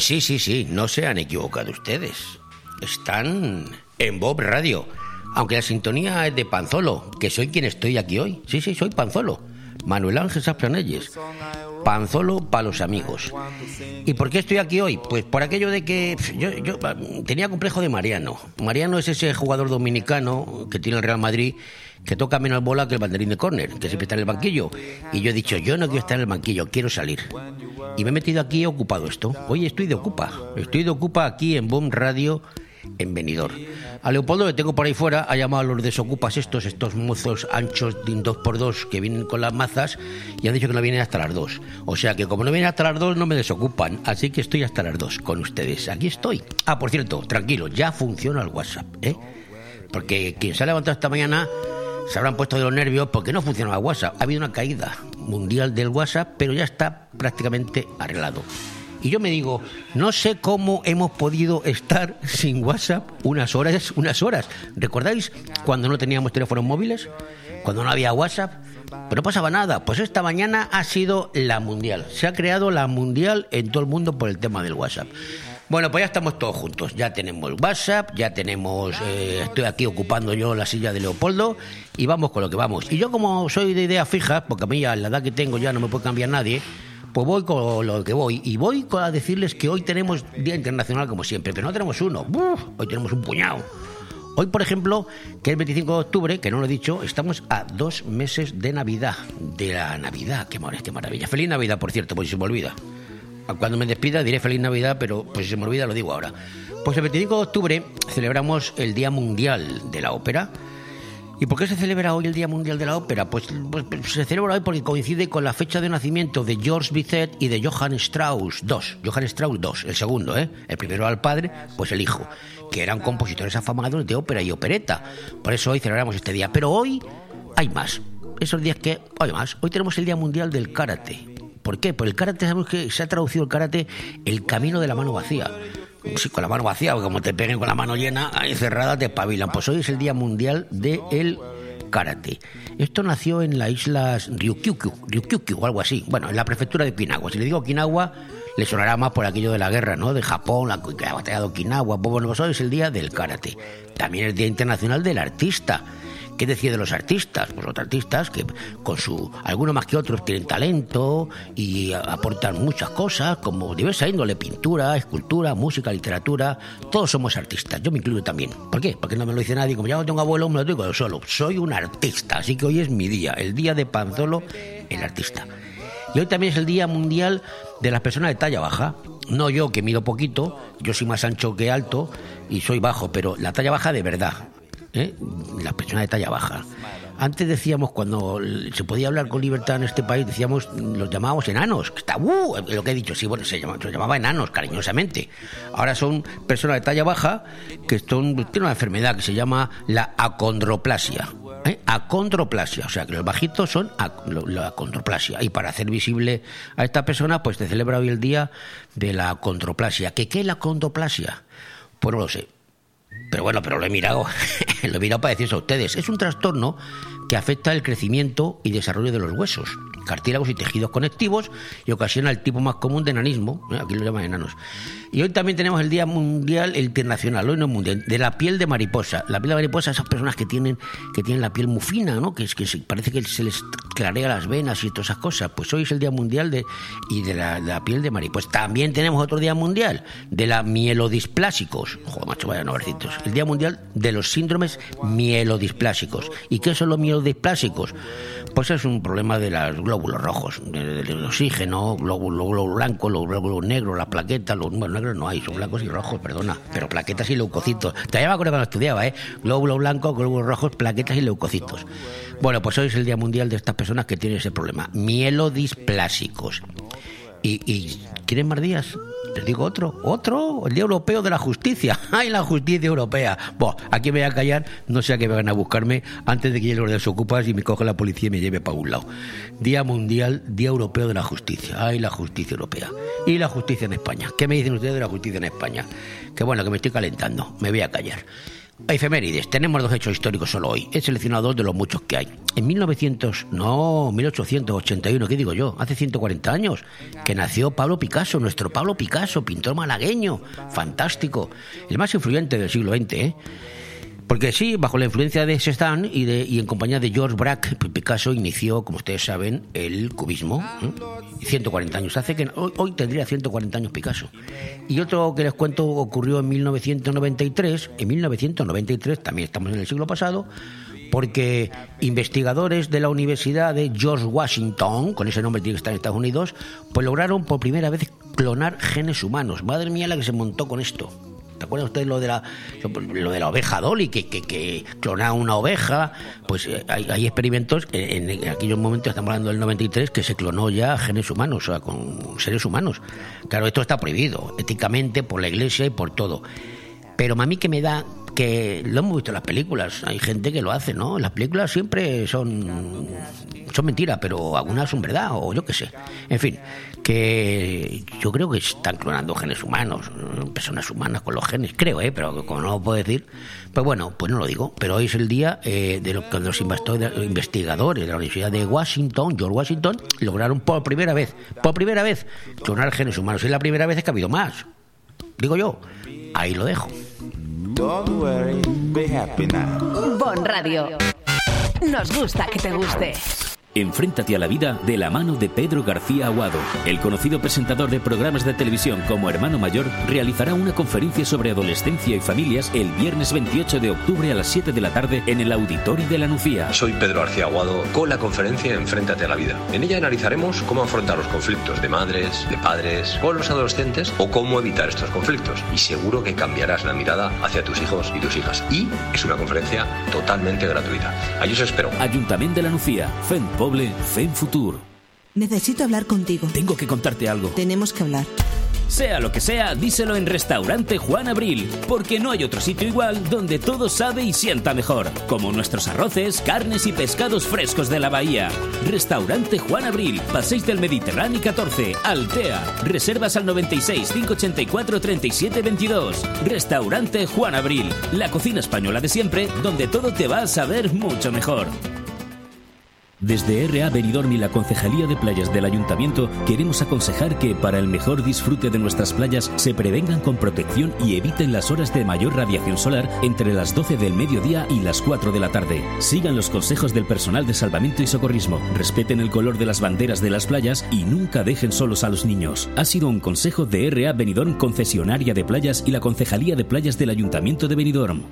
Pues sí, sí, sí, no se han equivocado ustedes. Están en Bob Radio. Aunque la sintonía es de Panzolo, que soy quien estoy aquí hoy. Sí, sí, soy Panzolo. Manuel Ángel Saplanelles. Panzolo para los amigos. ¿Y por qué estoy aquí hoy? Pues por aquello de que yo, yo tenía complejo de Mariano. Mariano es ese jugador dominicano que tiene el Real Madrid que toca menos bola que el banderín de córner, que siempre está en el banquillo. Y yo he dicho, yo no quiero estar en el banquillo, quiero salir. Y me he metido aquí ocupado esto. Hoy estoy de ocupa. Estoy de ocupa aquí en Boom Radio en Benidorm. A Leopoldo que tengo por ahí fuera ha llamado a los desocupas estos, estos mozos anchos de un 2x2 que vienen con las mazas y han dicho que no vienen hasta las 2. O sea que como no vienen hasta las 2 no me desocupan, así que estoy hasta las 2 con ustedes. Aquí estoy. Ah, por cierto, tranquilo, ya funciona el WhatsApp, ¿eh? Porque quien se ha levantado esta mañana se habrán puesto de los nervios porque no funcionaba WhatsApp. Ha habido una caída mundial del WhatsApp, pero ya está prácticamente arreglado. Y yo me digo, no sé cómo hemos podido estar sin WhatsApp unas horas, unas horas. ¿Recordáis cuando no teníamos teléfonos móviles? Cuando no había WhatsApp. Pero no pasaba nada. Pues esta mañana ha sido la mundial. Se ha creado la mundial en todo el mundo por el tema del WhatsApp. Bueno, pues ya estamos todos juntos. Ya tenemos WhatsApp, ya tenemos. Eh, estoy aquí ocupando yo la silla de Leopoldo y vamos con lo que vamos. Y yo, como soy de idea fija, porque a mí a la edad que tengo ya no me puede cambiar nadie, pues voy con lo que voy. Y voy a decirles que hoy tenemos Día Internacional como siempre, pero no tenemos uno. hoy tenemos un puñado. Hoy, por ejemplo, que es el 25 de octubre, que no lo he dicho, estamos a dos meses de Navidad. De la Navidad, qué, qué maravilla. Feliz Navidad, por cierto, pues se me olvida. Cuando me despida diré feliz Navidad, pero pues si se me olvida lo digo ahora. Pues el 25 de octubre celebramos el Día Mundial de la Ópera. ¿Y por qué se celebra hoy el Día Mundial de la Ópera? Pues, pues, se celebra hoy porque coincide con la fecha de nacimiento de Georges Bizet y de Johann Strauss II. Johann Strauss II, el segundo, ¿eh? El primero al padre, pues el hijo, que eran compositores afamados de ópera y opereta. Por eso hoy celebramos este día. Pero hoy hay más. Esos días que, hay más. Hoy tenemos el Día Mundial del Karate. ¿Por qué? Pues el karate, sabemos que se ha traducido el karate el camino de la mano vacía. Sí, con la mano vacía, porque como te peguen con la mano llena, ahí cerrada te espabilan. Pues hoy es el Día Mundial del Karate. Esto nació en las islas Ryukyukyu, Ryukyukyu o algo así. Bueno, en la prefectura de Okinawa. Si le digo Okinawa, le sonará más por aquello de la guerra, ¿no? De Japón, la, la batalla de Okinawa. Pues bueno, pues hoy es el Día del Karate. También es el Día Internacional del Artista. ¿Qué decía de los artistas? Pues los artistas que con su, algunos más que otros tienen talento y aportan muchas cosas, como diversa índole, pintura, escultura, música, literatura, todos somos artistas, yo me incluyo también. ¿Por qué? Porque no me lo dice nadie, como ya no tengo abuelo, me lo digo yo solo, soy un artista, así que hoy es mi día, el día de Panzolo, el artista. Y hoy también es el Día Mundial de las Personas de Talla Baja. No yo, que mido poquito, yo soy más ancho que alto y soy bajo, pero la talla baja de verdad. ¿Eh? las personas de talla baja. Antes decíamos, cuando se podía hablar con libertad en este país, decíamos, los llamábamos enanos. Está, uh, lo que he dicho, sí, bueno, se llamaba, se llamaba enanos, cariñosamente. Ahora son personas de talla baja que son, tienen una enfermedad que se llama la acondroplasia. ¿eh? Acondroplasia, o sea que los bajitos son la acondroplasia. Y para hacer visible a esta persona, pues se celebra hoy el día de la acondroplasia. ¿Qué, qué es la acondroplasia? Pues no lo sé pero bueno, pero lo he mirado, lo he mirado para decirse a ustedes. Es un trastorno que afecta el crecimiento y desarrollo de los huesos, cartílagos y tejidos conectivos y ocasiona el tipo más común de enanismo, ¿eh? aquí lo llaman enanos. Y hoy también tenemos el Día Mundial Internacional, hoy no mundial, de la piel de mariposa. La piel de mariposa, esas personas que tienen, que tienen la piel muy fina, ¿no? que, es, que parece que se les clarea las venas y todas esas cosas. Pues hoy es el Día Mundial de, y de la, piel de mariposa. También tenemos otro Día Mundial de la mielodisplásicos. Joder, macho, vaya novercitos. El Día Mundial de los síndromes mielodisplásicos. ¿Y qué son los mielodisplásicos? Displásicos? Pues es un problema de los glóbulos rojos, del, oxígeno, glóbulo, glóbulo blanco, los glóbulos negros, las plaquetas, los bueno, negros no hay, son blancos y rojos, perdona, pero plaquetas y leucocitos. Te me acuerdo cuando estudiaba, ¿eh? Glóbulos blancos, glóbulos rojos, plaquetas y leucocitos. Bueno, pues hoy es el Día Mundial de estas personas que tienen ese problema, mielodisplásicos. ¿Y, y quieren más días? Les digo otro, otro, el Día Europeo de la Justicia. ¡Ay, la justicia europea! Bueno, aquí me voy a callar, no sea que vengan a buscarme antes de que llegue los desocupas y me coja la policía y me lleve para un lado. Día Mundial, Día Europeo de la Justicia. ¡Ay, la justicia europea! Y la justicia en España. ¿Qué me dicen ustedes de la justicia en España? Que bueno, que me estoy calentando, me voy a callar. Efemérides. Tenemos dos hechos históricos solo hoy. He seleccionado dos de los muchos que hay. En 1900, no, 1881, ¿qué digo yo? Hace 140 años, que nació Pablo Picasso, nuestro Pablo Picasso, pintor malagueño, fantástico, el más influyente del siglo XX, ¿eh? Porque sí, bajo la influencia de Cézanne y, de, y en compañía de George Braque, Picasso inició, como ustedes saben, el cubismo. 140 años. Hace que hoy, hoy, tendría 140 años Picasso. Y otro que les cuento ocurrió en 1993. En 1993, también estamos en el siglo pasado, porque investigadores de la Universidad de George Washington, con ese nombre tiene que estar en Estados Unidos, pues lograron por primera vez clonar genes humanos. Madre mía la que se montó con esto. ¿Te acuerdan ustedes lo de la, lo de la oveja Dolly, que, que, clonaba una oveja? Pues eh, hay, hay, experimentos, en, en, aquellos momentos, estamos hablando del 93, que se clonó ya genes humanos, o sea, con seres humanos. Claro, esto está prohibido, éticamente, por la iglesia y por todo. Pero a mí que me da que lo hemos visto en las películas, hay gente que lo hace, ¿no? Las películas siempre son son mentiras, pero algunas son verdad, o yo qué sé. En fin, que yo creo que están clonando genes humanos, personas humanas con los genes, creo, ¿eh? pero como no lo puedo decir, pues bueno, pues no lo digo. Pero hoy es el día eh, de lo que los investigadores de la Universidad de Washington, George Washington, lograron por primera vez, por primera vez, clonar genes humanos. Y la primera vez es que ha habido más. Digo yo, ahí lo dejo. Don't worry, be happy now. Bon Radio. Nos gusta que te guste. Enfréntate a la vida de la mano de Pedro García Aguado. El conocido presentador de programas de televisión como Hermano Mayor realizará una conferencia sobre adolescencia y familias el viernes 28 de octubre a las 7 de la tarde en el Auditorio de la Nucía. Soy Pedro García Aguado con la conferencia Enfréntate a la vida. En ella analizaremos cómo afrontar los conflictos de madres, de padres con los adolescentes o cómo evitar estos conflictos. Y seguro que cambiarás la mirada hacia tus hijos y tus hijas. Y es una conferencia totalmente gratuita. Allí os espero. Ayuntamiento de la Nucía, FEN Poble, FEN Futur. Necesito hablar contigo. Tengo que contarte algo. Tenemos que hablar. Sea lo que sea, díselo en Restaurante Juan Abril, porque no hay otro sitio igual donde todo sabe y sienta mejor, como nuestros arroces, carnes y pescados frescos de la bahía. Restaurante Juan Abril, Paséis del Mediterráneo 14, Altea. Reservas al 96 584 37 22. Restaurante Juan Abril, la cocina española de siempre, donde todo te va a saber mucho mejor. Desde RA Benidorm y la Concejalía de Playas del Ayuntamiento queremos aconsejar que para el mejor disfrute de nuestras playas se prevengan con protección y eviten las horas de mayor radiación solar entre las 12 del mediodía y las 4 de la tarde. Sigan los consejos del personal de salvamento y socorrismo, respeten el color de las banderas de las playas y nunca dejen solos a los niños. Ha sido un consejo de RA Benidorm Concesionaria de Playas y la Concejalía de Playas del Ayuntamiento de Benidorm.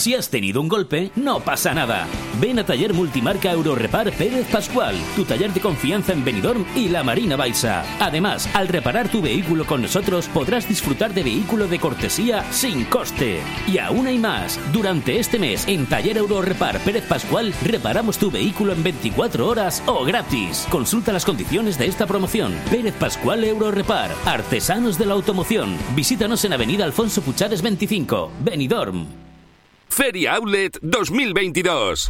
Si has tenido un golpe, no pasa nada. Ven a Taller Multimarca Eurorepar Pérez Pascual, tu taller de confianza en Benidorm y la Marina Baixa. Además, al reparar tu vehículo con nosotros podrás disfrutar de vehículo de cortesía sin coste. Y aún hay más. Durante este mes, en Taller Eurorepar Pérez Pascual, reparamos tu vehículo en 24 horas o gratis. Consulta las condiciones de esta promoción. Pérez Pascual Eurorepar, artesanos de la automoción. Visítanos en Avenida Alfonso Puchades 25, Benidorm. Feria Outlet 2022.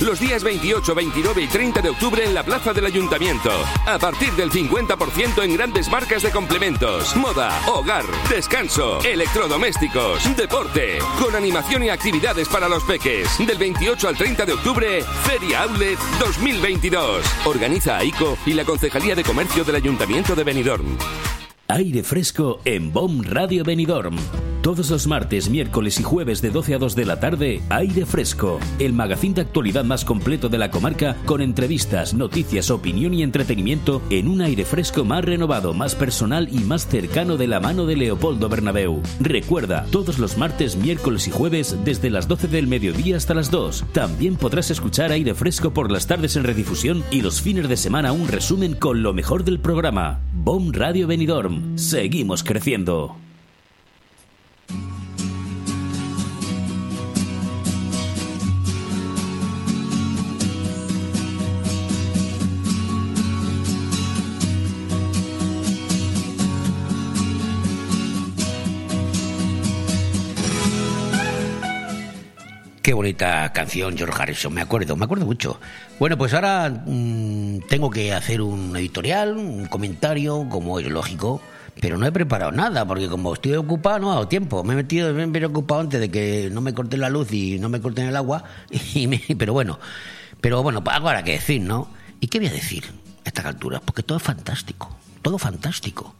Los días 28, 29 y 30 de octubre en la Plaza del Ayuntamiento. A partir del 50% en grandes marcas de complementos, moda, hogar, descanso, electrodomésticos, deporte, con animación y actividades para los peques. Del 28 al 30 de octubre, Feria Outlet 2022. Organiza AICO y la Concejalía de Comercio del Ayuntamiento de Benidorm. Aire fresco en BOM Radio Benidorm. Todos los martes, miércoles y jueves de 12 a 2 de la tarde, Aire Fresco, el magazín de actualidad más completo de la comarca con entrevistas, noticias, opinión y entretenimiento en un aire fresco más renovado, más personal y más cercano de la mano de Leopoldo Bernabeu. Recuerda, todos los martes, miércoles y jueves desde las 12 del mediodía hasta las 2. También podrás escuchar Aire Fresco por las tardes en redifusión y los fines de semana un resumen con lo mejor del programa. BOM Radio Benidorm. Seguimos creciendo. Qué bonita canción, George Harrison, me acuerdo, me acuerdo mucho. Bueno, pues ahora mmm, tengo que hacer un editorial, un comentario, como es lógico, pero no he preparado nada, porque como estoy ocupado no he dado tiempo. Me he metido, me he preocupado antes de que no me corten la luz y no me corten el agua, y me- pero bueno, pero bueno, pues algo habrá que decir, ¿no? ¿Y qué voy a decir a estas alturas? Porque todo es fantástico, todo fantástico.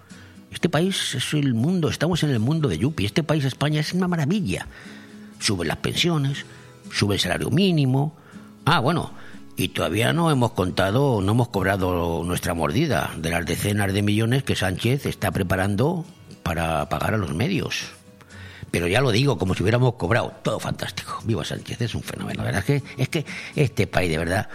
Este país es el mundo, estamos en el mundo de Yupi, este país, España, es una maravilla. Suben las pensiones, sube el salario mínimo. Ah, bueno, y todavía no hemos contado, no hemos cobrado nuestra mordida de las decenas de millones que Sánchez está preparando para pagar a los medios. Pero ya lo digo, como si hubiéramos cobrado. Todo fantástico. Viva Sánchez, es un fenómeno. La verdad es que, es que este país, de verdad.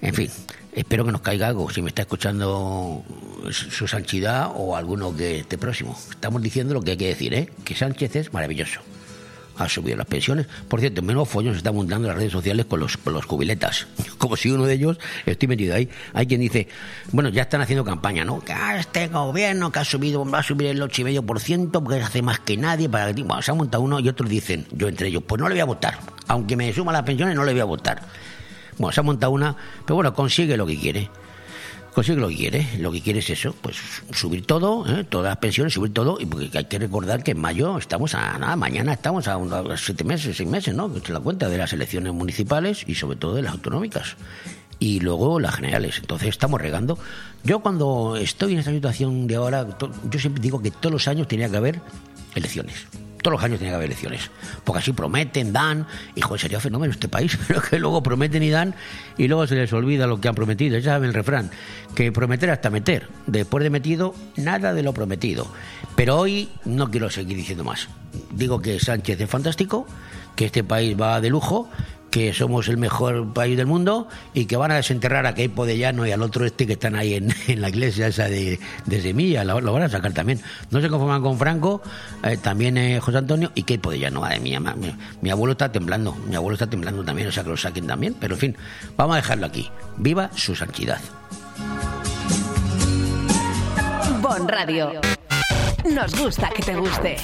En fin, espero que nos caiga algo. Si me está escuchando su santidad o alguno que esté próximo. Estamos diciendo lo que hay que decir, ¿eh? Que Sánchez es maravilloso. Ha subido las pensiones. Por cierto, menos follón se está montando en las redes sociales con los, con los jubiletas. Como si uno de ellos, estoy metido ahí. Hay quien dice, bueno, ya están haciendo campaña, ¿no? Que este gobierno que ha subido, va a subir el 8,5% porque hace más que nadie para que. Bueno, se ha montado uno y otros dicen, yo entre ellos, pues no le voy a votar. Aunque me suma las pensiones, no le voy a votar. Bueno, se ha montado una, pero bueno, consigue lo que quiere. Consigue lo que quiere. Lo que quiere es eso, pues subir todo, ¿eh? todas las pensiones, subir todo. Y porque hay que recordar que en mayo estamos a nada, mañana estamos a, unos siete meses, seis meses, ¿no? Que la cuenta de las elecciones municipales y sobre todo de las autonómicas. Y luego las generales. Entonces estamos regando. Yo cuando estoy en esta situación de ahora, yo siempre digo que todos los años tenía que haber elecciones. Todos los años tenía que haber elecciones. Porque así prometen, dan. Y joder, sería fenómeno este país, pero que luego prometen y dan y luego se les olvida lo que han prometido. Ya saben el refrán, que prometer hasta meter. Después de metido, nada de lo prometido. Pero hoy no quiero seguir diciendo más. Digo que Sánchez es fantástico, que este país va de lujo, que somos el mejor país del mundo y que van a desenterrar a Keipo de Llano y al otro este que están ahí en, en la iglesia esa de, de Semilla, lo, van a sacar también. No se conforman con Franco, eh, también eh, José Antonio y Keipo de Llano. Madre mía, mi abuelo está temblando, mi abuelo está temblando también, o sea que lo saquen también. Pero en fin, vamos a dejarlo aquí. Viva su santidad. Bon Radio. Nos gusta que te guste.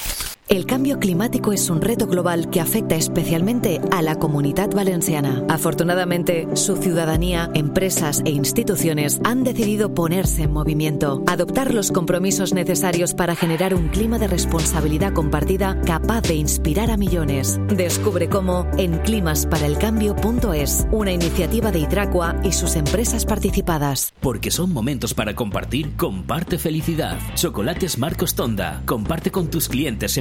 El cambio climático es un reto global que afecta especialmente a la comunidad valenciana. Afortunadamente, su ciudadanía, empresas e instituciones han decidido ponerse en movimiento, adoptar los compromisos necesarios para generar un clima de responsabilidad compartida capaz de inspirar a millones. Descubre cómo en climasparaelcambio.es, una iniciativa de Hidracua y sus empresas participadas. Porque son momentos para compartir, comparte felicidad. Chocolates Marcos Tonda. Comparte con tus clientes,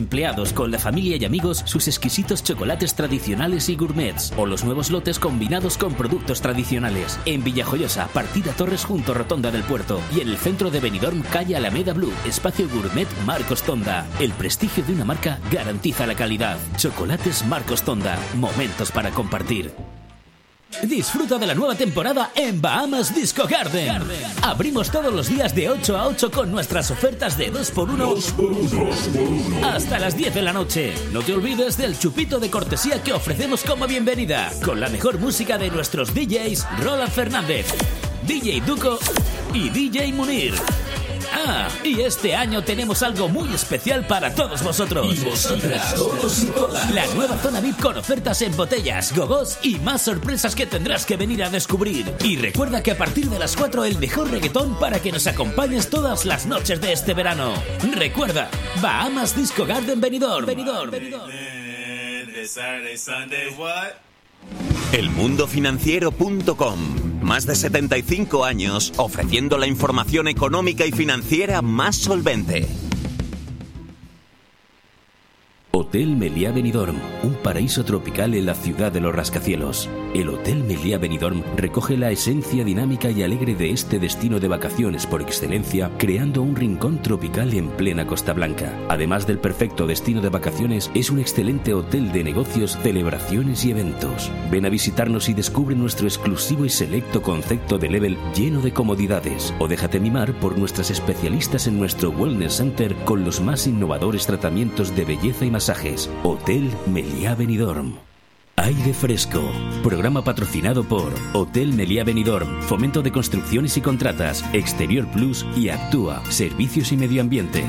con la familia y amigos sus exquisitos chocolates tradicionales y gourmets o los nuevos lotes combinados con productos tradicionales. En Villajoyosa, partida Torres junto Rotonda del Puerto y en el centro de Benidorm, calle Alameda Blue, espacio gourmet Marcos Tonda. El prestigio de una marca garantiza la calidad. Chocolates Marcos Tonda. Momentos para compartir. Disfruta de la nueva temporada en Bahamas Disco Garden. Abrimos todos los días de 8 a 8 con nuestras ofertas de 2x1 hasta las 10 de la noche. No te olvides del chupito de cortesía que ofrecemos como bienvenida, con la mejor música de nuestros DJs Roland Fernández, DJ Duco y DJ Munir. Ah, y este año tenemos algo muy especial para todos vosotros. Y vosotras, todos y todas. La nueva zona VIP con ofertas en botellas, gogos y más sorpresas que tendrás que venir a descubrir. Y recuerda que a partir de las 4 el mejor reggaetón para que nos acompañes todas las noches de este verano. Recuerda, Bahamas Disco Garden Benidorm. Benidorm. Elmundofinanciero.com. Más de 75 años ofreciendo la información económica y financiera más solvente. Hotel Meliá Benidorm, un paraíso tropical en la ciudad de los rascacielos. El Hotel Meliá Benidorm recoge la esencia dinámica y alegre de este destino de vacaciones por excelencia, creando un rincón tropical en plena Costa Blanca. Además del perfecto destino de vacaciones, es un excelente hotel de negocios, celebraciones y eventos. Ven a visitarnos y descubre nuestro exclusivo y selecto concepto de level lleno de comodidades. O déjate mimar por nuestras especialistas en nuestro Wellness Center con los más innovadores tratamientos de belleza y Hotel Meliá Benidorm. Aire Fresco. Programa patrocinado por Hotel Meliá Benidorm, Fomento de Construcciones y Contratas, Exterior Plus y Actúa, Servicios y Medio Ambiente.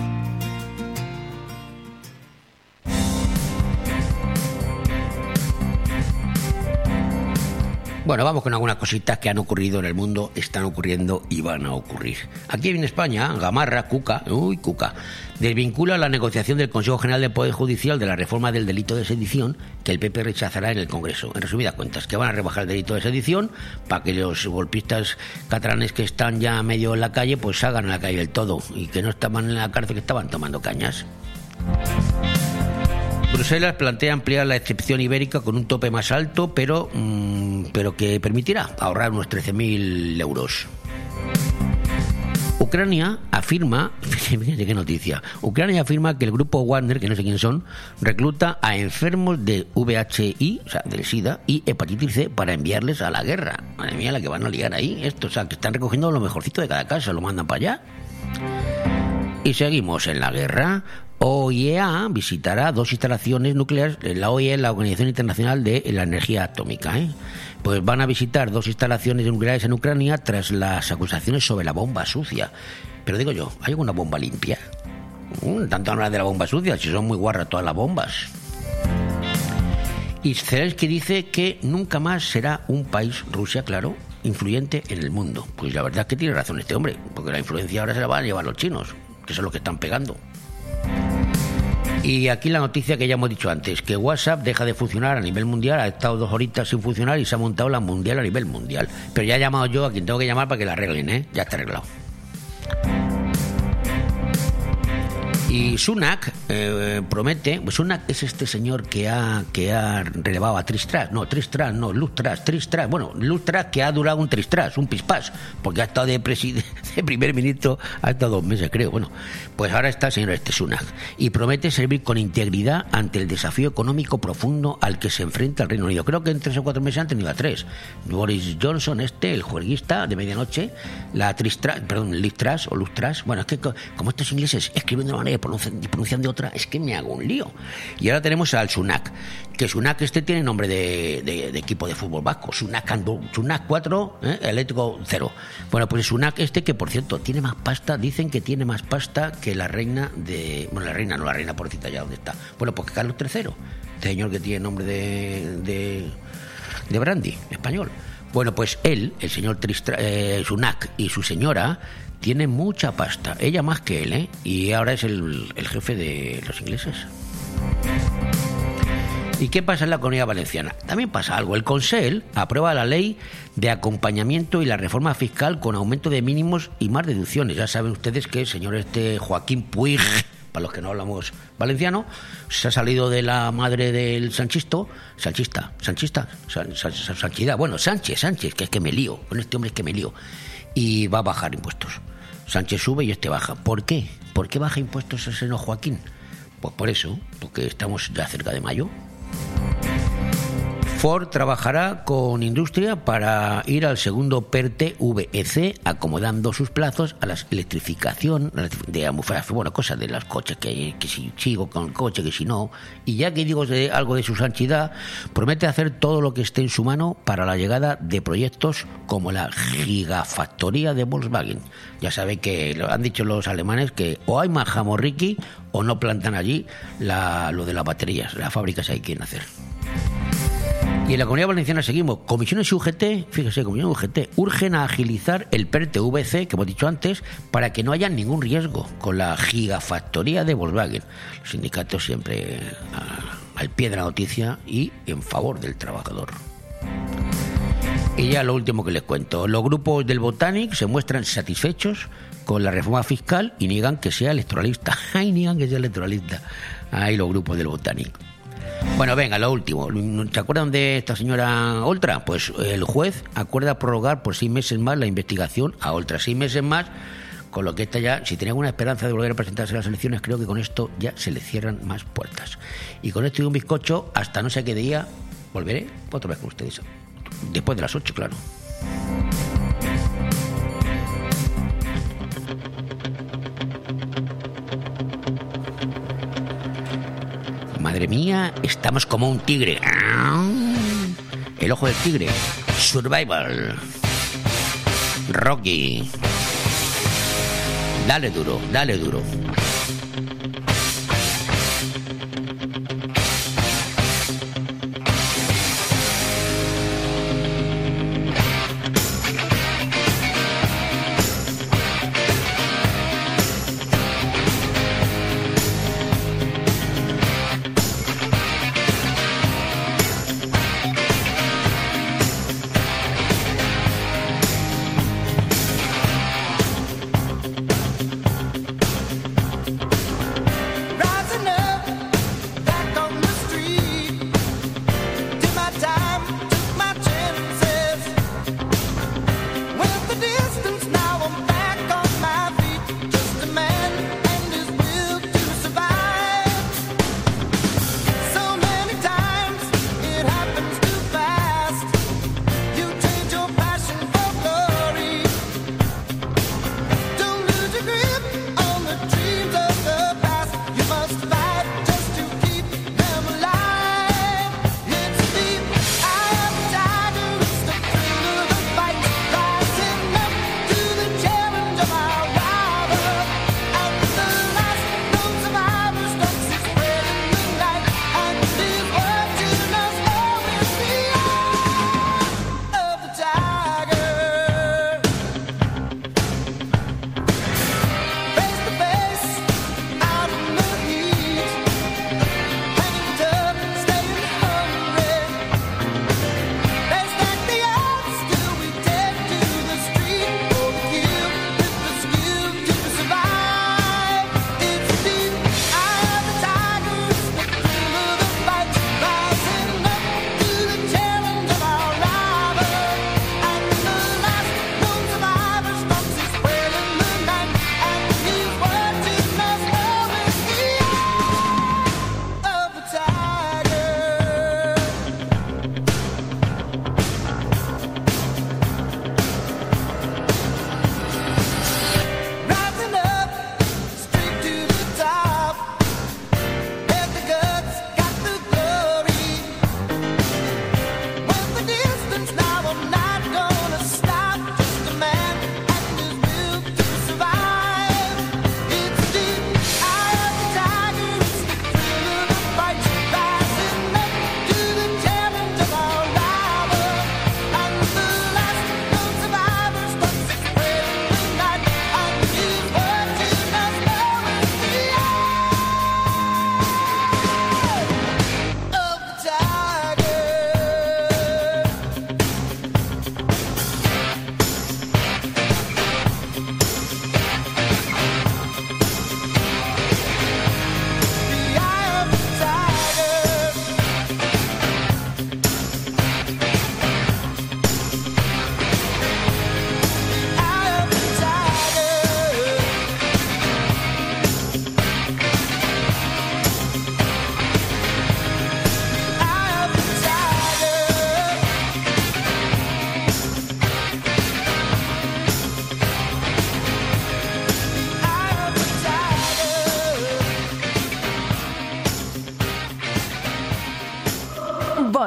Bueno, vamos con algunas cositas que han ocurrido en el mundo, están ocurriendo y van a ocurrir. Aquí en España, Gamarra, Cuca, uy, Cuca, desvincula la negociación del Consejo General del Poder Judicial de la reforma del delito de sedición que el PP rechazará en el Congreso. En resumidas cuentas, que van a rebajar el delito de sedición para que los golpistas catalanes que están ya medio en la calle, pues salgan a la calle del todo y que no estaban en la cárcel, que estaban tomando cañas. Bruselas plantea ampliar la excepción ibérica con un tope más alto, pero, mm, pero que permitirá ahorrar unos 13.000 euros. Ucrania afirma, fíjense qué noticia, Ucrania afirma que el grupo Wagner, que no sé quién son, recluta a enfermos de VHI, o sea, del SIDA, y hepatitis C para enviarles a la guerra. Madre mía, la que van a liar ahí, esto, o sea, que están recogiendo lo mejorcito de cada casa, lo mandan para allá. Y seguimos en la guerra. OIEA visitará dos instalaciones nucleares, la OIEA es la Organización Internacional de la Energía Atómica, ¿eh? pues van a visitar dos instalaciones nucleares en Ucrania tras las acusaciones sobre la bomba sucia. Pero digo yo, ¿hay alguna bomba limpia? Mm, tanto hablar de la bomba sucia, si son muy guarras todas las bombas. Y Zelensky dice que nunca más será un país, Rusia, claro, influyente en el mundo. Pues la verdad es que tiene razón este hombre, porque la influencia ahora se la van a llevar los chinos, que son los que están pegando. Y aquí la noticia que ya hemos dicho antes, que WhatsApp deja de funcionar a nivel mundial, ha estado dos horitas sin funcionar y se ha montado la mundial a nivel mundial. Pero ya he llamado yo a quien tengo que llamar para que la arreglen, ¿eh? Ya está arreglado. Y Sunak eh, promete, pues Sunak es este señor que ha, que ha relevado a Tristras, no, Tristras, no, Lustras, Tristras, bueno, Lustras que ha durado un Tristras, un pispás, porque ha estado de, de primer ministro hasta dos meses, creo. Bueno, pues ahora está el señor este Sunak y promete servir con integridad ante el desafío económico profundo al que se enfrenta el Reino Unido. Creo que en tres o cuatro meses han tenido a tres. Boris Johnson, este, el juerguista de medianoche, la Tristras, perdón, Listras o Lustras, bueno, es que como estos ingleses escriben de una manera y pronuncian de otra, es que me hago un lío. Y ahora tenemos al Sunak, que Sunak este tiene nombre de, equipo de fútbol vasco, Sunak, Sunak 4, ¿eh? eléctrico 0. Bueno, pues Sunak este que por cierto tiene más pasta, dicen que tiene más pasta que la reina de... Bueno, la reina, no la reina porcita ya donde está. Bueno, pues Carlos III, este señor que tiene nombre de, de, de Brandy, español. Bueno, pues él, el señor Tristra, eh, Sunak y su señora tiene mucha pasta, ella más que él, ¿eh? Y ahora es el, el jefe de los ingleses. ¿Y qué pasa en la comunidad valenciana? También pasa algo. El Consell aprueba la ley de acompañamiento y la reforma fiscal con aumento de mínimos y más deducciones. Ya saben ustedes que el señor este Joaquín Puig, para los que no hablamos valenciano, se ha salido de la madre del sanchisto, sanchista, sanchista, san, san, san, sanchidad, bueno, Sánchez, Sánchez, que es que me lío, con este hombre es que me lío, y va a bajar impuestos. Sánchez sube y este baja. ¿Por qué? ¿Por qué baja impuestos ese no Joaquín? Pues por eso, porque estamos ya cerca de mayo. Ford trabajará con industria para ir al segundo PERTE VEC, acomodando sus plazos a la electrificación de bueno, cosas de los coches, que, que si sigo con el coche, que si no. Y ya que digo de, algo de su santidad, promete hacer todo lo que esté en su mano para la llegada de proyectos como la gigafactoría de Volkswagen. Ya sabe que lo han dicho los alemanes que o hay más jamorriki o no plantan allí la, lo de las baterías, las fábricas hay que hacer. Y en la Comunidad Valenciana seguimos. Comisiones UGT, fíjese, Comisiones UGT, urgen a agilizar el PERTE-VC, que hemos dicho antes, para que no haya ningún riesgo con la gigafactoría de Volkswagen. Los sindicatos siempre a, al pie de la noticia y en favor del trabajador. Y ya lo último que les cuento. Los grupos del Botanic se muestran satisfechos con la reforma fiscal y niegan que sea electoralista. Ay, niegan que sea electoralista. Ay, los grupos del Botanic. Bueno, venga, lo último. ¿Se acuerdan de esta señora Oltra? Pues el juez acuerda prorrogar por seis meses más la investigación a Oltra. Seis meses más, con lo que esta ya, si tenía alguna esperanza de volver a presentarse a las elecciones, creo que con esto ya se le cierran más puertas. Y con esto y un bizcocho, hasta no sé qué día, volveré otra vez con ustedes. Después de las ocho, claro. Madre mía, estamos como un tigre. El ojo del tigre. Survival. Rocky. Dale duro, dale duro.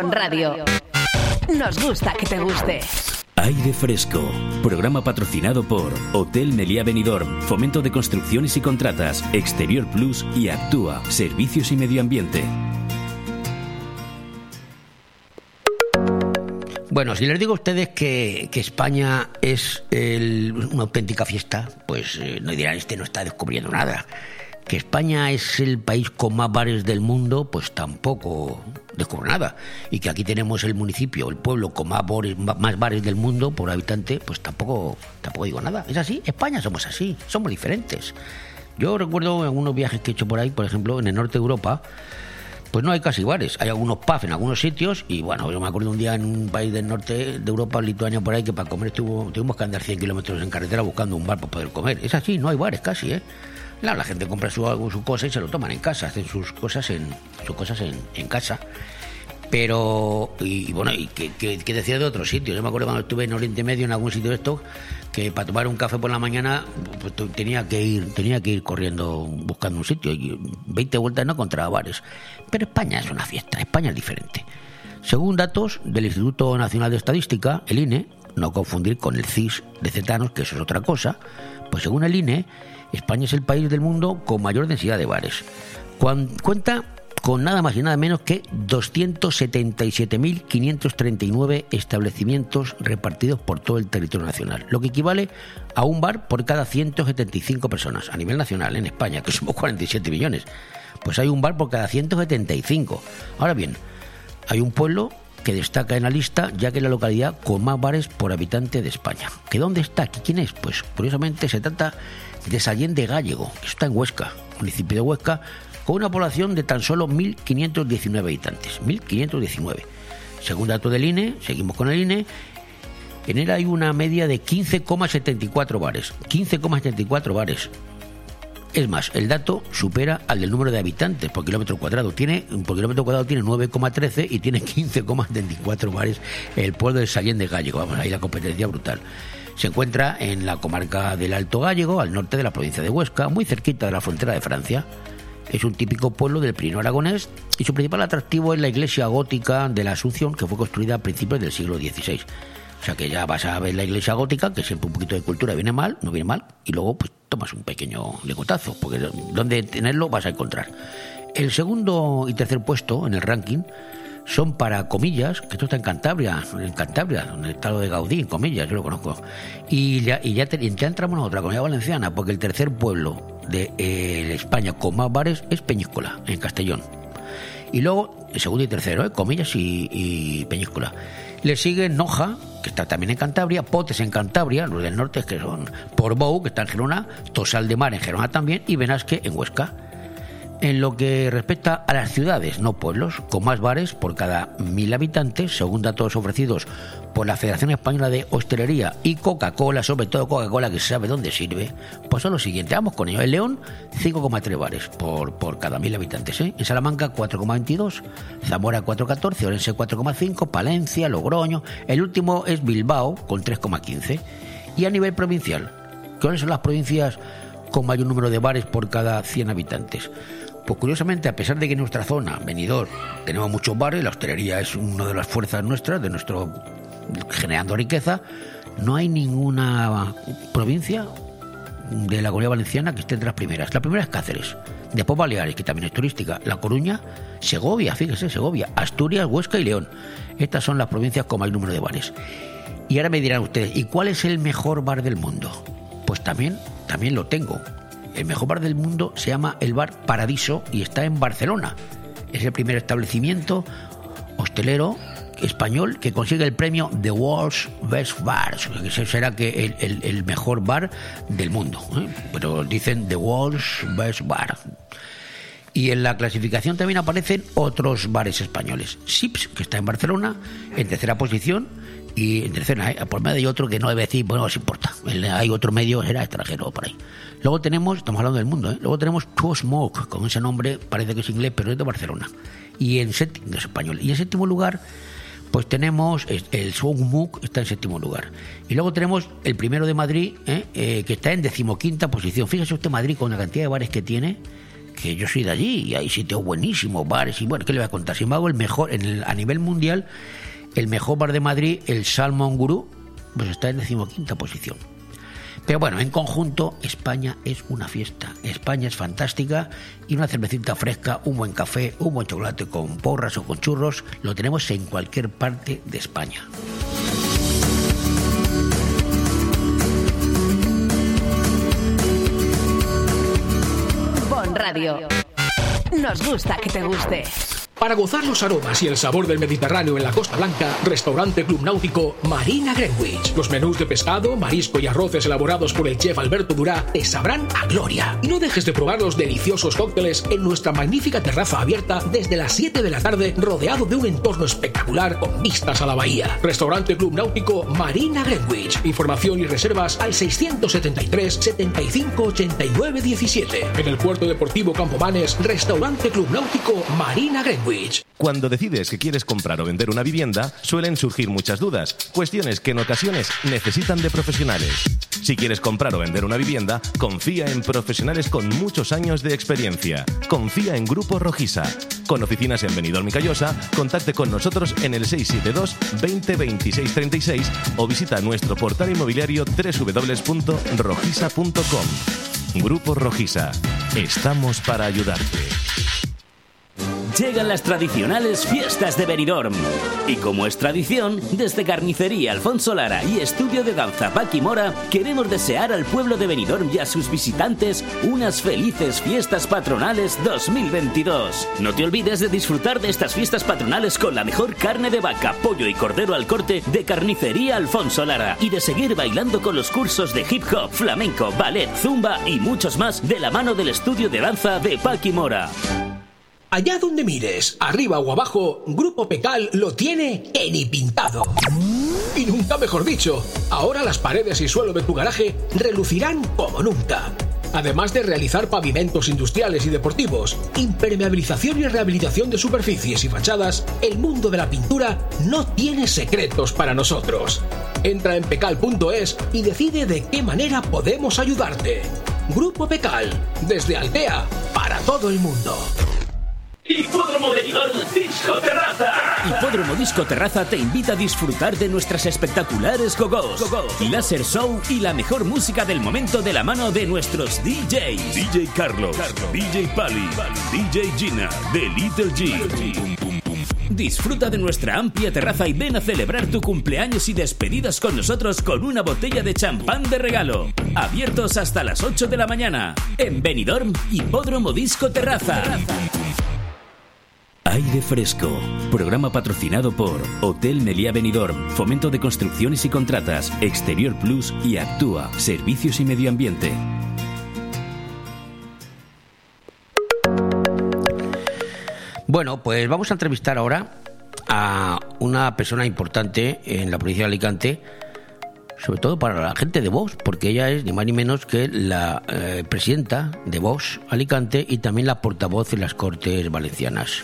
Bon Radio. Nos gusta que te guste. Aire Fresco, programa patrocinado por Hotel Meliá Benidorm, Fomento de Construcciones y Contratas, Exterior Plus y Actúa, Servicios y Medio Ambiente. Bueno, si les digo a ustedes que, que España es el- una auténtica fiesta, pues eh, no dirán, este no está descubriendo nada. Que España es el país con más bares del mundo, pues tampoco descubro nada. Y que aquí tenemos el municipio, el pueblo con más bares, más bares del mundo por habitante, pues tampoco, tampoco digo nada. Es así, España somos así, somos diferentes. Yo recuerdo algunos viajes que he hecho por ahí, por ejemplo, en el norte de Europa, pues no hay casi bares. Hay algunos pubs en algunos sitios y bueno, yo me acuerdo un día en un país del norte de Europa, Lituania, por ahí, que para comer estuvo, tuvimos que andar 100 kilómetros en carretera buscando un bar para poder comer. Es así, no hay bares casi, ¿eh? Claro, la gente compra su, su cosa y se lo toman en casa, hacen sus cosas en, sus cosas en, en casa. Pero, y, bueno, y que, que- decía de otros sitios. Yo me acuerdo cuando estuve en Oriente Medio, en algún sitio de estos, que para tomar un café por la mañana pues, tenía que ir tenía que ir corriendo buscando un sitio. Y 20 vueltas no encontraba bares. Pero España es una fiesta, España es diferente. Según datos del Instituto Nacional de Estadística, el INE, no confundir con el CIS de Cetanos, que eso es otra cosa, pues según el INE, España es el país del mundo con mayor densidad de bares. Cuenta con nada más y nada menos que 277.539 establecimientos repartidos por todo el territorio nacional, lo que equivale a un bar por cada 175 personas a nivel nacional en España, que somos 47 millones. Pues hay un bar por cada 175. Ahora bien, hay un pueblo que destaca en la lista, ya que es la localidad con más bares por habitante de España. ¿Que dónde está? ¿Que ¿Quién es? Pues curiosamente se trata de Sallén de Gallego, que está en Huesca, municipio de Huesca, con una población de tan solo 1.519 habitantes. 1.519. Según datos del INE, seguimos con el INE, en él hay una media de 15,74 bares. 15,74 bares. Es más, el dato supera al del número de habitantes por kilómetro cuadrado. Tiene, por kilómetro cuadrado tiene 9,13 y tiene 15,74 bares el pueblo de Sallén de Gallego. Vamos, ahí la competencia brutal. Se encuentra en la comarca del Alto Gallego, al norte de la provincia de Huesca, muy cerquita de la frontera de Francia. Es un típico pueblo del Pirineo aragonés y su principal atractivo es la iglesia gótica de la Asunción, que fue construida a principios del siglo XVI. O sea que ya vas a ver la iglesia gótica, que siempre un poquito de cultura viene mal, no viene mal, y luego pues tomas un pequeño legotazo, porque donde tenerlo vas a encontrar. El segundo y tercer puesto en el ranking son para comillas, que esto está en Cantabria, en Cantabria, donde está lo de Gaudí, en comillas, yo lo conozco. Y ya, y ya, entramos en otra comunidad valenciana, porque el tercer pueblo de eh, España con más bares es Peñíscola, en Castellón. Y luego, el segundo y tercero, ¿eh? Comillas y, y Peñíscola. Le sigue Noja, que está también en Cantabria, Potes en Cantabria, los del norte que son Portbou, que está en Gerona, Tosal de Mar en Gerona también, y Benasque en Huesca. En lo que respecta a las ciudades, no pueblos, con más bares por cada mil habitantes, según datos ofrecidos por la Federación Española de Hostelería y Coca-Cola, sobre todo Coca-Cola que se sabe dónde sirve, pues son los siguientes. Vamos con ello. En León, 5,3 bares por, por cada mil habitantes. ¿eh? En Salamanca, 4,22. Zamora, 4,14. Orense, 4,5. Palencia, Logroño. El último es Bilbao, con 3,15. Y a nivel provincial, ¿cuáles son las provincias con mayor número de bares por cada 100 habitantes? Pues curiosamente, a pesar de que en nuestra zona, Benidorm, tenemos muchos bares, la hostelería es una de las fuerzas nuestras, de nuestro generando riqueza, no hay ninguna provincia de la Comunidad Valenciana que esté entre las primeras. La primera es Cáceres, después Baleares, que también es turística, La Coruña, Segovia, fíjese, Segovia, Asturias, Huesca y León. Estas son las provincias con mayor número de bares. Y ahora me dirán ustedes, ¿y cuál es el mejor bar del mundo? Pues también, también lo tengo. El mejor bar del mundo se llama el Bar Paradiso y está en Barcelona. Es el primer establecimiento hostelero español que consigue el premio The World's Best Bar. Ese será que el mejor bar del mundo. ¿eh? Pero dicen The World's Best Bar. Y en la clasificación también aparecen otros bares españoles. Sips, que está en Barcelona, en tercera posición. Y en tercera, ¿eh? por medio hay otro que no debe decir, bueno, no importa. Hay otro medio, era extranjero por ahí. Luego tenemos, estamos hablando del mundo, ¿eh? luego tenemos Two Smoke, con ese nombre, parece que es inglés, pero es de Barcelona. Y en séptimo, es español. Y en séptimo lugar, pues tenemos el- Smoke está en séptimo lugar. Y luego tenemos el primero de Madrid, ¿eh? Eh, que está en decimoquinta posición. Fíjese usted Madrid con la cantidad de bares que tiene, que yo soy de allí y hay sitios buenísimos, bares y bueno, ¿qué le voy a contar? Sin embargo, el mejor, en el- a nivel mundial, el mejor bar de Madrid, el Salmon Guru, pues está en decimoquinta posición. Pero bueno, en conjunto, España es una fiesta. España es fantástica y una cervecita fresca, un buen café, un buen chocolate con porras o con churros, lo tenemos en cualquier parte de España. Bon Radio. Nos gusta que te guste. Para gozar los aromas y el sabor del Mediterráneo en la Costa Blanca, Restaurante Club Náutico Marina Greenwich. Los menús de pescado, marisco y arroces elaborados por el chef Alberto Durá te sabrán a gloria. Y no dejes de probar los deliciosos cócteles en nuestra magnífica terraza abierta desde las 7 de la tarde, rodeado de un entorno espectacular con vistas a la bahía. Restaurante Club Náutico Marina Greenwich. Información y reservas al 673 75 89 17. En el puerto deportivo Campomanes, Restaurante Club Náutico Marina Greenwich. Cuando decides que quieres comprar o vender una vivienda, suelen surgir muchas dudas, cuestiones que en ocasiones necesitan de profesionales. Si quieres comprar o vender una vivienda, confía en profesionales con muchos años de experiencia. Confía en Grupo Rojisa. Con oficinas en Benidorm y Callosa, contacte con nosotros en el 672 20 26 36 o visita nuestro portal inmobiliario www.rojisa.com. Grupo Rojisa. Estamos para ayudarte. Llegan las tradicionales fiestas de Benidorm. Y como es tradición, desde Carnicería Alfonso Lara y Estudio de Danza Paqui Mora, queremos desear al pueblo de Benidorm y a sus visitantes unas felices fiestas patronales 2022. No te olvides de disfrutar de estas fiestas patronales con la mejor carne de vaca, pollo y cordero al corte de Carnicería Alfonso Lara y de seguir bailando con los cursos de hip hop, flamenco, ballet, zumba y muchos más de la mano del Estudio de Danza de Paqui Mora. Allá donde mires, arriba o abajo, Grupo Pecal lo tiene en pintado. Y nunca mejor dicho, ahora las paredes y suelo de tu garaje relucirán como nunca. Además de realizar pavimentos industriales y deportivos, impermeabilización y rehabilitación de superficies y fachadas, el mundo de la pintura no tiene secretos para nosotros. Entra en pecal.es y decide de qué manera podemos ayudarte. Grupo Pecal, desde Altea, para todo el mundo. Hipódromo de Disco Terraza. Hipódromo Disco Terraza te invita a disfrutar de nuestras espectaculares gogos, láser show y la mejor música del momento de la mano de nuestros DJs. DJ Carlos, DJ Pali, DJ Gina, The Little G. Disfruta de nuestra amplia terraza y ven a celebrar tu cumpleaños y despedidas con nosotros con una botella de champán de regalo. Abiertos hasta las 8 de la mañana. En Benidorm, Hipódromo Disco Terraza. Aire Fresco, programa patrocinado por Hotel Meliá Benidorm, Fomento de Construcciones y Contratas, Exterior Plus y Actúa, Servicios y Medio Ambiente. Bueno, pues vamos a entrevistar ahora a una persona importante en la provincia de Alicante, sobre todo para la gente de Vox, porque ella es ni más ni menos que la eh, presidenta de Vox Alicante y también la portavoz en las Cortes Valencianas.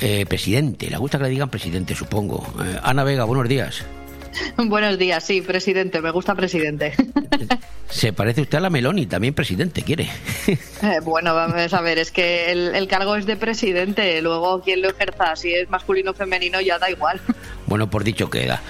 Eh, presidente, le gusta que le digan presidente, supongo. Eh, Ana Vega, buenos días. Buenos días, sí, presidente, me gusta presidente. Se parece usted a la Meloni, también presidente, quiere. Eh, bueno, vamos a ver, es que el, el cargo es de presidente, luego quien lo ejerza, si es masculino o femenino, ya da igual. Bueno, por dicho queda.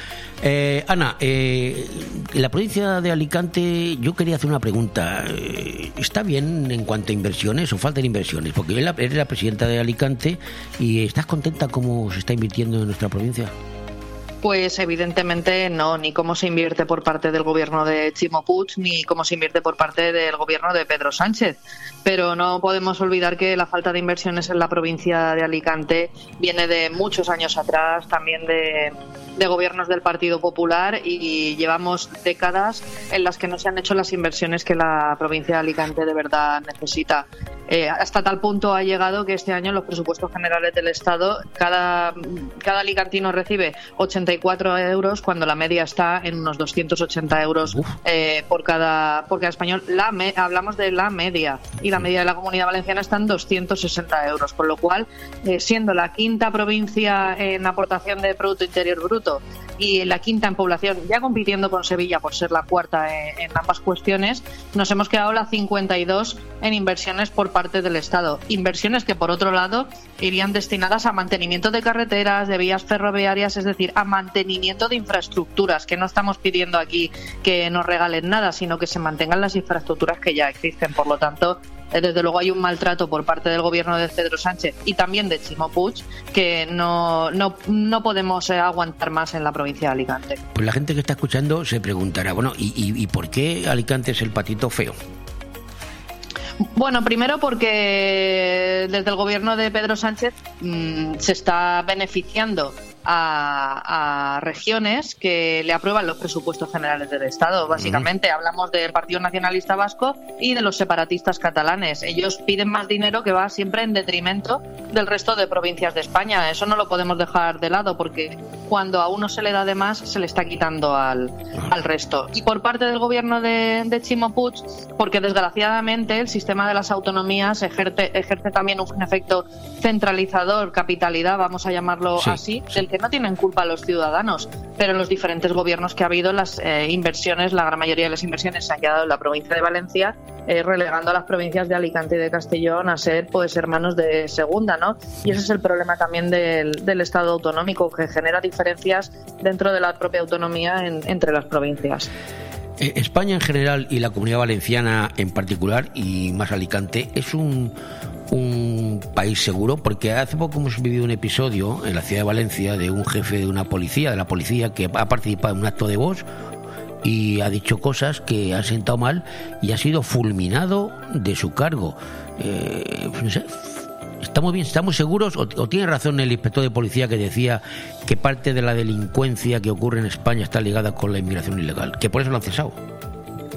Eh, Ana, eh, la provincia de Alicante yo quería hacer una pregunta. Eh, ¿Está bien en cuanto a inversiones o faltan inversiones? Porque eres la presidenta de Alicante y ¿estás contenta cómo se está invirtiendo en nuestra provincia? Pues evidentemente no, ni cómo se invierte por parte del gobierno de Chimo Puig, ni cómo se invierte por parte del gobierno de Pedro Sánchez. Pero no podemos olvidar que la falta de inversiones en la provincia de Alicante viene de muchos años atrás, también de, de gobiernos del Partido Popular y llevamos décadas en las que no se han hecho las inversiones que la provincia de Alicante de verdad necesita. Eh, hasta tal punto ha llegado que este año los presupuestos generales del Estado cada, cada alicantino recibe 84 euros cuando la media está en unos 280 euros eh, por, cada, por cada español. La me- hablamos de la media y la media de la comunidad valenciana está en 260 euros, con lo cual, eh, siendo la quinta provincia en aportación de Producto Interior Bruto y la quinta en población, ya compitiendo con Sevilla por ser la cuarta en, en ambas cuestiones, nos hemos quedado la 52 en inversiones por parte del Estado. Inversiones que, por otro lado, irían destinadas a mantenimiento de carreteras, de vías ferroviarias, es decir, a mantenimiento de infraestructuras, que no estamos pidiendo aquí que nos regalen nada, sino que se mantengan las infraestructuras que ya existen. Por lo tanto, desde luego hay un maltrato por parte del gobierno de Pedro Sánchez y también de Chimo Puig que no, no, no podemos eh, aguantar más en la provincia de Alicante. Pues la gente que está escuchando se preguntará, bueno, ¿y, y, y por qué Alicante es el patito feo? Bueno, primero porque desde el gobierno de Pedro Sánchez mmm, se está beneficiando a, a, regiones que le aprueban los presupuestos generales del Estado. Básicamente, hablamos del Partido Nacionalista Vasco y de los separatistas catalanes. Ellos piden más dinero que va siempre en detrimento del resto de provincias de España. Eso no lo podemos dejar de lado porque cuando a uno se le da de más, se le está quitando al, al resto. Y por parte del gobierno de, de Chimo Puig, porque desgraciadamente el sistema de las autonomías ejerce, ejerce también un efecto centralizador, capitalidad, vamos a llamarlo sí, así, sí. del no tienen culpa los ciudadanos, pero en los diferentes gobiernos que ha habido, las eh, inversiones, la gran mayoría de las inversiones se han quedado en la provincia de Valencia, eh, relegando a las provincias de Alicante y de Castellón a ser pues hermanos de segunda, ¿no? Y ese es el problema también del, del Estado autonómico, que genera diferencias dentro de la propia autonomía en, entre las provincias. Eh, España en general y la comunidad valenciana en particular, y más Alicante, es un, un país seguro porque hace poco hemos vivido un episodio en la ciudad de Valencia de un jefe de una policía, de la policía que ha participado en un acto de voz y ha dicho cosas que ha sentado mal y ha sido fulminado de su cargo. Eh, no sé, estamos bien, estamos seguros o, o, tiene razón el inspector de policía que decía que parte de la delincuencia que ocurre en España está ligada con la inmigración ilegal, que por eso lo han cesado.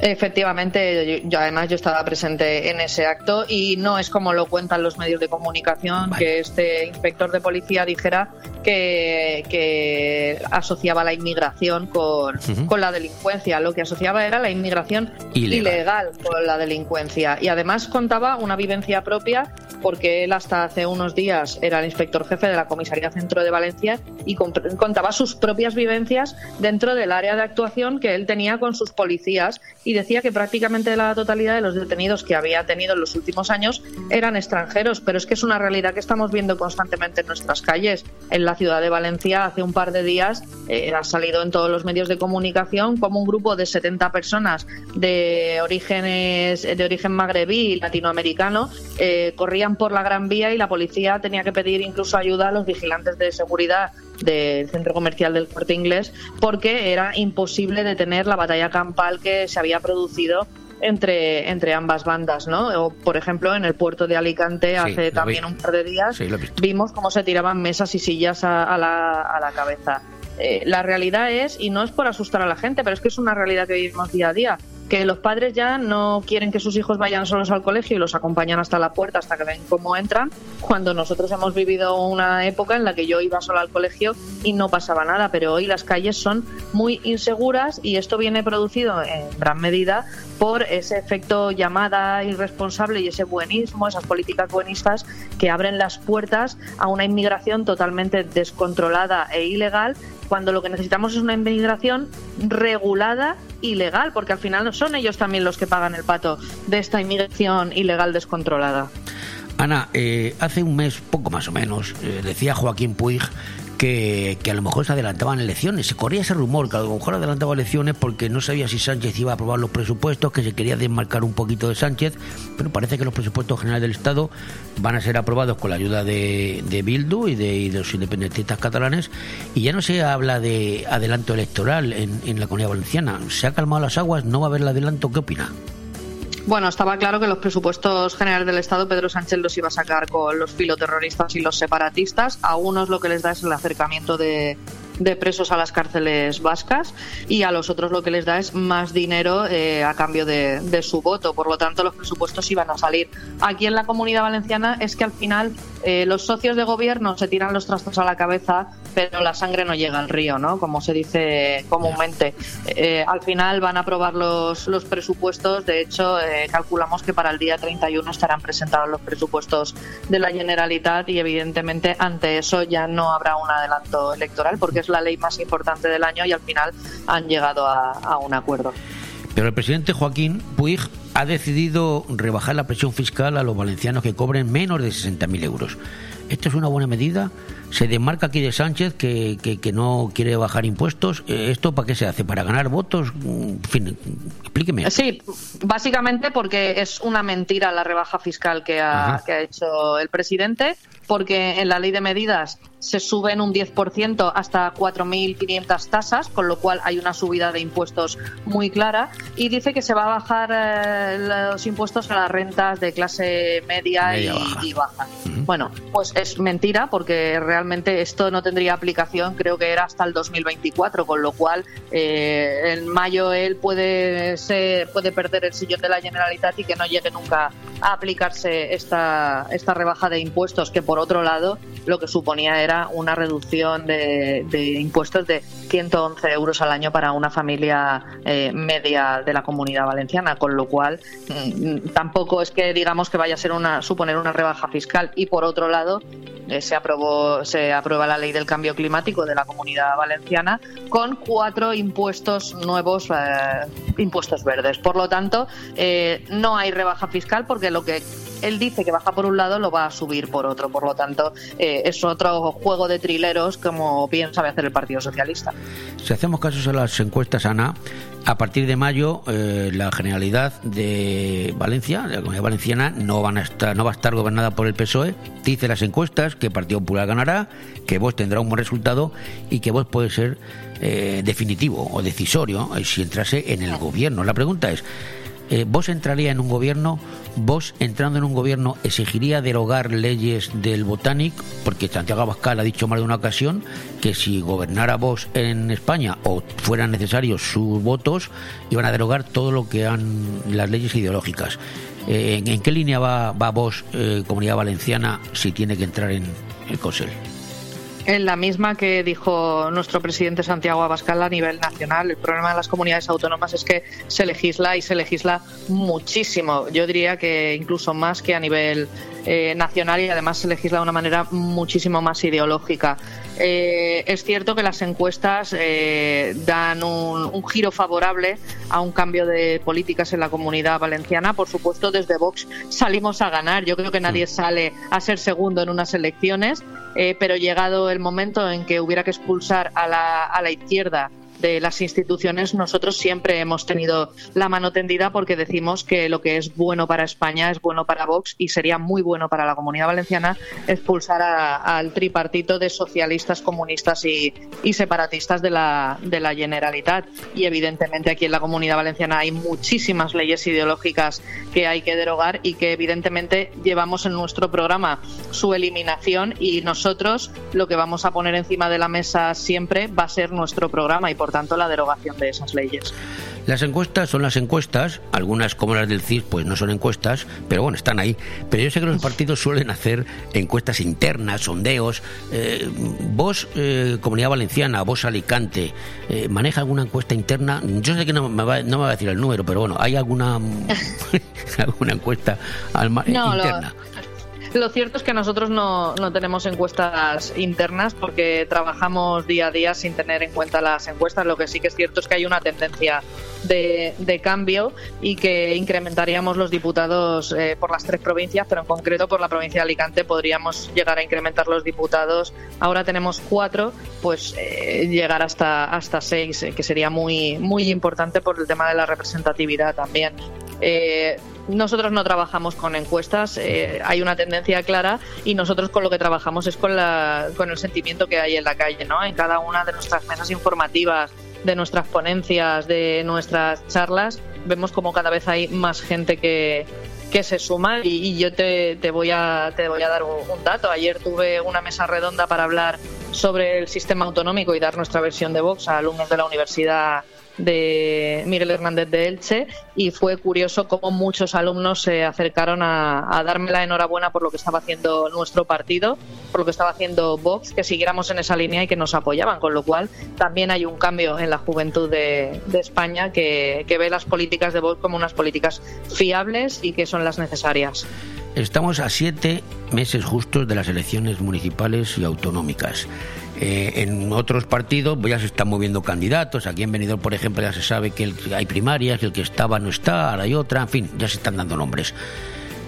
Efectivamente, yo, yo, además yo estaba presente en ese acto y no es como lo cuentan los medios de comunicación vale. que este inspector de policía dijera que, que asociaba la inmigración con, uh -huh. con, la delincuencia. Lo que asociaba era la inmigración ilegal. ilegal con la delincuencia y además contaba una vivencia propia porque él hasta hace unos días era el inspector jefe de la Comisaría Centro de Valencia y contaba sus propias vivencias dentro del área de actuación que él tenía con sus policías y decía que prácticamente la totalidad de los detenidos que había tenido en los últimos años eran extranjeros, pero es que es una realidad que estamos viendo constantemente en nuestras calles. En la ciudad de Valencia hace un par de días eh, ha salido en todos los medios de comunicación como un grupo de 70 personas de orígenes de origen magrebí y latinoamericano eh, corrían por la Gran Vía y la policía tenía que pedir incluso ayuda a los vigilantes de seguridad del centro comercial del Corte Inglés porque era imposible detener la batalla campal que se había producido entre, entre ambas bandas, ¿no? O, por ejemplo, en el puerto de Alicante sí, hace también vi. un par de días sí, vimos cómo se tiraban mesas y sillas a, a, la, a la cabeza. Eh, la realidad es, y no es por asustar a la gente, pero es que es una realidad que vivimos día a día, que los padres ya no quieren que sus hijos vayan solos al colegio y los acompañan hasta la puerta hasta que ven cómo entran, cuando nosotros hemos vivido una época en la que yo iba sola al colegio y no pasaba nada, pero hoy las calles son muy inseguras y esto viene producido en gran medida por ese efecto llamada irresponsable y ese buenismo, esas políticas buenistas que abren las puertas a una inmigración totalmente descontrolada e ilegal cuando lo que necesitamos es una inmigración regulada y legal, porque al final son ellos también los que pagan el pato de esta inmigración ilegal descontrolada. Ana, eh, hace un mes, poco más o menos, eh, decía Joaquín Puig que, que, a lo mejor se adelantaban elecciones. Se corría ese rumor que a lo mejor adelantaba elecciones porque no sabía si Sánchez iba a aprobar los presupuestos, que se quería desmarcar un poquito de Sánchez, pero parece que los presupuestos generales del Estado van a ser aprobados con la ayuda de, de Bildu y de, los independentistas catalanes y ya no se habla de adelanto electoral en, en la comunidad valenciana. ¿Se ha calmado las aguas? ¿No va a haber el adelanto? ¿Qué opina? Bueno, estaba claro que los presupuestos generales del Estado Pedro Sánchez los iba a sacar con los filoterroristas y los separatistas. A unos lo que les da es el acercamiento de, de presos a las cárceles vascas y a los otros lo que les da es más dinero eh, a cambio de, de, su voto. Por lo tanto, los presupuestos iban a salir. Aquí en la comunidad valenciana es que al final eh, los socios de gobierno se tiran los trastos a la cabeza pero la sangre no llega al río, ¿no? Como se dice comúnmente. Eh, al final van a aprobar los, los presupuestos, de hecho, eh, calculamos que para el día 31 estarán presentados los presupuestos de la Generalitat y evidentemente ante eso ya no habrá un adelanto electoral porque es la ley más importante del año y al final han llegado a, a un acuerdo. Pero el presidente Joaquín Puig ha decidido rebajar la presión fiscal a los valencianos que cobren menos de 60.000 euros. ¿Esto es una buena medida? Se desmarca aquí de Sánchez que, que, que no quiere bajar impuestos. Eh, ¿Esto para qué se hace? ¿Para ganar votos? Mm, En fin, explíqueme. Sí, básicamente porque es una mentira la rebaja fiscal que ha, Ajá. que ha hecho el presidente, porque en la ley de medidas se suben un 10% hasta 4.500 tasas, con lo cual hay una subida de impuestos muy clara, y dice que se va a bajar eh, los impuestos a las rentas de clase media, Media y, baja. y baja. Bueno, pues es mentira porque realmente esto no tendría aplicación, creo que era hasta el 2024, con lo cual eh, en mayo él puede ser, puede perder el sillón de la Generalitat y que no llegue nunca a aplicarse esta, esta rebaja de impuestos, que por otro lado lo que suponía era una reducción de, impuestos de 111 euros al año para una familia eh, media de la comunidad valenciana, con lo cual mm, tampoco es que digamos que vaya a ser una suponer una rebaja fiscal. Y por otro lado eh, se aprobó se aprueba la ley del cambio climático de la comunidad valenciana con cuatro impuestos nuevos eh, impuestos verdes. Por lo tanto no hay rebaja fiscal porque lo que él dice que baja por un lado lo va a subir por otro. Por lo tanto eh, es otro juego de trileros como bien sabe hacer el Partido Socialista Si hacemos casos a las encuestas, Ana, a partir de mayo eh, la Generalidad de Valencia, la Comunidad Valenciana, no, van a estar, no va a estar gobernada por el PSOE. Dice las encuestas que el Partido Popular ganará, que vos tendrá un buen resultado y que vos puede ser eh, definitivo o decisorio eh, si entrase en el gobierno. La pregunta es, eh, ¿vos entraría en un gobierno? ¿Vos entrando en un gobierno exigiría derogar leyes del Botanic? Porque Santiago Abascal ha dicho más de una ocasión que si gobernara vos en España o fueran necesarios sus votos, iban a derogar todo lo que han las leyes ideológicas. Eh, ¿en, qué línea va, va vos, eh, Comunidad Valenciana, si tiene que entrar en el COSEL? En la misma que dijo nuestro presidente Santiago Abascal a nivel nacional, el problema de las comunidades autónomas es que se legisla y se legisla muchísimo. Yo diría que incluso más que a nivel eh, nacional y además se legisla de una manera muchísimo más ideológica. Eh, es cierto que las encuestas eh, dan un, un giro favorable a un cambio de políticas en la comunidad valenciana. Por supuesto, desde Vox salimos a ganar. Yo creo que nadie sale a ser segundo en unas elecciones, eh, pero llegado el momento en que hubiera que expulsar a la, a la izquierda de las instituciones, nosotros siempre hemos tenido la mano tendida porque decimos que lo que es bueno para España es bueno para Vox y sería muy bueno para la comunidad valenciana expulsar al tripartito de socialistas, comunistas y, y separatistas de la, de la Generalitat. Y evidentemente aquí en la comunidad valenciana hay muchísimas leyes ideológicas que hay que derogar y que evidentemente llevamos en nuestro programa su eliminación y nosotros lo que vamos a poner encima de la mesa siempre va a ser nuestro programa y por tanto la derogación de esas leyes. Las encuestas son las encuestas, algunas como las del CIS pues no son encuestas, pero bueno, están ahí. Pero yo sé que los partidos suelen hacer encuestas internas, sondeos. Eh, vos, eh, Comunidad Valenciana, vos Alicante, eh, ¿maneja alguna encuesta interna? Yo sé que no me, va, no me va a decir el número, pero bueno, ¿hay alguna, alguna encuesta alma- No, interna? Lo cierto es que nosotros no, no tenemos encuestas internas porque trabajamos día a día sin tener en cuenta las encuestas. Lo que sí que es cierto es que hay una tendencia de, de cambio y que incrementaríamos los diputados eh, por las tres provincias, pero en concreto por la provincia de Alicante podríamos llegar a incrementar los diputados. Ahora tenemos cuatro, pues eh, llegar hasta, hasta seis, eh, que sería muy, muy importante por el tema de la representatividad también. Eh, nosotros no trabajamos con encuestas, eh, hay una tendencia clara y nosotros con lo que trabajamos es con, la, con el sentimiento que hay en la calle, ¿no? En cada una de nuestras mesas informativas, de nuestras ponencias, de nuestras charlas, vemos como cada vez hay más gente que, que se suma y, y yo te, te voy a, te voy a dar un, un dato. Ayer tuve una mesa redonda para hablar sobre el sistema autonómico y dar nuestra versión de Vox a alumnos de la Universidad de Miguel Hernández de Elche y fue curioso cómo muchos alumnos se acercaron a, darme la enhorabuena por lo que estaba haciendo nuestro partido, por lo que estaba haciendo Vox, que siguiéramos en esa línea y que nos apoyaban, con lo cual también hay un cambio en la juventud de, de España que, que ve las políticas de Vox como unas políticas fiables y que son las necesarias. Estamos a siete meses justos de las elecciones municipales y autonómicas. Eh, en otros partidos pues ya se están moviendo candidatos. Aquí en Benidorm, por ejemplo, ya se sabe que el, hay primarias, que el que estaba no está, ahora hay otra, en fin, ya se están dando nombres.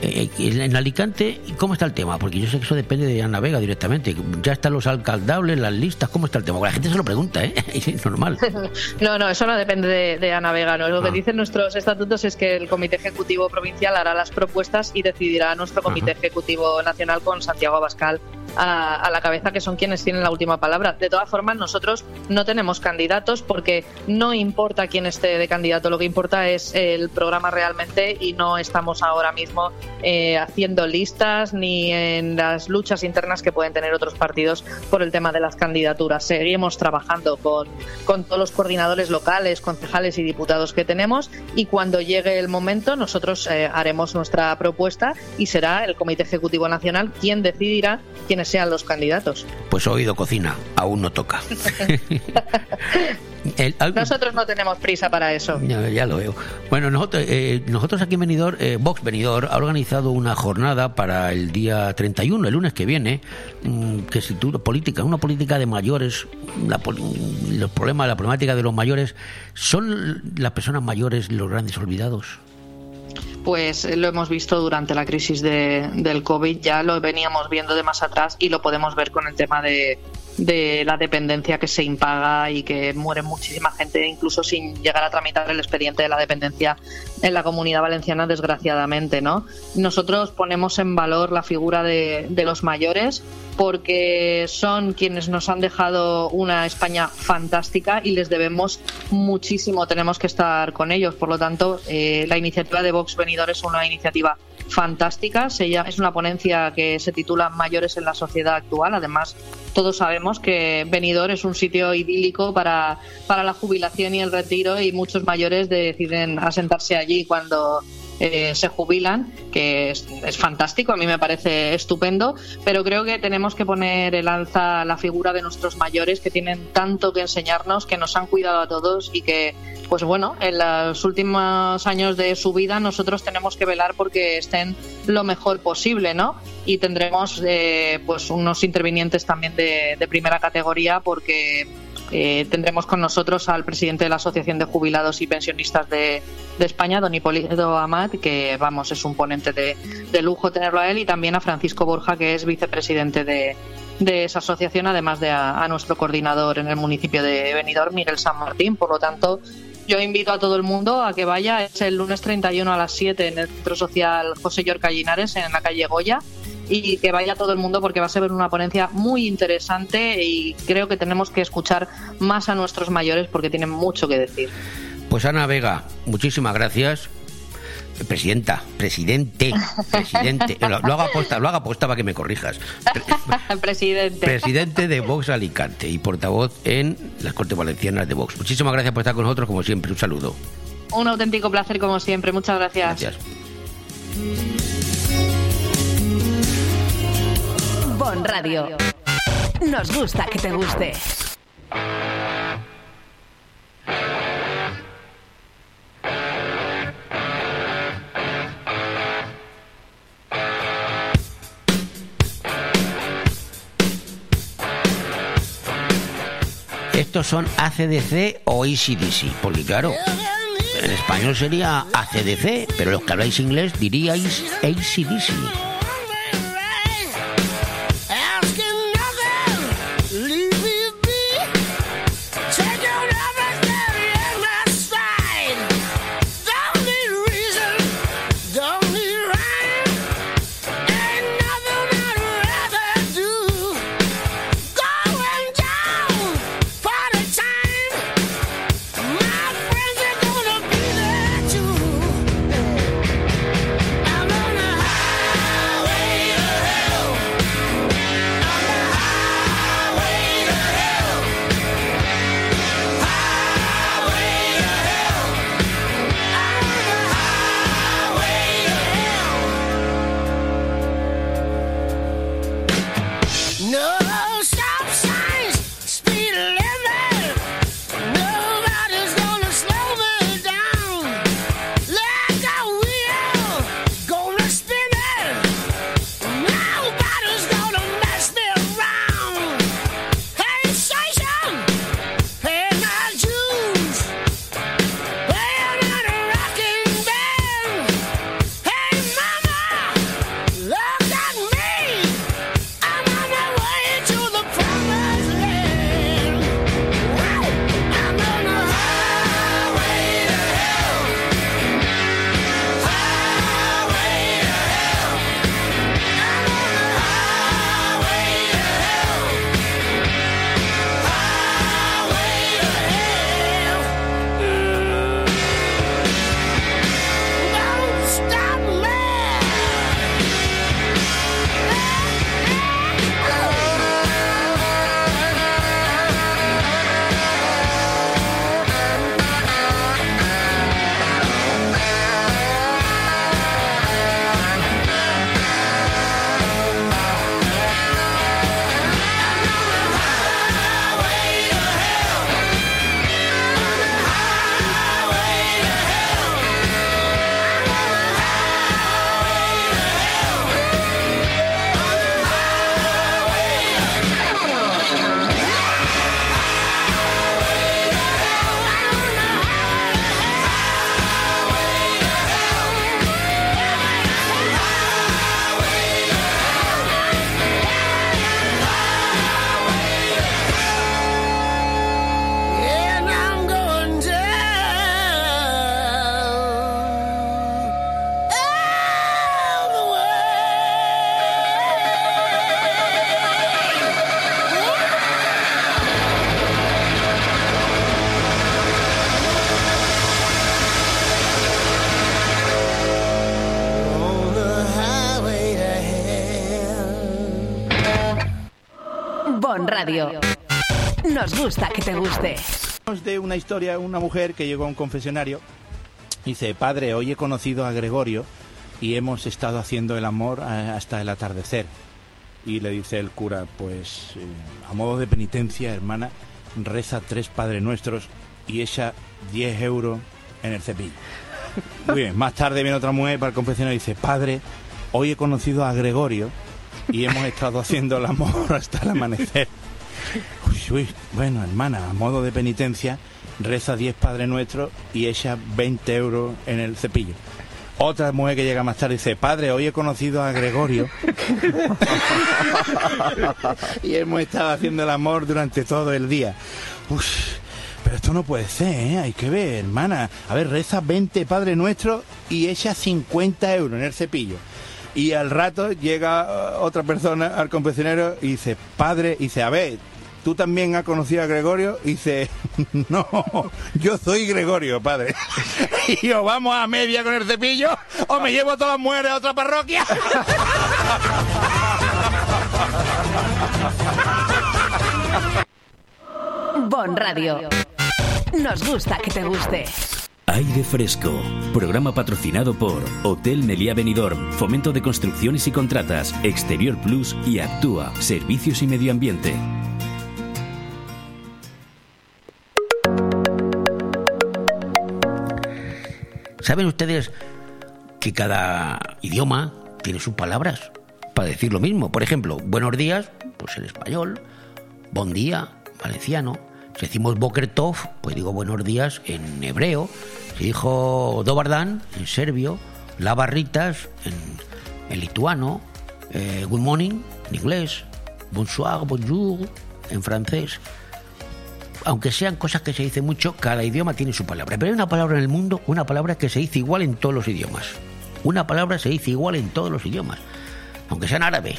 Eh, en Alicante, ¿cómo está el tema? Porque yo sé que eso depende de Ana Vega directamente. ¿Ya están los alcaldables, las listas? ¿Cómo está el tema? Porque la gente se lo pregunta, ¿eh? es normal. no, no, eso no depende de, de Ana Vega. ¿no? Lo que dicen nuestros estatutos es que el Comité Ejecutivo Provincial hará las propuestas y decidirá nuestro Comité Ajá. Ejecutivo Nacional con Santiago Abascal a, la cabeza, que son quienes tienen la última palabra. De todas formas, nosotros no tenemos candidatos porque no importa quién esté de candidato, lo que importa es el programa realmente y no estamos ahora mismo eh, haciendo listas ni en las luchas internas que pueden tener otros partidos por el tema de las candidaturas. Seguimos trabajando con, con todos los coordinadores locales, concejales y diputados que tenemos y cuando llegue el momento nosotros eh, haremos nuestra propuesta y será el Comité Ejecutivo Nacional quien decidirá quiénes sean los candidatos. Pues oído cocina, aún no toca. El, algo... Nosotros no tenemos prisa para eso. Ya, ya lo veo. Bueno, nosotros, eh, nosotros aquí en Benidorm, eh, Vox Benidorm ha organizado una jornada para el día 31, el lunes que viene, mmm, que se titula Política, una política de mayores, la, los problemas, la problemática de los mayores. ¿Son las personas mayores los grandes olvidados? Pues lo hemos visto durante la crisis de, del COVID, ya lo veníamos viendo de más atrás y lo podemos ver con el tema de, de la dependencia que se impaga y que muere muchísima gente, incluso sin llegar a tramitar el expediente de la dependencia en la comunidad valenciana, desgraciadamente, ¿no? Nosotros ponemos en valor la figura de, de los mayores porque son quienes nos han dejado una España fantástica y les debemos muchísimo, tenemos que estar con ellos. Por lo tanto, eh, la iniciativa de Vox Venidor es una iniciativa fantástica. Es una ponencia que se titula Mayores en la sociedad actual. Además, todos sabemos que Benidorm es un sitio idílico para, para la jubilación y el retiro y muchos mayores deciden asentarse allí cuando eh, se jubilan, que es, fantástico, a mí me parece estupendo, pero creo que tenemos que poner el alza la figura de nuestros mayores que tienen tanto que enseñarnos, que nos han cuidado a todos y que, pues bueno, en los últimos años de su vida nosotros tenemos que velar porque estén lo mejor posible, ¿no? Y tendremos eh, pues unos intervinientes también de, de primera categoría porque eh, tendremos con nosotros al presidente de la Asociación de Jubilados y Pensionistas de, España, don Hipólito Amat, que vamos, es un ponente de, lujo tenerlo a él, y también a Francisco Borja, que es vicepresidente de, esa asociación, además de a, a, nuestro coordinador en el municipio de Benidorm, Miguel San Martín. Por lo tanto, yo invito a todo el mundo a que vaya. Es el lunes 31 a las 7 en el Centro Social José Yorca Linares, en la calle Goya y que vaya todo el mundo porque va a ser una ponencia muy interesante y creo que tenemos que escuchar más a nuestros mayores porque tienen mucho que decir. Pues Ana Vega, muchísimas gracias. Presidenta, presidente, presidente. Lo, lo hago aposta, lo hago aposta para que me corrijas. presidente. Presidente de Vox Alicante y portavoz en las Cortes Valencianas de Vox. Muchísimas gracias por estar con nosotros, como siempre. Un saludo. Un auténtico placer, como siempre. Muchas gracias. Gracias. Bon Radio. Nos gusta que te guste. Estos son ACDC o ACDC, porque claro, en español sería ACDC, pero los que habláis inglés diríais ACDC. Radio. Nos gusta que te guste. De una historia una mujer que llegó a un confesionario y dice, padre, hoy he conocido a Gregorio y hemos estado haciendo el amor eh, hasta el atardecer. Y le dice el cura, pues eh, a modo de penitencia, hermana, reza tres Padres Nuestros y echa 10 euros en el cepillo. Muy bien, más tarde viene otra mujer para el confesionario y dice, padre, hoy he conocido a Gregorio y hemos estado haciendo el amor hasta el amanecer. Uy, uy, bueno, hermana, a modo de penitencia, reza 10 Padre Nuestros y echa 20 euros en el cepillo. Otra mujer que llega más tarde dice, padre, hoy he conocido a Gregorio y hemos estado haciendo el amor durante todo el día. Uf, pero esto no puede ser, ¿eh? Hay que ver, hermana. A ver, reza 20 Padre Nuestro y echa 50 euros en el cepillo. Y al rato llega eh, otra persona al confesionario y dice, padre, y dice, a ver, ¿tú también has conocido a Gregorio? Y dice, no, yo soy Gregorio, padre. Y yo, vamos a media con el cepillo o me llevo a todas las mujeres a otra parroquia. Bon Radio. Nos gusta que te guste. Aire Fresco, programa patrocinado por Hotel Meliá Benidorm, Fomento de Construcciones y Contratas, Exterior Plus y Actúa, Servicios y Medio Ambiente. ¿Saben ustedes que cada idioma tiene sus palabras para decir lo mismo? Por ejemplo, buenos días, pues en español, bon día, valenciano. Si decimos Boker Tov, pues digo buenos días en hebreo. Si dijo Dobardan en serbio, La Barritas en, lituano, eh, Good morning en inglés, Bonsoir, bonjour en francés. Aunque sean cosas que se dicen mucho, cada idioma tiene su palabra. Pero hay una palabra en el mundo, una palabra que se dice igual en todos los idiomas. Una palabra se dice igual en todos los idiomas. Aunque sea en árabe,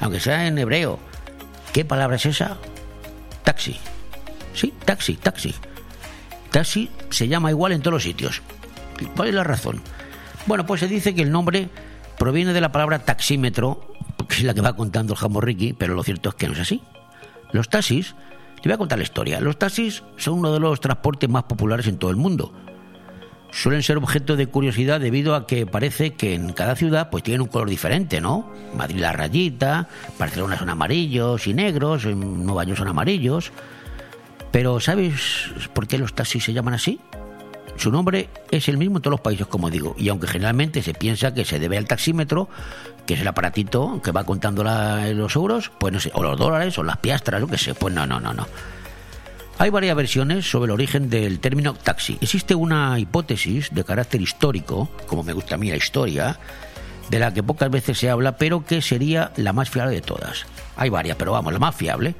aunque sea en hebreo. ¿Qué palabra es esa? Taxi. Sí, taxi, taxi. Taxi se llama igual en todos los sitios. ¿Cuál es la razón? Bueno, pues se dice que el nombre proviene de la palabra taxímetro, que es la que va contando el jamorriqui, pero lo cierto es que no es así. Los taxis, te voy a contar la historia. Los taxis son uno de los transportes más populares en todo el mundo. suelen ser objeto de curiosidad debido a que parece que en cada ciudad pues tienen un color diferente, ¿no? Madrid la rayita, Barcelona son amarillos y negros, en Nueva York son amarillos. Pero ¿sabes por qué los taxis se llaman así? Su nombre es el mismo en todos los países, como digo, y aunque generalmente se piensa que se debe al taxímetro, que es el aparatito que va contando la- los euros, pues no sé, o los dólares, o las piastras, lo que sé, pues no, no, no, no. Hay varias versiones sobre el origen del término taxi. Existe una hipótesis de carácter histórico, como me gusta a mí la historia, de la que pocas veces se habla, pero que sería la más fiable de todas. Hay varias, pero vamos, la más fiable,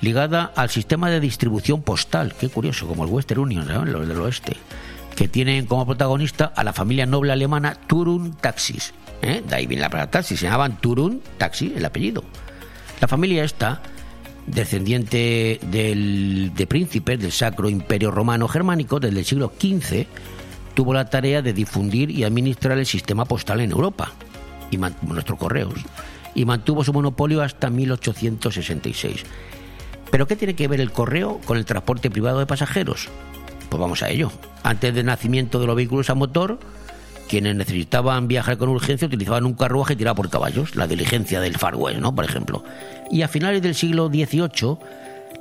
ligada al sistema de distribución postal, qué curioso, como el Western Union, los del oeste, que tienen como protagonista a la familia noble alemana Turun Taxis. ¿eh? De ahí viene la palabra taxi, se llamaban Turun Taxi, el apellido. La familia esta, descendiente del, de príncipes del Sacro Imperio Romano Germánico desde el siglo XV, tuvo la tarea de difundir y administrar el sistema postal en Europa, y nuestros correos, y mantuvo su monopolio hasta 1866. ¿Pero qué tiene que ver el correo con el transporte privado de pasajeros? Pues vamos a ello. Antes del nacimiento de los vehículos a motor, quienes necesitaban viajar con urgencia utilizaban un carruaje tirado por caballos, la diligencia del Far West, ¿no? Por ejemplo. Y a finales del siglo XVIII,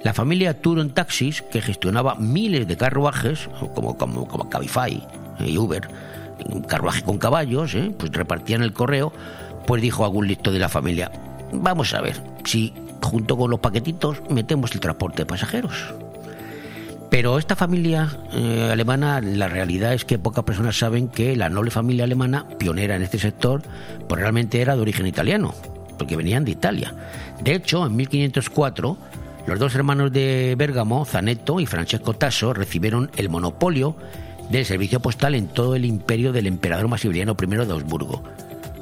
la familia Turon Taxis, que gestionaba miles de carruajes, como, como, como Cabify y Uber, un carruaje con caballos, ¿eh? pues repartían el correo, pues dijo algún listo de la familia, vamos a ver si junto con los paquetitos metemos el transporte de pasajeros. Pero esta familia eh, alemana, la realidad es que pocas personas saben que la noble familia alemana, pionera en este sector, pues realmente era de origen italiano, porque venían de Italia. De hecho, en 1504, los dos hermanos de Bérgamo, Zaneto y Francesco Tasso, recibieron el monopolio del servicio postal en todo el imperio del emperador Maximiliano I de Augsburgo.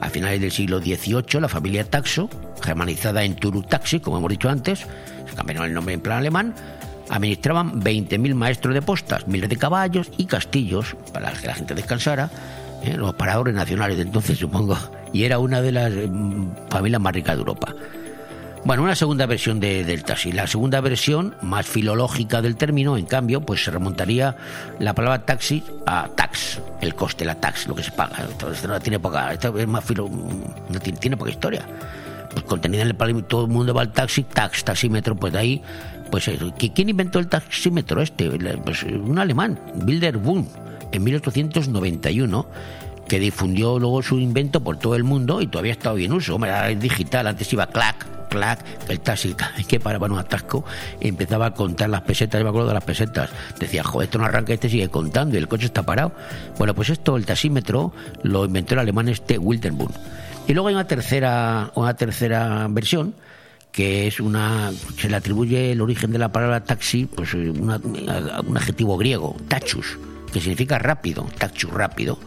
A finales del siglo XVIII, la familia Taxo, germanizada en Turu Taxi, como hemos dicho antes, se cambiaron el nombre en plan alemán, administraban 20.000 maestros de postas, miles de caballos y castillos para que la gente descansara, ¿eh? los paradores nacionales de entonces, supongo, y era una de las mm, familias más ricas de Europa. Bueno, una segunda versión de- del taxi. La segunda versión, más filológica del término, en cambio, pues se remontaría la palabra taxi a tax, el coste, la tax, lo que se paga. Entonces, no tiene poca, esto es más filo, no tiene, poca historia. Pues contenida en el palabra, todo el mundo va al taxi, tax, taxímetro, pues de ahí, pues eso. ¿Qui- ¿quién inventó el taxímetro este? Pues un alemán, Wilder Wundt, en 1891 que difundió luego su invento por todo el mundo y todavía está hoy en uso. Hombre, ahora es digital, antes iba clac, clac, el taxi que paraba en un atasco empezaba a contar las pesetas, yo me acuerdo de las pesetas. Decía, joder, esto no arranca, este sigue contando y el coche está parado. Bueno, pues esto, el taxímetro, lo inventó el alemán este Wildenburg. Y luego hay una tercera, una tercera versión que es una se le atribuye el origen de la palabra taxi pues eh, una- un adjetivo griego tachus que significa rápido tachus rápido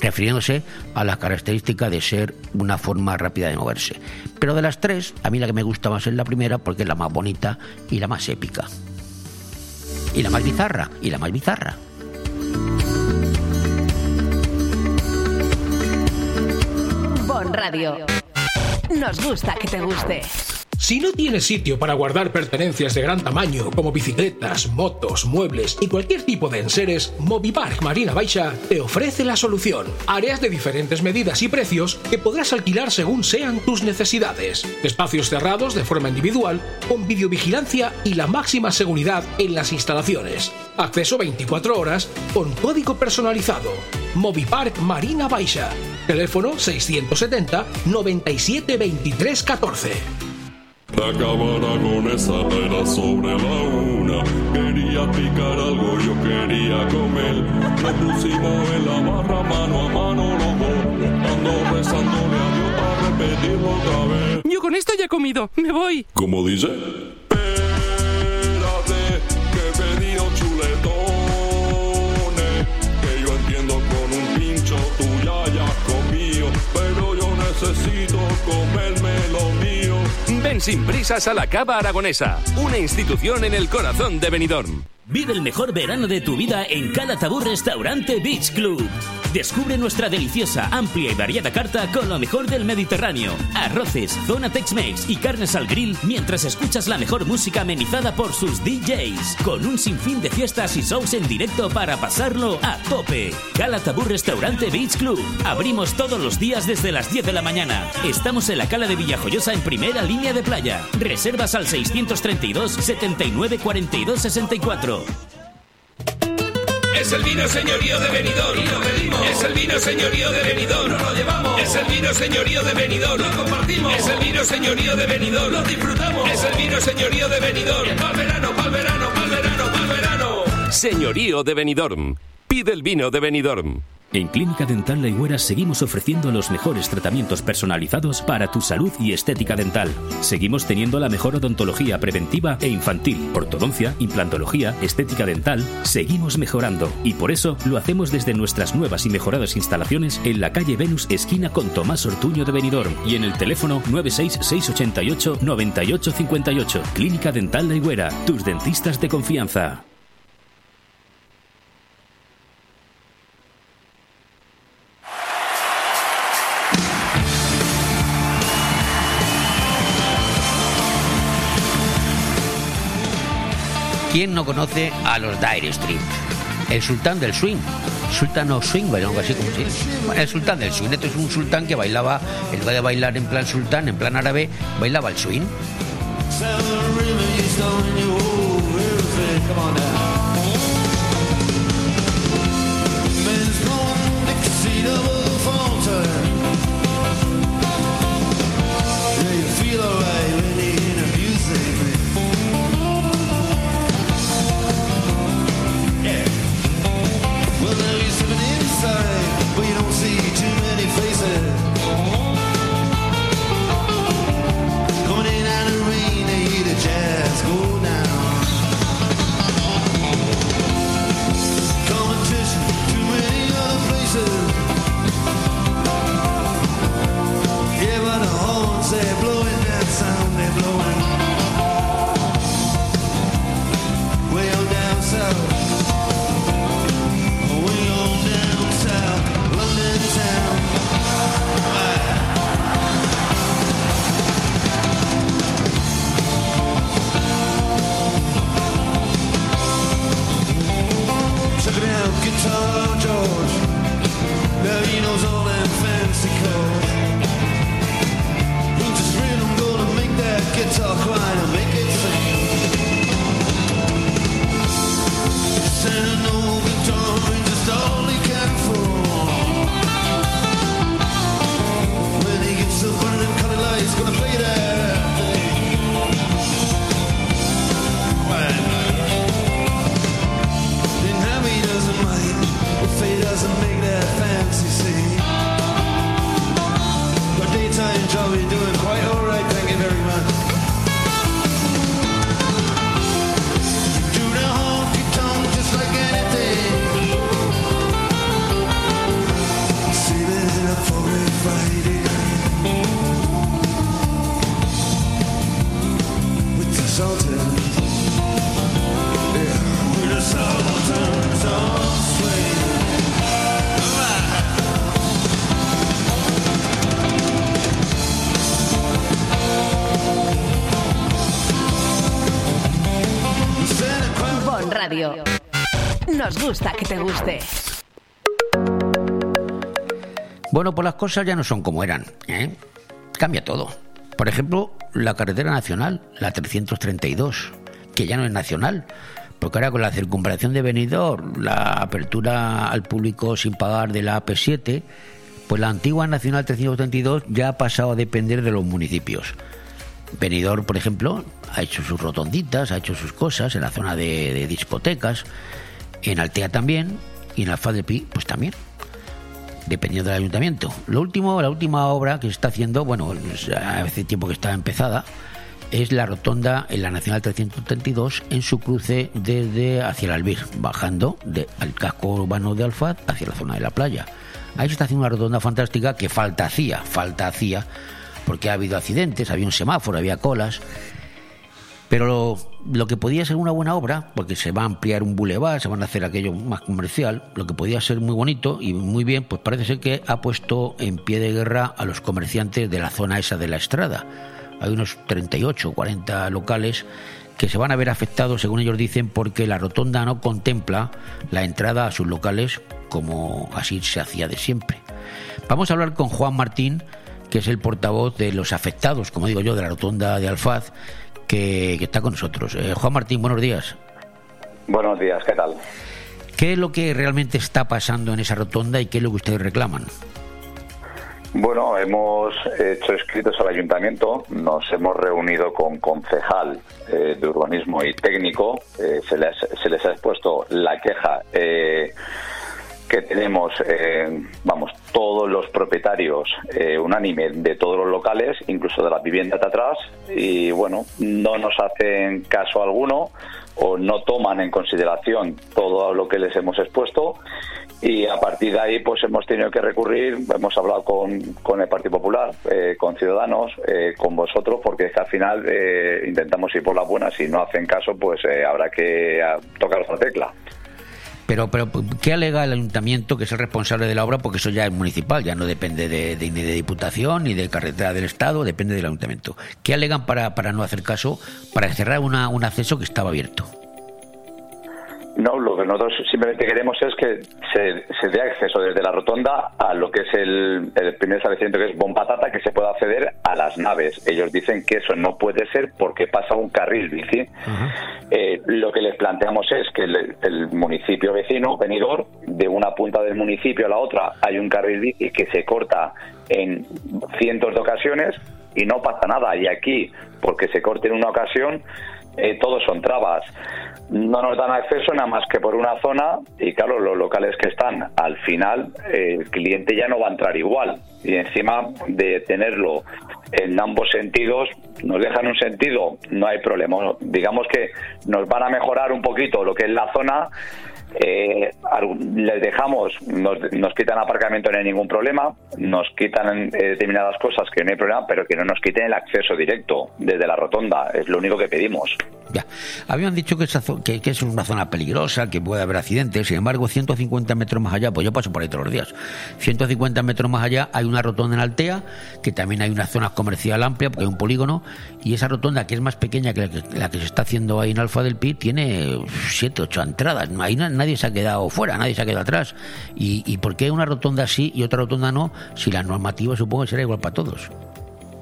refiriéndose a la característica de ser una forma rápida de moverse pero de las tres a mí la que me gusta más es la primera porque es la más bonita y la más épica y la más bizarra y la más bizarra Bon Radio. Nos gusta que te guste. Si no tienes sitio para guardar pertenencias de gran tamaño como bicicletas, motos, muebles y cualquier tipo de enseres, Movipark Marina Baixa te ofrece la solución. Áreas de diferentes medidas y precios que podrás alquilar según sean tus necesidades. Espacios cerrados de forma individual, con videovigilancia y la máxima seguridad en las instalaciones. Acceso 24 horas con código personalizado. Movipark Marina Baixa. Teléfono 670 97 23 14. Acabará con esa era sobre la una. Quería picar algo, yo quería comer. Nos pusimos en la barra mano a mano los dos. Ando rezándole a Dios para repetirlo otra vez. Yo con esto ya he comido. Me voy. ¿Cómo dice? Espérate, que he pedido chuletones. Que yo entiendo con un pincho tú ya hayas comido. Pero yo necesito comerme lo mío. Ven sin prisas a la Cava Aragonesa, una institución en el corazón de Benidorm. Vive el mejor verano de tu vida en Calatabur Restaurante Beach Club. Descubre nuestra deliciosa, amplia y variada carta con lo mejor del Mediterráneo. Arroces, zona Tex-Mex y carnes al grill mientras escuchas la mejor música amenizada por sus DJs. Con un sinfín de fiestas y shows en directo para pasarlo a tope. Cala Tabú Restaurante Beach Club. Abrimos todos los días desde las 10 de la mañana. Estamos en la Cala de Villajoyosa en primera línea de playa. Reservas al 632 79 42 64. Es el vino señorío de Benidorm. Y lo pedimos. Es el vino señorío de Benidorm. Nos lo llevamos. Es el vino señorío de Benidorm. Lo compartimos. Es el vino señorío de Benidorm. Lo disfrutamos. Es el vino señorío de Benidorm. Pa'l verano, pa'l verano, pa'l verano, pa'l verano. Señorío de Benidorm. Pide el vino de Benidorm. En Clínica Dental La Higuera seguimos ofreciendo los mejores tratamientos personalizados para tu salud y estética dental. Seguimos teniendo la mejor odontología preventiva e infantil, ortodoncia, implantología, estética dental. Seguimos mejorando y por eso lo hacemos desde nuestras nuevas y mejoradas instalaciones en la calle Venus, esquina con Tomás Ortuño de Benidorm y en el teléfono 96688 9858. Clínica Dental La Higuera, tus dentistas de confianza. ¿Quién no conoce a los Dire Street? El sultán del swing. Sultán of swing, bueno, algo así como. Bueno, el sultán del swing. Esto es un sultán que bailaba, en lugar de bailar en plan sultán, en plan árabe, bailaba el swing. Cosas ya no son como eran. ¿eh? Cambia todo. Por ejemplo, la carretera nacional, la 332, que ya no es nacional, porque ahora con la circunvalación de Benidorm, la apertura al público sin pagar de la AP7, pues la antigua nacional 332 ya ha pasado a depender de los municipios. Benidorm, por ejemplo, ha hecho sus rotonditas, ha hecho sus cosas en la zona de, de discotecas, en Altea también, y en Alfa de Pi, pues también dependiendo del ayuntamiento. Lo último, la última obra que se está haciendo, bueno, hace tiempo que está empezada, es la rotonda en la Nacional 332 en su cruce desde hacia el Albir, bajando de, al casco urbano de Alfaz hacia la zona de la playa. Ahí se está haciendo una rotonda fantástica que falta hacía, falta hacía, porque ha habido accidentes, había un semáforo, había colas. Pero lo, que podía ser una buena obra, porque se va a ampliar un bulevar, se van a hacer aquello más comercial, lo que podía ser muy bonito y muy bien, pues parece ser que ha puesto en pie de guerra a los comerciantes de la zona esa de la estrada. Hay unos 38 o 40 locales que se van a ver afectados, según ellos dicen, porque la rotonda no contempla la entrada a sus locales como así se hacía de siempre. Vamos a hablar con Juan Martín, que es el portavoz de los afectados, como digo yo, de la rotonda de Alfaz, que, que está con nosotros. Eh, Juan Martín, buenos días. Buenos días, ¿qué tal? ¿Qué es lo que realmente está pasando en esa rotonda y qué es lo que ustedes reclaman? Bueno, hemos hecho escritos al ayuntamiento, nos hemos reunido con concejal eh, de urbanismo y técnico, eh, se, les, se les ha expuesto la queja eh, que tenemos, eh, vamos, todos los propietarios eh, unánime de todos los locales, incluso de las viviendas de atrás, y bueno, no nos hacen caso alguno o no toman en consideración todo lo que les hemos expuesto y a partir de ahí pues hemos tenido que recurrir, hemos hablado con, con el Partido Popular, eh, con Ciudadanos, eh, con vosotros, porque es que al final eh, intentamos ir por las buenas, si no hacen caso pues eh, habrá que tocar otra tecla. Pero, pero, ¿qué alega el ayuntamiento que es el responsable de la obra? Porque eso ya es municipal, ya no depende de, de- ni de Diputación ni de carretera del Estado, depende del ayuntamiento. ¿Qué alegan para, para no hacer caso, para cerrar una, un acceso que estaba abierto? No, lo que nosotros simplemente queremos es que se, se dé acceso desde la rotonda a lo que es el, el primer establecimiento que es Bompatata, que se pueda acceder a las naves. Ellos dicen que eso no puede ser porque pasa un carril bici. Eh, lo que les planteamos es que el, el municipio vecino, Benidorm, de una punta del municipio a la otra hay un carril bici que se corta en cientos de ocasiones y no pasa nada. Y aquí, porque se corte en una ocasión, eh, todos son trabas. No nos dan acceso nada más que por una zona y claro, los locales que están al final, eh, el cliente ya no va a entrar igual. Y encima de tenerlo en ambos sentidos, nos dejan un sentido, no hay problema. Digamos que nos van a mejorar un poquito lo que es la zona. eh, les dejamos, nos, nos quitan aparcamiento, no hay ningún problema, nos quitan eh, determinadas cosas que no hay problema, pero que no nos quiten el acceso directo desde la rotonda, es lo único que pedimos. Ya. Habían dicho que, esa que, que es una zona peligrosa, que puede haber accidentes. Sin embargo, 150 metros más allá, pues yo paso por ahí todos los días. 150 metros más allá hay una rotonda en Altea, que también hay una zona comercial amplia, porque hay un polígono. Y esa rotonda, que es más pequeña que la que, la que se está haciendo ahí en Alfa del Pi, tiene 7, 8 entradas. Ahí na- nadie se ha quedado fuera, nadie se ha quedado atrás. ¿Y, ¿Y por qué una rotonda sí y otra rotonda no? Si la normativa supongo que será igual para todos.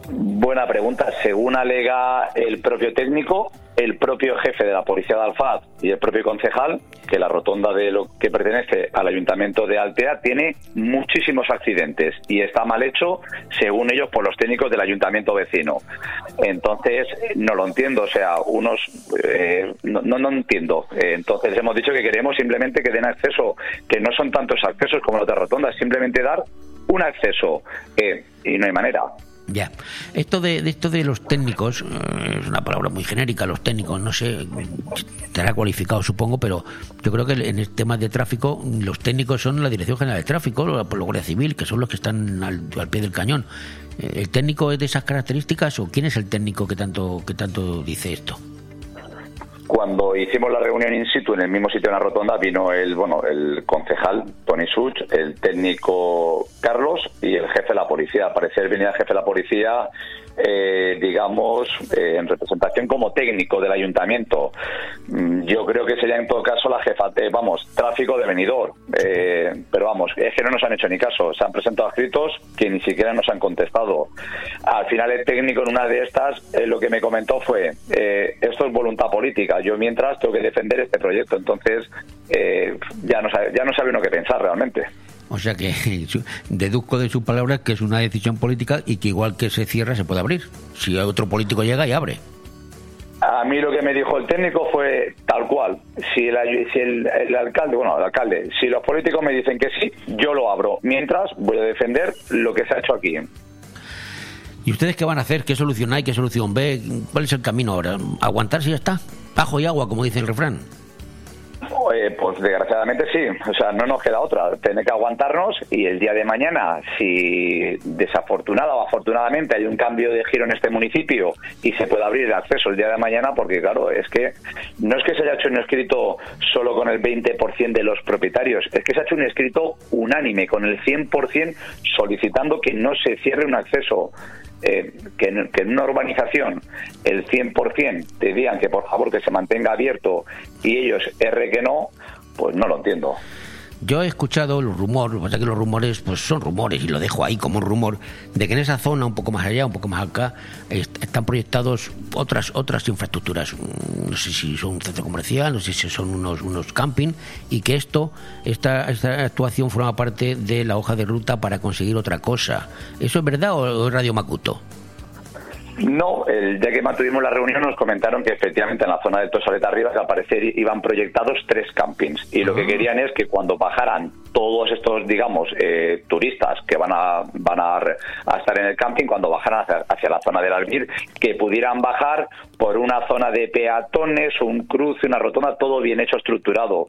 Buena pregunta. Según alega el propio técnico, el propio jefe de la policía de Alfaz y el propio concejal, que la rotonda de lo que pertenece al ayuntamiento de Altea tiene muchísimos accidentes y está mal hecho, según ellos, por los técnicos del ayuntamiento vecino. Entonces, no lo entiendo. O sea, unos. eh, no, no, no entiendo. Entonces, hemos dicho que queremos simplemente que den acceso, que no son tantos accesos como la otra rotonda, simplemente dar un acceso. eh, y no hay manera. Ya. Esto de, de esto de los técnicos, eh, es una palabra muy genérica, los técnicos, no sé, estará cualificado supongo, pero yo creo que en el tema de tráfico, los técnicos son la Dirección General de Tráfico, la, Guardia Civil, que son los que están al, al pie del cañón. Eh, ¿El técnico es de esas características o quién es el técnico que tanto, que tanto dice esto? Cuando hicimos la reunión in situ en el mismo sitio en la rotonda vino el bueno el concejal Tony Such, el técnico Carlos y el jefe de la policía. Al parecer venía el jefe de la policía, eh, digamos, eh, en representación como técnico del ayuntamiento. Mm, Yo creo que sería en todo caso la jefa, eh, vamos, tráfico de venidor. Eh, pero vamos, es que no nos han hecho ni caso. Se han presentado escritos que ni siquiera nos han contestado. Al final el técnico en una de estas eh, lo que me comentó fue, esto es voluntad política. Yo mientras tengo que defender este proyecto. Entonces ya, no sabe, ya no sabe uno qué pensar realmente. O sea que deduzco de sus palabras que es una decisión política y que igual que se cierra se puede abrir. Si otro político llega y abre. A mí lo que me dijo el técnico fue tal cual. Si el, si el, el alcalde, bueno, el alcalde, si los políticos me dicen que sí, yo lo abro. Mientras voy a defender lo que se ha hecho aquí. ¿Y ustedes qué van a hacer? ¿Qué solución hay? ¿Qué solución ve? ¿Cuál es el camino ahora? ¿Aguantarse y ya está? Bajo y agua, como dice el refrán. Eh, Eh, pues desgraciadamente sí, o sea, no nos queda otra, tener que aguantarnos y el día de mañana, si desafortunada o afortunadamente hay un cambio de giro en este municipio y se puede abrir el acceso el día de mañana, porque claro, es que no es que se haya hecho un escrito solo con el 20% de los propietarios, es que se ha hecho un escrito unánime con el 100% solicitando que no se cierre un acceso eh, que, en, que en una urbanización el 100% te digan que por favor que se mantenga abierto y ellos R que no, pues no lo entiendo. Yo he escuchado los rumores, lo que pasa es que los rumores pues son rumores y lo dejo ahí como un rumor, de que en esa zona, un poco más allá, un poco más acá, est- están proyectados otras otras infraestructuras. Mm, No sé si son un centro comercial, no sé si son unos, unos camping, y que esto, esta, esta actuación forma parte de la hoja de ruta para conseguir otra cosa. ¿Eso es verdad o es Radio Macuto? No, el día que mantuvimos la reunión nos comentaron que efectivamente en la zona de Tosaleta arriba que al parecer iban proyectados tres campings. Y lo que querían es que cuando bajaran todos estos, digamos, eh, turistas que van a van a, a estar en el camping, cuando bajaran hacia, hacia la zona del Albir, que pudieran bajar por una zona de peatones, un cruce, una rotonda, todo bien hecho, estructurado.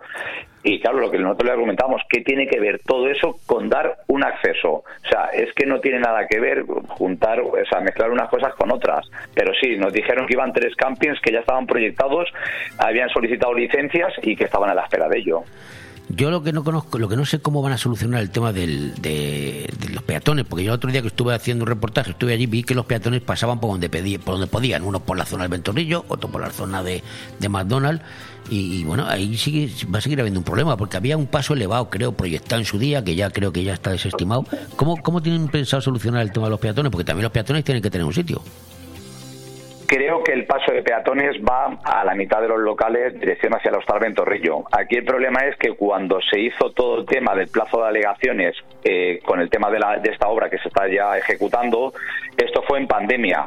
Y claro, lo que nosotros le argumentamos, ¿qué tiene que ver todo eso con dar un acceso? O sea, es que no tiene nada que ver juntar, o sea, mezclar unas cosas con otras. Pero sí, nos dijeron que iban tres campings que ya estaban proyectados, habían solicitado licencias y que estaban a la espera de ello. Yo lo que no conozco, lo que no sé cómo van a solucionar el tema del, de, los peatones, porque yo el otro día que estuve haciendo un reportaje, estuve allí, vi que los peatones pasaban por donde pedí, por donde podían, uno por la zona del Ventorrillo, otro por la zona de, de McDonald's, y, y, bueno, ahí sigue, va a seguir habiendo un problema, porque había un paso elevado, creo, proyectado en su día, que ya creo que ya está desestimado. ¿Cómo, cómo tienen pensado solucionar el tema de los peatones? Porque también los peatones tienen que tener un sitio. Creo que el paso de peatones va a la mitad de los locales dirección hacia el Hostal Ventorrillo. Aquí el problema es que cuando se hizo todo el tema del plazo de alegaciones eh, con el tema de, la- de esta obra que se está ya ejecutando, esto fue en pandemia.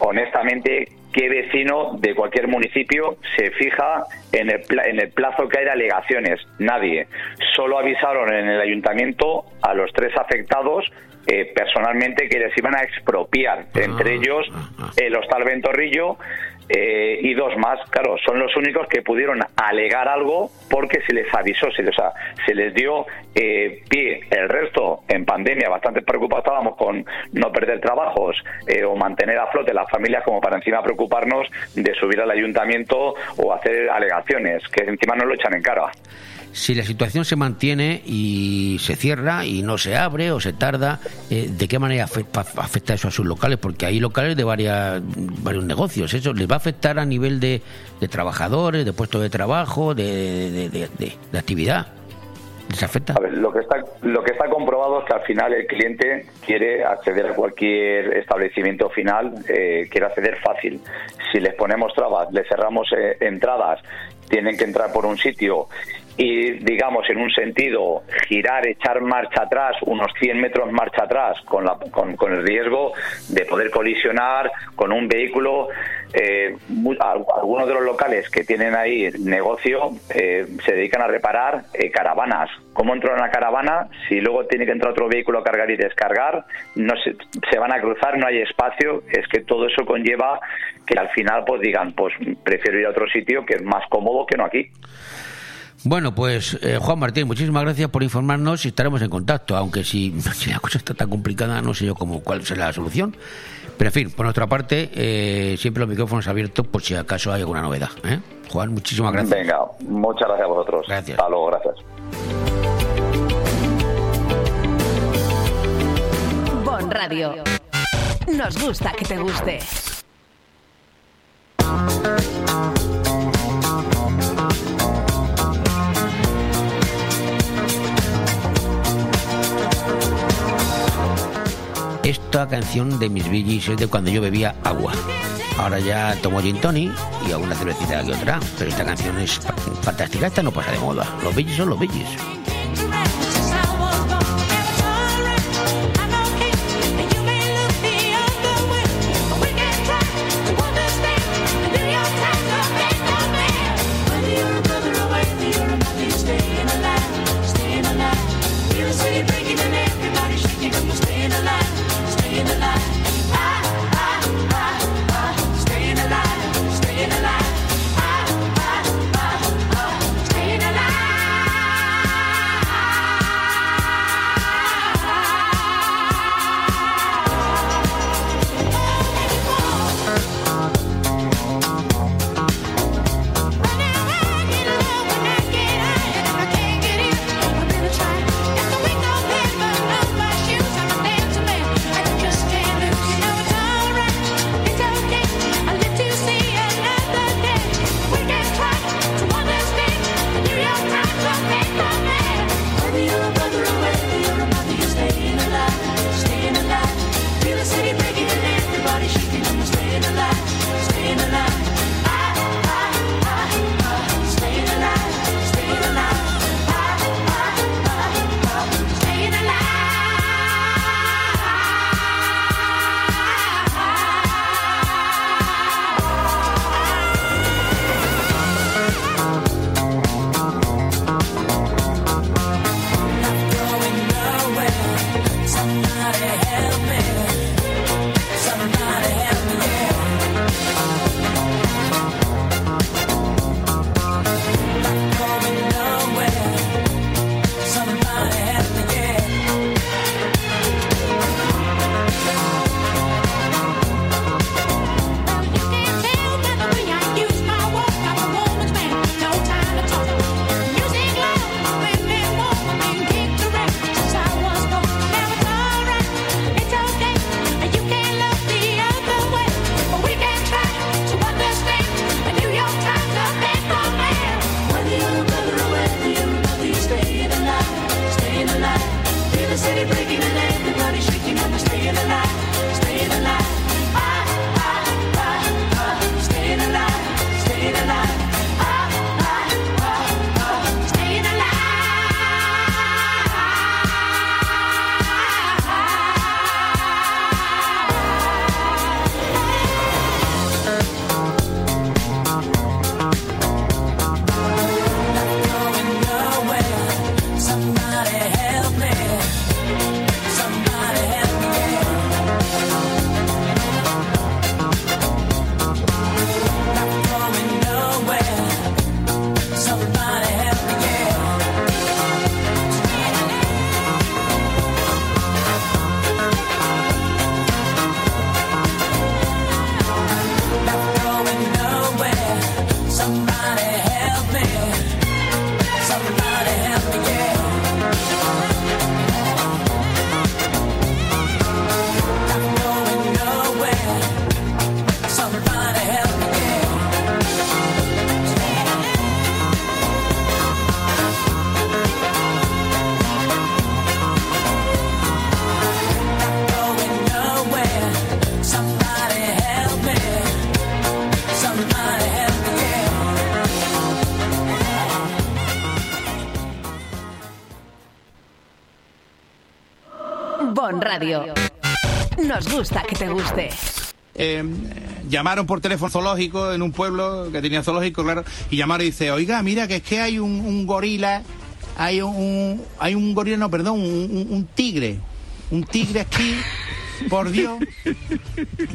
Honestamente, ¿qué vecino de cualquier municipio se fija en el, en el plazo que hay de alegaciones? Nadie. Solo avisaron en el ayuntamiento a los tres afectados eh, personalmente que les iban a expropiar, entre ellos el Hostal Ventorrillo eh, y dos más. Claro, son los únicos que pudieron alegar algo porque se les avisó, se les, o sea, se les dio eh, pie. El resto, en pandemia, bastante preocupados estábamos con no perder trabajos eh, o mantener a flote las familias como para encima preocuparnos de subir al ayuntamiento o hacer alegaciones, que encima nos lo echan en cara. Si la situación se mantiene y se cierra y no se abre o se tarda, eh, ¿de qué manera afecta eso a sus locales? Porque hay locales de varias, varios negocios. ¿Eso les va a afectar a nivel de, de trabajadores, de puestos de trabajo, de, de- actividad? ¿Les afecta? Lo que está lo que está comprobado es que al final el cliente quiere acceder a cualquier establecimiento final, eh, quiere acceder fácil. Si les ponemos trabas, les cerramos eh, entradas, tienen que entrar por un sitio y, digamos, en un sentido, girar, echar marcha atrás, unos 100 metros marcha atrás, con, la, con, con el riesgo de poder colisionar con un vehículo. Eh, algunos de los locales que tienen ahí negocio eh, se dedican a reparar eh, caravanas. ¿Cómo entra una caravana? Si luego tiene que entrar otro vehículo a cargar y descargar, no se, se van a cruzar, no hay espacio. Es que todo eso conlleva que al final pues digan, pues prefiero ir a otro sitio que es más cómodo que no aquí. Bueno, pues eh, Juan Martín, muchísimas gracias por informarnos y estaremos en contacto, aunque si, si la cosa está tan complicada no sé yo cómo, cuál será la solución. Pero en fin, por nuestra parte, eh, siempre los micrófonos abiertos por si acaso hay alguna novedad. ¿eh? Juan, muchísimas gracias. Venga, muchas gracias a vosotros. Gracias. Hasta luego, gracias. Bon Radio. Nos gusta que te guste. Canción de mis Billys es de cuando yo bebía agua. Ahora ya tomo gin tonic y alguna cervecita que otra, pero esta canción es fa- fantástica, esta no pasa de moda. Los Billys son los Billys. Nos gusta que te guste. Eh, llamaron por teléfono zoológico en un pueblo que tenía zoológico, claro, y llamaron y dice, oiga, mira que es que hay un, gorila, hay un, hay un gorila, no, perdón, un tigre, un tigre aquí, por Dios,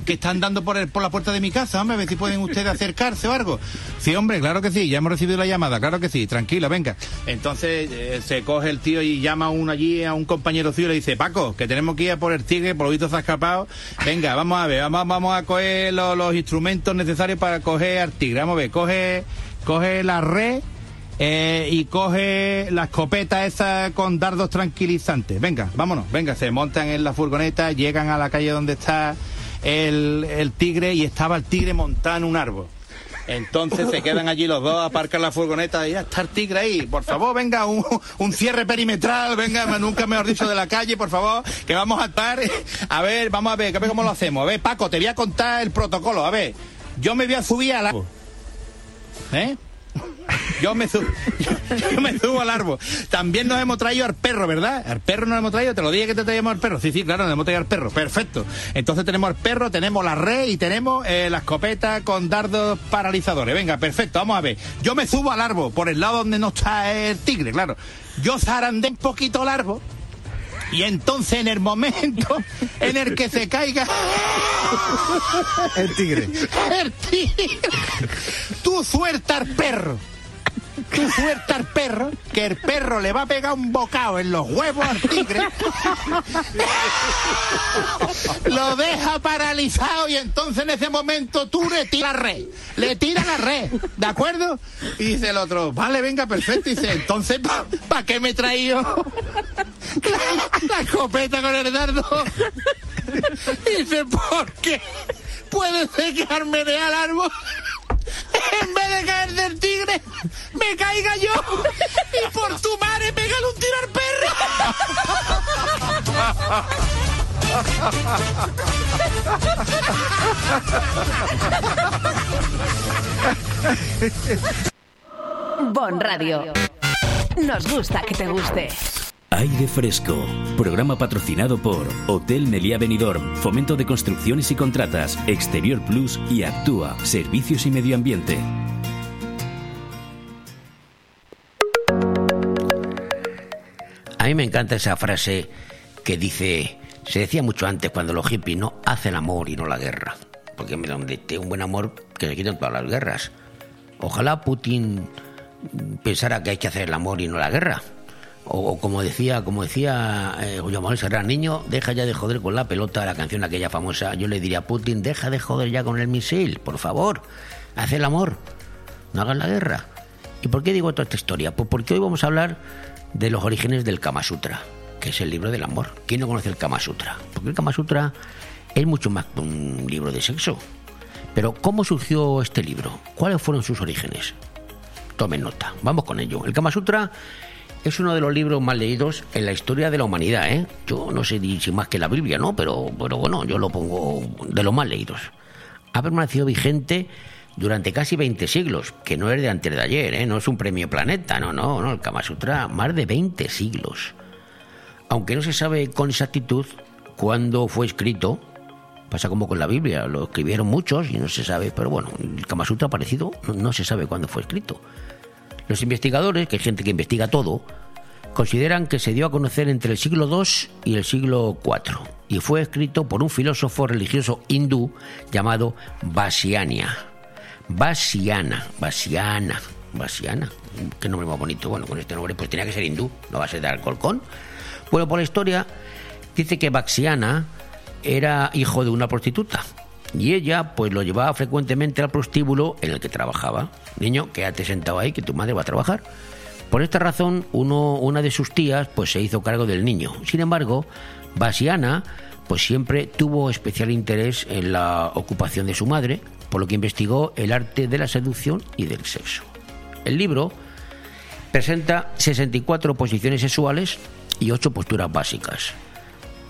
que están dando por, el- por la puerta de mi casa, hombre, a ver si pueden ustedes acercarse o algo. Sí, hombre, claro que sí, ya hemos recibido la llamada, claro que sí, tranquila, venga. Entonces eh, se coge el tío y llama a uno allí, a un compañero suyo, y le dice, Paco, que tenemos que ir a por el tigre, por lo visto se ha escapado. Venga, vamos a ver, vamos, vamos a coger lo- los instrumentos necesarios para coger al tigre. Vamos a ver, coge, coge la red. Eh, y coge la escopeta esa con dardos tranquilizantes. Venga, vámonos, venga, se montan en la furgoneta, llegan a la calle donde está el, el tigre y estaba el tigre montado en un árbol. Entonces se quedan allí los dos, aparcan la furgoneta y ya está el tigre ahí. Por favor, venga, un, un cierre perimetral, venga, nunca mejor dicho de la calle, por favor, que vamos a estar. A ver, vamos a ver, a ver cómo lo hacemos. A ver, Paco, te voy a contar el protocolo. A ver, yo me voy a subir al árbol. ¿Eh? Yo me, subo, yo me subo al árbol. También nos hemos traído al perro, ¿verdad? Al perro nos hemos traído, te lo dije que te traíamos al perro. Sí, sí, claro, nos hemos traído al perro. Perfecto. Entonces tenemos al perro, tenemos la red y tenemos eh, la escopeta con dardos paralizadores. Venga, perfecto, vamos a ver. Yo me subo al árbol, por el lado donde no está el tigre, claro. Yo zarandé un poquito el árbol. Y entonces en el momento en el que se caiga El tigre. el tigre, tú suelta al perro. Tú suelta al perro, que el perro le va a pegar un bocado en los huevos al tigre. Lo deja paralizado y entonces en ese momento tú le tiras la red. Le tiras la red, ¿de acuerdo? Y dice el otro, vale, venga, perfecto. Y dice, entonces, ¿para qué me he traído la, la escopeta con el dardo? Y dice, ¿por qué? Puede ser que al árbol. En vez de caer del tigre, me caiga yo. Y por tu madre, pégale un tiro al Bon Radio. Nos gusta que te guste. Aire Fresco, programa patrocinado por Hotel Meliá Benidorm, Fomento de Construcciones y Contratas, Exterior Plus y Actúa, Servicios y Medio Ambiente. A mí me encanta esa frase que dice, Se decía mucho antes, cuando los hippies no hacen amor y no la guerra. Porque mira, donde esté un buen amor, que se quiten todas las guerras. Ojalá Putin pensara que hay que hacer el amor y no la guerra. O, como decía, como decía eh, Julio Manuel Serrano, niño, deja ya de joder con la pelota, la canción aquella famosa. Yo le diría a Putin, deja de joder ya con el misil, por favor. Haz el amor, no hagas la guerra. ¿Y por qué digo toda esta historia? Pues porque hoy vamos a hablar de los orígenes del Kama Sutra, que es el libro del amor. ¿Quién no conoce el Kama Sutra? Porque el Kama Sutra es mucho más que un libro de sexo. Pero ¿cómo surgió este libro? ¿Cuáles fueron sus orígenes? Tomen nota, vamos con ello. El Kama Sutra es uno de los libros más leídos en la historia de la humanidad, ¿eh? Yo no sé si más que la Biblia, ¿no? Pero, bueno, yo lo pongo de los más leídos. Ha permanecido vigente durante casi 20 siglos, que no es de antes de ayer, ¿eh? No es un premio planeta, no, no, no. El Kama Sutra, más de 20 siglos. Aunque no se sabe con exactitud cuándo fue escrito, pasa como con la Biblia, lo escribieron muchos y no se sabe, pero bueno, el Kama Sutra aparecido no se sabe cuándo fue escrito. Los investigadores, que hay gente que investiga todo, consideran que se dio a conocer entre el siglo II y el siglo IV y fue escrito por un filósofo religioso hindú llamado Vasiania. Vasiana, Vasiana, Vasiana. Qué nombre más bonito. Bueno, con este nombre pues tenía que ser hindú, no va a ser de Alcolcón. Bueno, por la historia dice que Vaxiana era hijo de una prostituta y ella pues lo llevaba frecuentemente al prostíbulo en el que trabajaba. Niño, quédate sentado ahí que tu madre va a trabajar. Por esta razón, una de sus tías pues se hizo cargo del niño. Sin embargo, Basiana pues siempre tuvo especial interés en la ocupación de su madre, por lo que investigó el arte de la seducción y del sexo. El libro presenta 64 posiciones sexuales y 8 posturas básicas,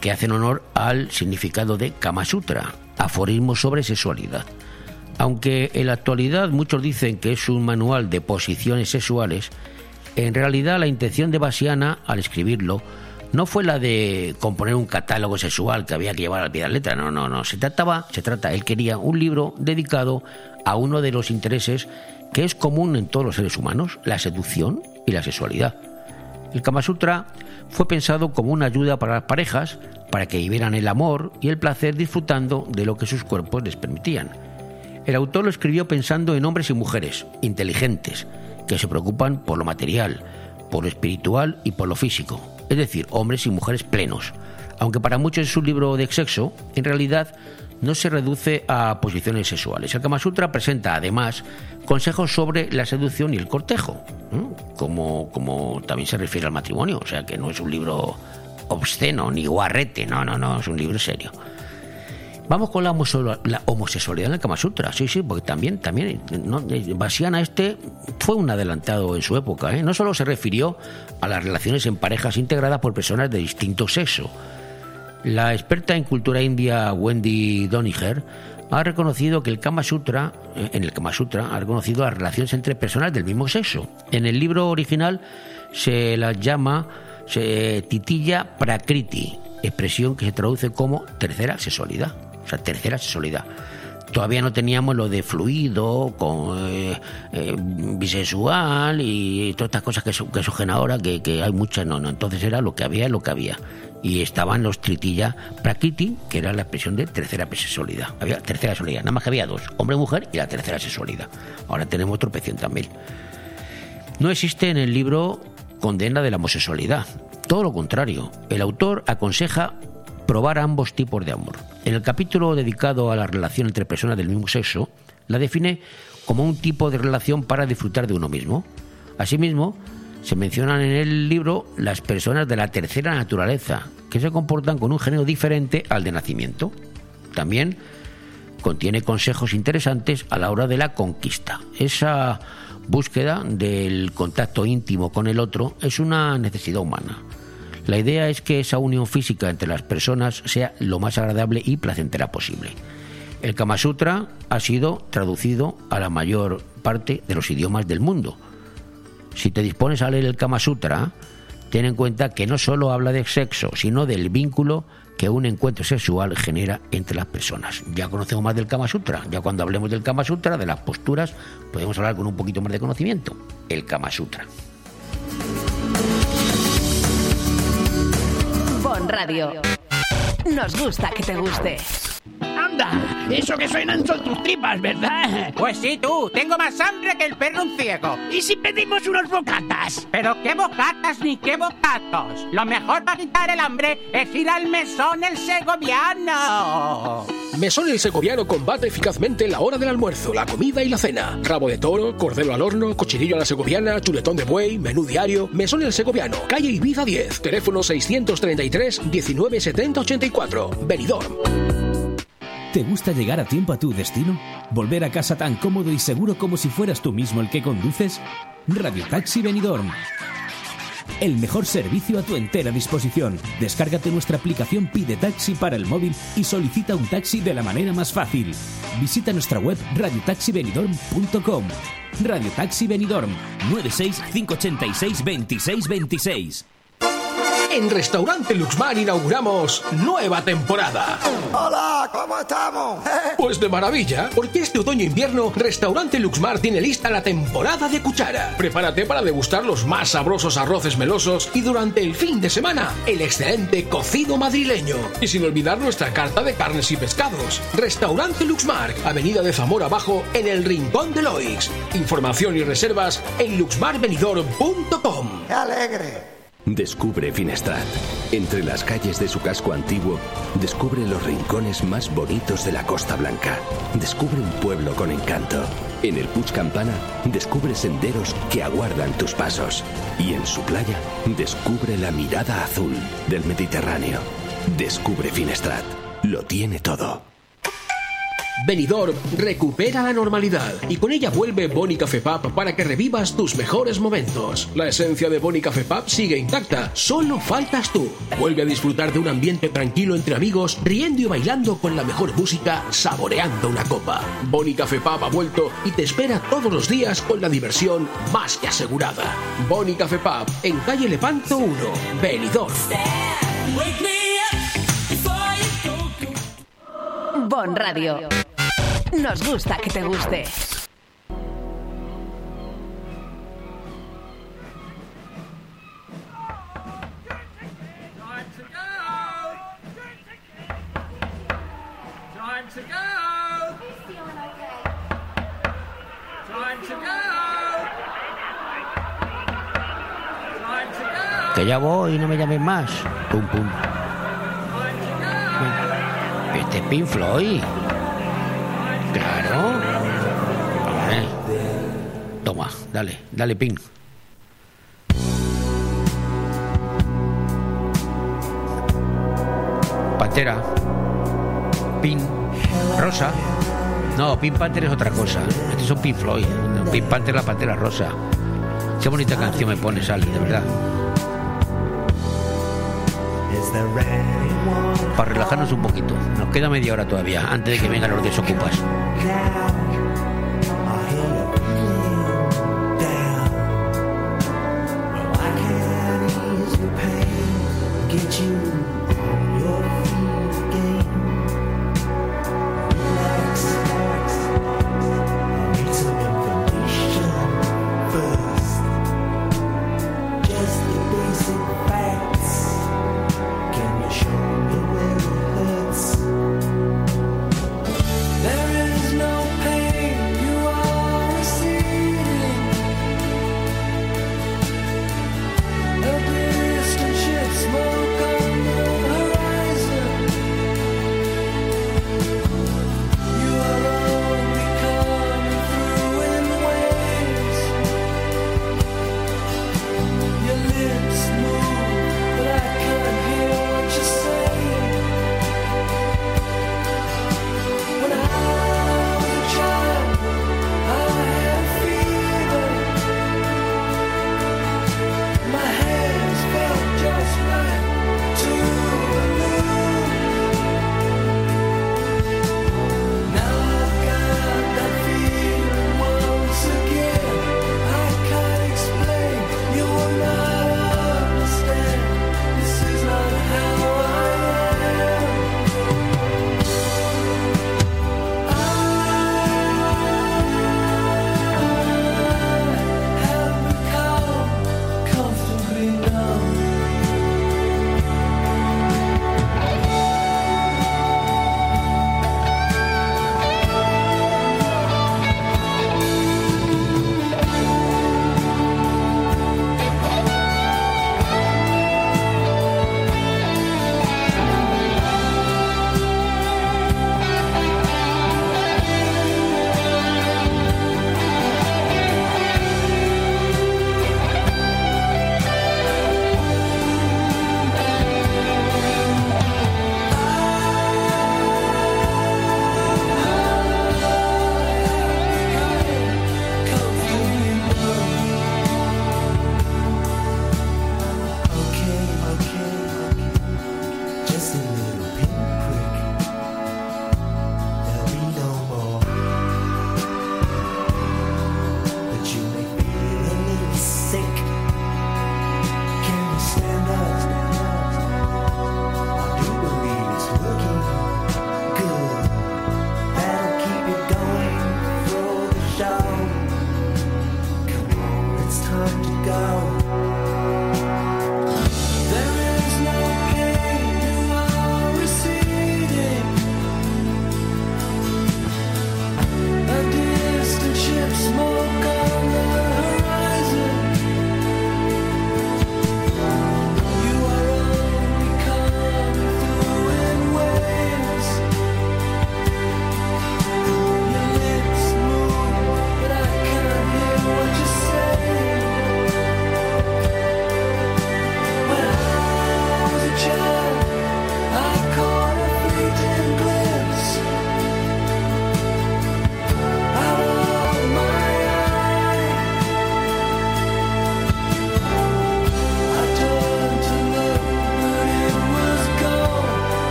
que hacen honor al significado de Kama Sutra, aforismo sobre sexualidad. Aunque en la actualidad muchos dicen que es un manual de posiciones sexuales, en realidad la intención de Basiana al escribirlo no fue la de componer un catálogo sexual que había que llevar al pie de la letra, no, no, no, se trataba, se trata, él quería un libro dedicado a uno de los intereses que es común en todos los seres humanos, la seducción y la sexualidad. El Kama Sutra fue pensado como una ayuda para las parejas para que vivieran el amor y el placer disfrutando de lo que sus cuerpos les permitían. El autor lo escribió pensando en hombres y mujeres inteligentes que se preocupan por lo material, por lo espiritual y por lo físico, es decir, hombres y mujeres plenos. Aunque para muchos es un libro de sexo, en realidad no se reduce a posiciones sexuales. El Kama Sutra presenta además consejos sobre la seducción y el cortejo, como, como también se refiere al matrimonio, o sea que no es un libro obsceno ni guarrete, no, no, no, es un libro serio. Vamos con la, homosexualidad en el Kama Sutra, sí, sí, porque también, también, Basiana este fue un adelantado en su época, ¿eh? no solo se refirió a las relaciones en parejas integradas por personas de distinto sexo. La experta en cultura india Wendy Doniger ha reconocido que el Kama Sutra, eh, en el Kama Sutra, ha reconocido las relaciones entre personas del mismo sexo. En el libro original se las llama se titilla prakriti, expresión que se traduce como tercera sexualidad, o sea, tercera sexualidad. Todavía no teníamos lo de fluido, con, eh, eh, bisexual y todas estas cosas que, su- surgen ahora, que, que hay muchas, no, no. Entonces era lo que había, lo que había. Y estaban los tritilla prakriti, que era la expresión de tercera sexualidad. Había tercera sexualidad, nada más que había dos, hombre mujer y la tercera sexualidad. Ahora tenemos tropecientas mil. No existe en el libro condena de la homosexualidad. Todo lo contrario, el autor aconseja probar ambos tipos de amor. En el capítulo dedicado a la relación entre personas del mismo sexo, la define como un tipo de relación para disfrutar de uno mismo. Asimismo, se mencionan en el libro las personas de la tercera naturaleza, que se comportan con un género diferente al de nacimiento. También contiene consejos interesantes a la hora de la conquista. Esa búsqueda del contacto íntimo con el otro es una necesidad humana. La idea es que esa unión física entre las personas sea lo más agradable y placentera posible. El Kama Sutra ha sido traducido a la mayor parte de los idiomas del mundo. Si te dispones a leer el Kama Sutra, ten en cuenta que no solo habla de sexo, sino del vínculo que un encuentro sexual genera entre las personas. Ya conocemos más del Kama Sutra. Ya cuando hablemos del Kama Sutra, de las posturas, podemos hablar con un poquito más de conocimiento. El Kama Sutra. Bon Radio. Nos gusta que te guste. ¡Anda! Eso que suenan son tus tripas, ¿verdad? Pues sí, tú. Tengo más hambre que el perro un ciego. ¿Y si pedimos unos bocatas? Pero qué bocatas ni qué bocatos. Lo mejor para quitar el hambre es ir al mesón el segoviano. Mesón El Segoviano combate eficazmente la hora del almuerzo, la comida y la cena. Rabo de toro, cordero al horno, cochinillo a la segoviana, chuletón de buey, menú diario. Mesón El Segoviano, calle Ibiza 10, teléfono 633 19 70 84. Benidorm. ¿Te gusta llegar a tiempo a tu destino? ¿Volver a casa tan cómodo y seguro como si fueras tú mismo el que conduces? Radio Taxi Benidorm. El mejor servicio a tu entera disposición. Descárgate nuestra aplicación Pide Taxi para el móvil y solicita un taxi de la manera más fácil. Visita nuestra web radiotaxibenidorm.com. Radio Taxi Benidorm 96 586 26 26. En Restaurante Luxmar inauguramos nueva temporada. Hola, ¿cómo estamos? Pues de maravilla, porque este otoño-invierno Restaurante Luxmar tiene lista la temporada de cuchara. Prepárate para degustar los más sabrosos arroces melosos y durante el fin de semana el excelente cocido madrileño. Y sin olvidar nuestra carta de carnes y pescados. Restaurante Luxmar, Avenida de Zamora Abajo, en el Rincón de Loix. Información y reservas en luxmarvenidor.com. ¡Qué alegre! Descubre Finestrat. Entre las calles de su casco antiguo, descubre los rincones más bonitos de la Costa Blanca. Descubre un pueblo con encanto. En el Puig Campana, descubre senderos que aguardan tus pasos. Y en su playa, descubre la mirada azul del Mediterráneo. Descubre Finestrat. Lo tiene todo. Benidorm recupera la normalidad y con ella vuelve Boni Café Pub para que revivas tus mejores momentos. La esencia de Boni Café Pub sigue intacta, solo faltas tú. Vuelve a disfrutar de un ambiente tranquilo entre amigos, riendo y bailando con la mejor música, saboreando una copa. Boni Café Pub ha vuelto y te espera todos los días con la diversión más que asegurada. Boni Café Pub en calle Lepanto 1, Benidorm. Bon Radio. Nos gusta que te guste. Que ya voy, no me llames más. Pum, pum. Pink Floyd. Claro. Toma, dale, dale, Pink. Pantera. Pink. Rosa. No, Pink Panther es otra cosa. Estos son Pink Floyd. Pink Panther la pantera rosa. Qué bonita canción me pones, Ali, de verdad. Para relajarnos un poquito. Nos queda media hora todavía, antes de que vengan los desocupas.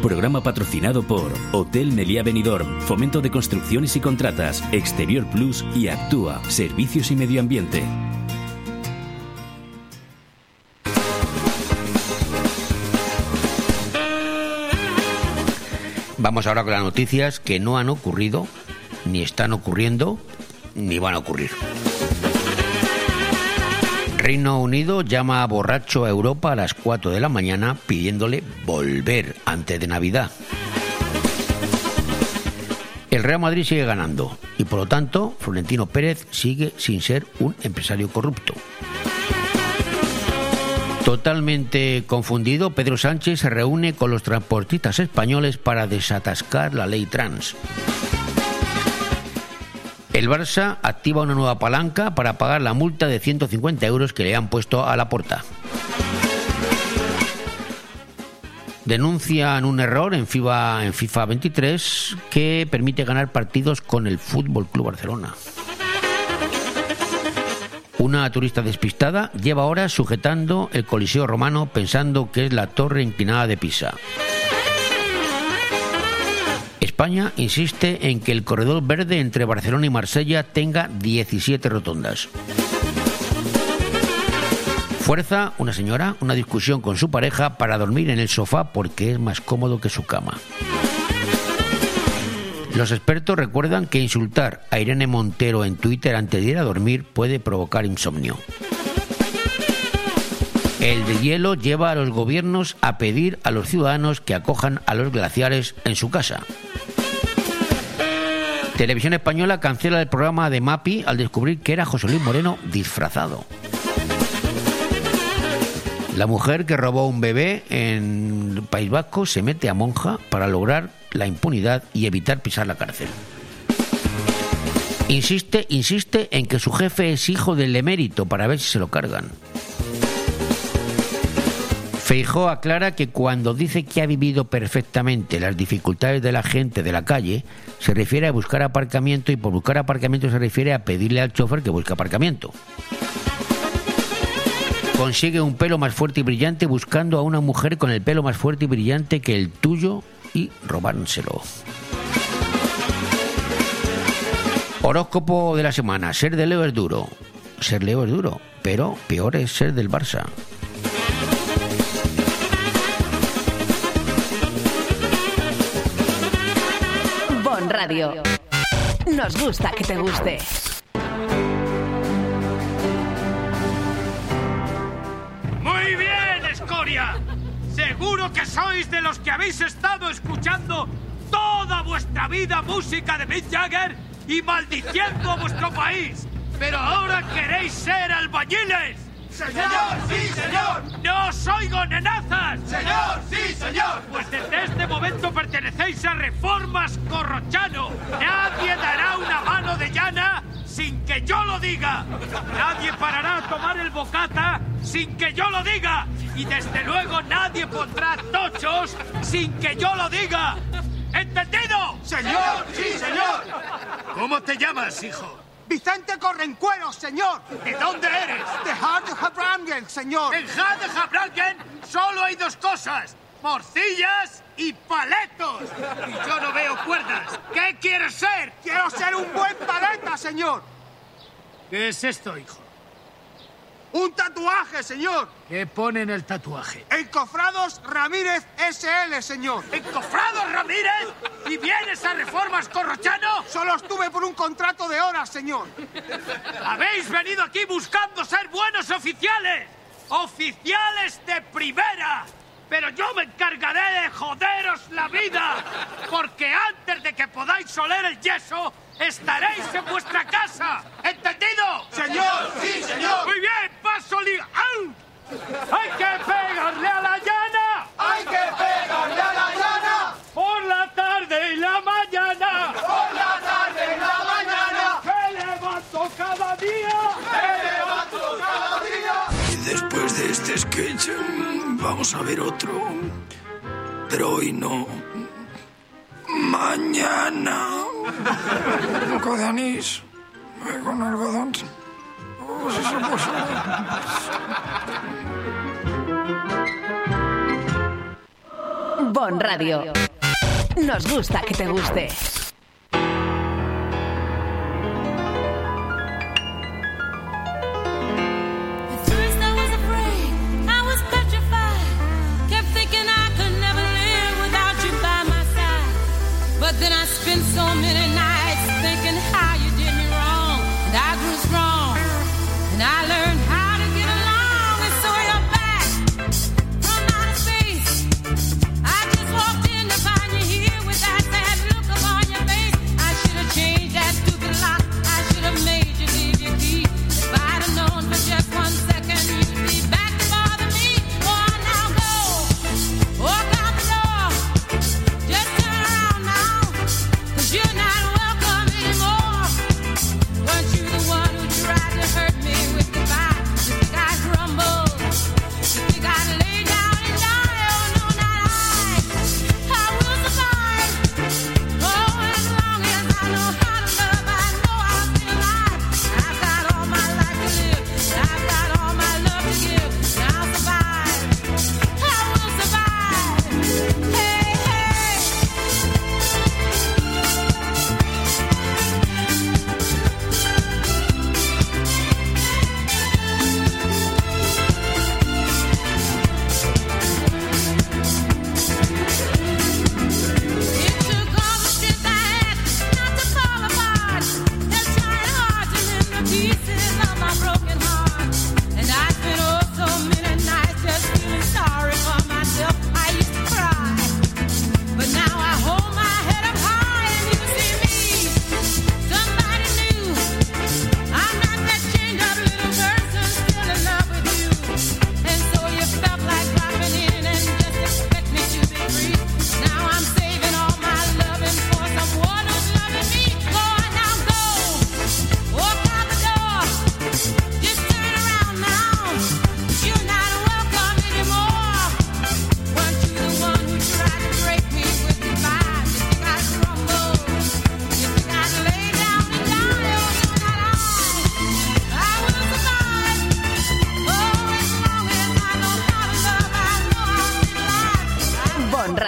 Programa patrocinado por Hotel Meliá Benidorm, Fomento de Construcciones y Contratas, Exterior Plus y Actúa, Servicios y Medio Ambiente. Vamos ahora con las noticias que no han ocurrido, ni están ocurriendo, ni van a ocurrir. Reino Unido llama a borracho a Europa a las 4 de la mañana pidiéndole volver antes de Navidad. El Real Madrid sigue ganando y por lo tanto Florentino Pérez sigue sin ser un empresario corrupto. Totalmente confundido, Pedro Sánchez se reúne con los transportistas españoles para desatascar la ley trans. El Barça activa una nueva palanca para pagar la multa de 150 euros que le han puesto a la porta. Denuncian un error en FIFA, en FIFA 23 que permite ganar partidos con el Fútbol Club Barcelona. Una turista despistada lleva horas sujetando el Coliseo romano pensando que es la torre inclinada de Pisa. España insiste en que el corredor verde entre Barcelona y Marsella tenga 17 rotondas. Fuerza una señora una discusión con su pareja para dormir en el sofá porque es más cómodo que su cama. Los expertos recuerdan que insultar a Irene Montero en Twitter antes de ir a dormir puede provocar insomnio. El de hielo lleva a los gobiernos a pedir a los ciudadanos que acojan a los glaciares en su casa. Televisión Española cancela el programa de Mapi al descubrir que era José Luis Moreno disfrazado. La mujer que robó un bebé en el País Vasco se mete a monja para lograr la impunidad y evitar pisar la cárcel. Insiste, insiste en que su jefe es hijo del emérito para ver si se lo cargan. Feijó aclara que cuando dice que ha vivido perfectamente las dificultades de la gente de la calle, se refiere a buscar aparcamiento y por buscar aparcamiento se refiere a pedirle al chofer que busque aparcamiento. Consigue un pelo más fuerte y brillante buscando a una mujer con el pelo más fuerte y brillante que el tuyo y robárselo. Horóscopo de la semana. Ser de Leo es duro. Ser Leo es duro, pero peor es ser del Barça. Nos gusta que te guste. Muy bien, escoria. Seguro que sois de los que habéis estado escuchando toda vuestra vida música de Mick Jagger y maldiciendo a vuestro país. Pero ahora queréis ser albañiles. Señor, sí, señor. ¡No os oigo, nenazas! Señor, sí, señor. Pues desde este momento pertenecéis a Reformas Corrochano. Nadie dará una mano de llana sin que yo lo diga. Nadie parará a tomar el bocata sin que yo lo diga. Y desde luego nadie pondrá tochos sin que yo lo diga. ¿Entendido? Señor, sí, señor. ¿Cómo te llamas, hijo? Vicente Correncuero, señor. ¿De dónde eres? De Hart de Habrangen, señor. En Hart de Habrangen solo hay dos cosas. Morcillas y paletos. Y yo no veo cuerdas. ¿Qué quieres ser? Quiero ser un buen paleta, señor. ¿Qué es esto, hijo? Un tatuaje, señor. ¿Qué pone en el tatuaje? Encofrados Ramírez SL, señor. ¿Encofrados Ramírez? ¿Y vienes a Reformas Corrochano? Solo estuve por un contrato de horas, señor. Habéis venido aquí buscando ser buenos oficiales. Oficiales de primera. Pero yo me encargaré de joderos la vida. Porque antes de que podáis oler el yeso, estaréis en vuestra casa. ¿Entendido? Señor, sí, señor. Muy bien, paso li... ¡Au! ¡Hay que pegarle a la llana! ¡Hay que pegarle a la llana! ¡Por la tarde y la mañana! ¡Por la tarde y la mañana! ¡Me levanto cada día! ¡Me levanto cada día! Y después de este sketch, mm, vamos a ver otro. Pero hoy no. Mañana. Un poco de anís. eh, Con algodón. Oh, si se puede. Bon Radio. Nos gusta que te guste.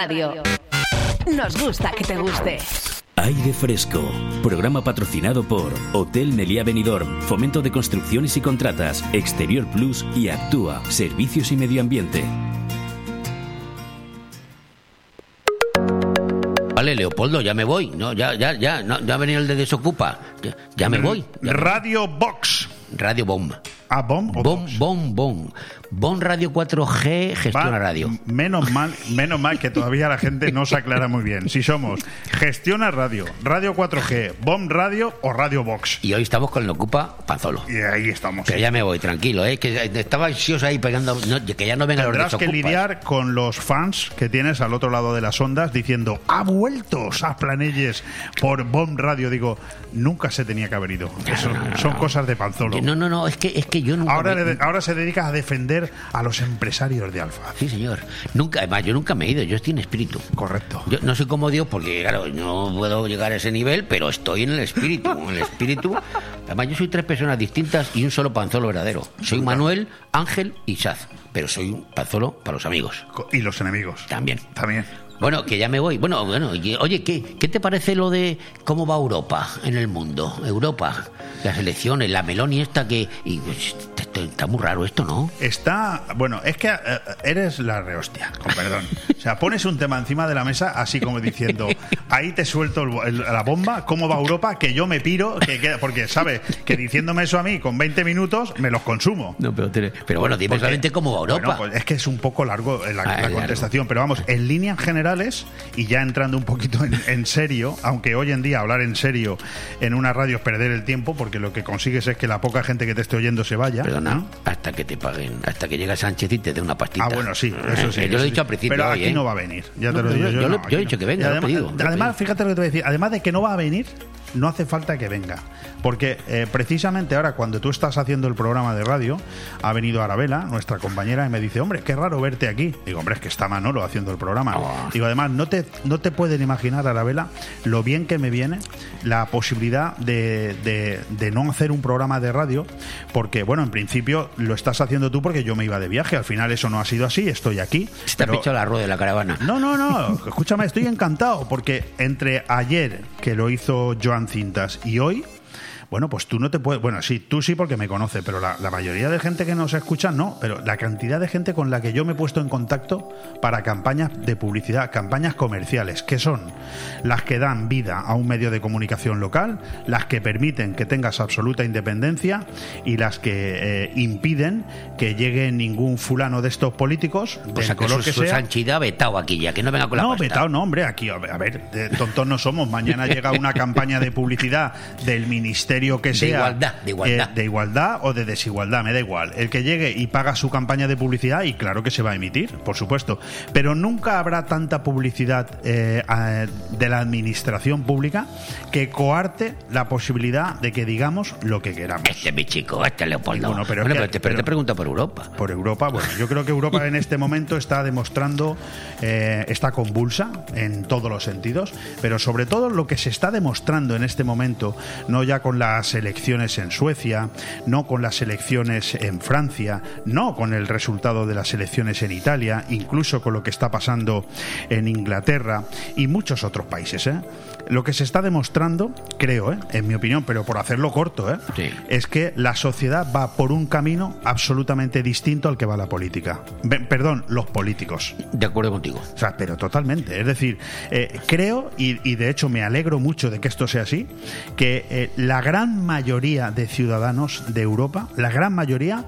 Radio. Nos gusta que te guste. Aire Fresco, programa patrocinado por Hotel Meliá Benidorm, Fomento de Construcciones y Contratas, Exterior Plus y Actúa, Servicios y Medio Ambiente. Vale, Leopoldo, ya me voy. No, ya, ya, ya, no, ya ha venido el de Desocupa. Ya, ya me voy. Ya me- Radio Box. Radio Bomb. ¿Ah, Bomb o Bomb, Bomb, Bomb. Bomb Radio 4G gestiona Va, radio. Menos mal, menos mal que todavía la gente no se aclara muy bien. Si somos Gestiona Radio, Radio 4G, Bomb Radio o Radio Box. Y hoy estamos con el Ocupa Panzolo. Y ahí estamos. Que ya me voy, tranquilo, ¿eh? Que estaba ansioso ahí pegando. no, que ya no vengan los Tendrás que lidiar con los fans que tienes al otro lado de las ondas diciendo ¡Ha vuelto Planelles por Bomb Radio! Digo, nunca se tenía que haber ido. Eso son cosas de Panzolo. No, no, no, es que, es que yo nunca. Ahora, me- ahora se dedica a defender a los empresarios de Alfa. Sí, señor. Nunca, además, yo nunca me he ido, yo estoy en espíritu. Correcto. Yo no soy como Dios porque, claro, no puedo llegar a ese nivel, pero estoy en el espíritu. En el espíritu. Además, yo soy tres personas distintas y un solo panzolo verdadero. Soy Manuel, Ángel y Saz. Pero soy un panzolo para los amigos. Y los enemigos. También. También. Bueno, que ya me voy. Bueno, bueno, oye, ¿qué, ¿qué te parece lo de cómo va Europa en el mundo? Europa, las elecciones, la Meloni esta que... y, pues, está muy raro esto, ¿no? Está, bueno, es que eh, eres la rehostia, con perdón. O sea, pones un tema encima de la mesa así como diciendo, ahí te suelto el- el- la bomba, ¿cómo va Europa? Que yo me piro, que, que- porque sabe que diciéndome eso a mí con 20 minutos me los consumo. No, pero, pero bueno, dime Porque- solamente cómo va Europa. Bueno, pues es que es un poco largo eh, la, Ah, la largo. contestación, pero vamos, en líneas generales y ya entrando un poquito en, en serio, aunque hoy en día hablar en serio en una radio es perder el tiempo, porque lo que consigues es que la poca gente que te esté oyendo se vaya. Perdona, ¿no? hasta que te paguen, hasta que llega Sánchez y te dé una pastita. Ah, bueno, sí, eso sí. Eh, yo lo he sí. dicho al principio. Pero hoy, aquí ¿eh? no va a venir, ya te lo digo yo- yo. he dicho que venga, Y lo he además, pedido, además, fíjate lo que te voy a decir, además de que no va a venir, no hace falta que venga. Porque eh, precisamente ahora, cuando tú estás haciendo el programa de radio, ha venido Arabela, nuestra compañera, y me dice, hombre, qué raro verte aquí. Digo, hombre, es que está Manolo haciendo el programa. Digo, además, no te, no te pueden imaginar, Arabela, lo bien que me viene la posibilidad de, de- de no hacer un programa de radio, porque, bueno, en principio lo estás haciendo tú porque yo me iba de viaje. Al final eso no ha sido así, estoy aquí. Se te ha pinchado la rueda de la caravana. no, no, no. Escúchame, estoy encantado porque entre ayer que lo hizo Joan Cintas y hoy. Bueno, pues tú no te puedes. Bueno, sí, tú sí porque me conoces, pero la, la mayoría de gente que nos escucha no. Pero la cantidad de gente con la que yo me he puesto en contacto para campañas de publicidad, campañas comerciales, que son las que dan vida a un medio de comunicación local, las que permiten que tengas absoluta independencia y las que eh, impiden que llegue ningún fulano de estos políticos, O del sea, que color su, que su sea. vetado aquí ya, que no venga con la No, pasta. vetado no, hombre, aquí, a ver, de tontos no somos. Mañana llega una campaña de publicidad del ministerio que De sea. igualdad, de igualdad. eh, de igualdad o de desigualdad, me da igual. El que llegue y paga su campaña de publicidad, y claro que se va a emitir, por supuesto. Pero nunca habrá tanta publicidad eh, de la administración pública que coarte la posibilidad de que digamos lo que queramos. Este es mi chico, este es Leopoldo. Bueno, pero, Bueno, te, pero te pregunto por Europa. por Europa, bueno, yo creo que Europa en este momento está demostrando, eh, está convulsa en todos los sentidos, pero sobre todo lo que se está demostrando en este momento, no ya con las elecciones en Suecia, no con las elecciones en Francia, no con el resultado de las elecciones en Italia, incluso con lo que está pasando en Inglaterra y muchos otros países. ¿eh? Lo que se está demostrando, creo, ¿eh? en mi opinión, pero por hacerlo corto, ¿eh? es que la sociedad va por un camino absolutamente distinto al que va la política. Be- perdón, los políticos. De acuerdo contigo. O sea, pero totalmente. Es decir, eh, creo, y, y de hecho me alegro mucho de que esto sea así, que la gran mayoría de ciudadanos de Europa, la gran mayoría,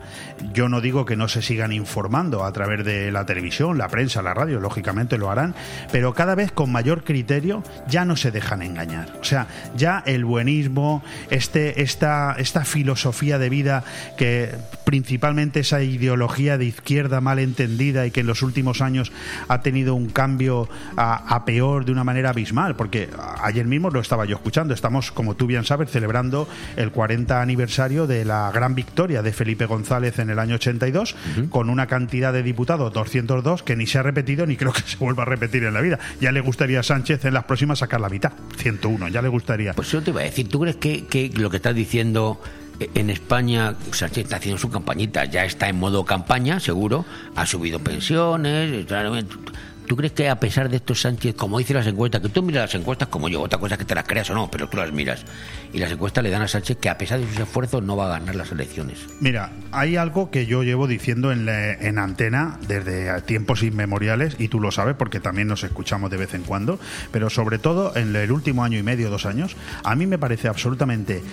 yo no digo que no se sigan informando a través de la televisión, la prensa, la radio, lógicamente lo harán, pero cada vez con mayor criterio ya no se dejan engañar. O sea, ya el buenismo, este, esta, esta filosofía de vida que principalmente esa ideología de izquierda mal entendida y que en los últimos años ha tenido un cambio a, a peor de una manera abismal, porque ayer mismo lo estaba yo escuchando, estamos, como tú bien sabes, celebrando el 40 aniversario de la gran victoria de Felipe González en el año 82, con una cantidad de diputados, 202, que ni se ha repetido ni creo que se vuelva a repetir en la vida. Ya le gustaría a Sánchez en las próximas sacar la mitad, 101, ya le gustaría. Pues yo te iba a decir, ¿tú crees que, que lo que estás diciendo en España, Sánchez está haciendo su campañita, ya está en modo campaña, seguro, ha subido pensiones. ¿Tú crees que a pesar de esto Sánchez, como dice las encuestas, que tú miras las encuestas como yo, otra cosa es que te las creas o no, pero tú las miras, y las encuestas le dan a Sánchez que a pesar de sus esfuerzos no va a ganar las elecciones? Mira, hay algo que yo llevo diciendo en, en antena desde tiempos inmemoriales, y tú lo sabes porque también nos escuchamos de vez en cuando, pero sobre todo en el último año y medio, dos años, a mí me parece absolutamente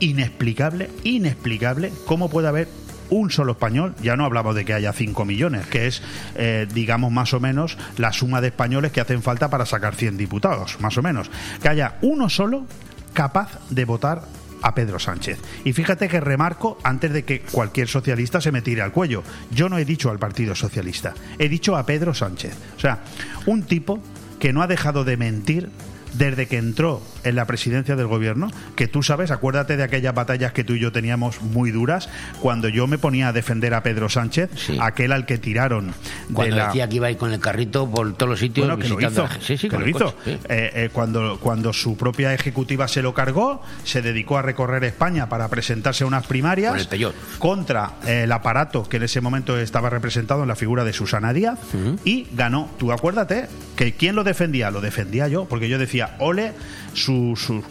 inexplicable, inexplicable cómo puede haber un solo español, ya no hablamos de que haya 5 millones, que es, eh, digamos, más o menos la suma de españoles que hacen falta para sacar 100 diputados, más o menos. Que haya uno solo capaz de votar a Pedro Sánchez. Y fíjate que remarco antes de que cualquier socialista se me tire al cuello. Yo no he dicho al Partido Socialista, he dicho a Pedro Sánchez. O sea, un tipo que no ha dejado de mentir desde que entró en la presidencia del gobierno, que tú sabes, acuérdate de aquellas batallas que tú y yo teníamos muy duras, cuando yo me ponía a defender a Pedro Sánchez, aquel al que tiraron de Cuando la... decía que iba a ir con el carrito por todos los sitios Bueno, que lo hizo, la- Sí, sí, que lo hizo. coche. Eh, eh, cuando, cuando su propia ejecutiva se lo cargó, se dedicó a recorrer España para presentarse a unas primarias el contra eh, el aparato que en ese momento estaba representado en la figura de Susana Díaz y ganó. Tú acuérdate que quién lo defendía, lo defendía yo, porque yo decía, ole su- su-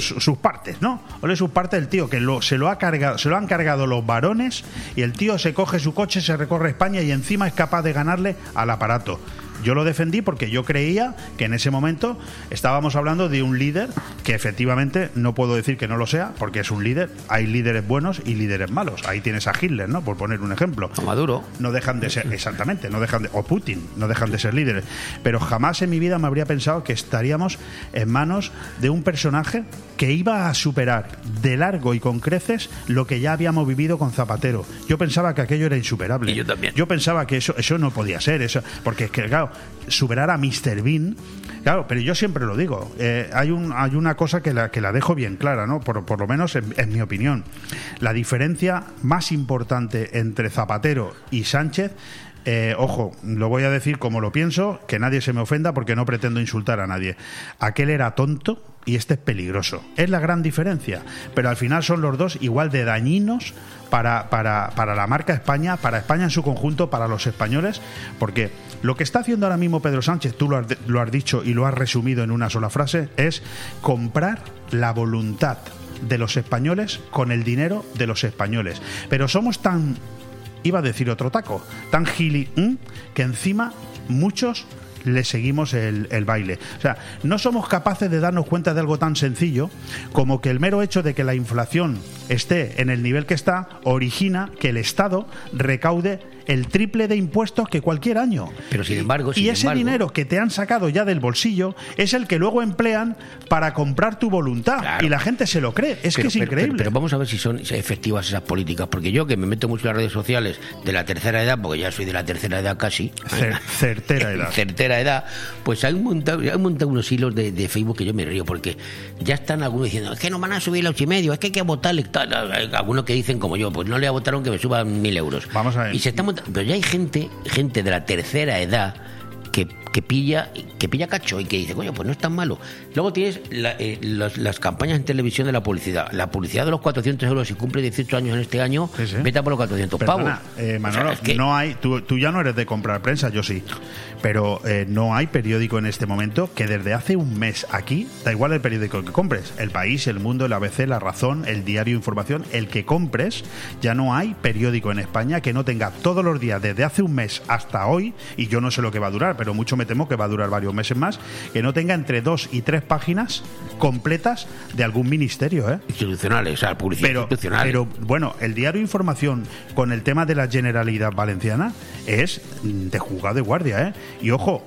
su- sus partes, ¿no? Ole sus partes el tío que lo, se lo ha cargado, se lo han cargado los varones y el tío se coge su coche, se recorre España y encima es capaz de ganarle al aparato. Yo lo defendí porque yo creía que en ese momento estábamos hablando de un líder que efectivamente no puedo decir que no lo sea, porque es un líder. Hay líderes buenos y líderes malos. Ahí tienes a Hitler, ¿no? Por poner un ejemplo. O Maduro. No dejan de ser, exactamente, no dejan de, o Putin, no dejan de ser líderes. Pero jamás en mi vida me habría pensado que estaríamos en manos de un personaje que iba a superar de largo y con creces lo que ya habíamos vivido con Zapatero. Yo pensaba que aquello era insuperable. Y yo también. Yo pensaba que eso, eso no podía ser, eso, porque es que, claro, superar a Mr. Bean. Claro, pero yo siempre lo digo. eh, hay, un, hay una cosa que la, que la dejo bien clara, ¿no? Por, por lo menos en, en mi opinión. La diferencia más importante entre Zapatero y Sánchez. eh, ojo, lo voy a decir como lo pienso, que nadie se me ofenda porque no pretendo insultar a nadie. Aquel era tonto y este es peligroso. Es la gran diferencia. Pero al final son los dos igual de dañinos para, para, para la marca España, para España en su conjunto, para los españoles, porque lo que está haciendo ahora mismo Pedro Sánchez, tú lo has, lo has dicho y lo has resumido en una sola frase, es comprar la voluntad de los españoles con el dinero de los españoles. Pero somos tan, iba a decir otro taco, tan gili que encima muchos le seguimos el, el baile. O sea, no somos capaces de darnos cuenta de algo tan sencillo como que el mero hecho de que la inflación esté en el nivel que está origina que el Estado recaude el triple de impuestos que cualquier año. Pero sin embargo, y sin ese embargo- dinero que te han sacado ya del bolsillo es el que luego emplean para comprar tu voluntad. Y la gente se lo cree. Es que Pero- es pero- increíble. Pero, pero vamos a ver si son efectivas esas políticas, porque yo que me meto mucho en las redes sociales de la tercera edad, porque ya soy de la tercera edad casi. Cer- certera edad. certera edad, pues hay un montón, hay un montón unos hilos de, de Facebook que yo me río, porque ya están algunos diciendo, es que no van a subir los ocho y medio, es que hay que votarle. tal". Hay Algunos que dicen como yo, pues no le votaron que me suban mil euros. Vamos a ver. Y se está pero ya hay gente, gente de la tercera edad que, que pilla que pilla cacho y que dice, coño, pues no es tan malo. Luego tienes la- eh, los- las campañas en televisión de la publicidad. La publicidad de los 400 euros, si cumple 18 años en este año, vete a por los 400 Perdona, pavos. eh, O Manolo, sea, es que- no hay, tú, tú ya no eres de comprar prensa, yo sí, pero eh, no hay periódico en este momento que desde hace un mes aquí, da igual el periódico que compres, el País, el Mundo, el ABC, la Razón, el Diario Información, el que compres, ya no hay periódico en España que no tenga todos los días desde hace un mes hasta hoy, y yo no sé lo que va a durar, pero mucho me temo que va a durar varios meses más, que no tenga entre dos y tres páginas completas de algún ministerio, ¿eh? Institucionales, o sea, publicidad pero, institucional. pero bueno, el diario Información con el tema de la Generalidad Valenciana es de juzgado de guardia, ¿eh? Y ojo,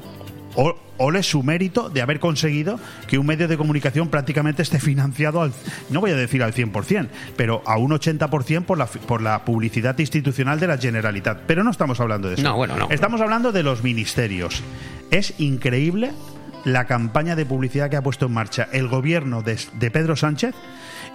o- ole su mérito de haber conseguido que un medio de comunicación prácticamente esté financiado al, no voy a decir al 100%, pero a un 80% por la, por la publicidad institucional de la Generalitat. Pero no estamos hablando de eso. No, bueno, no. Estamos hablando de los ministerios. Es increíble la campaña de publicidad que ha puesto en marcha el gobierno de, de Pedro Sánchez.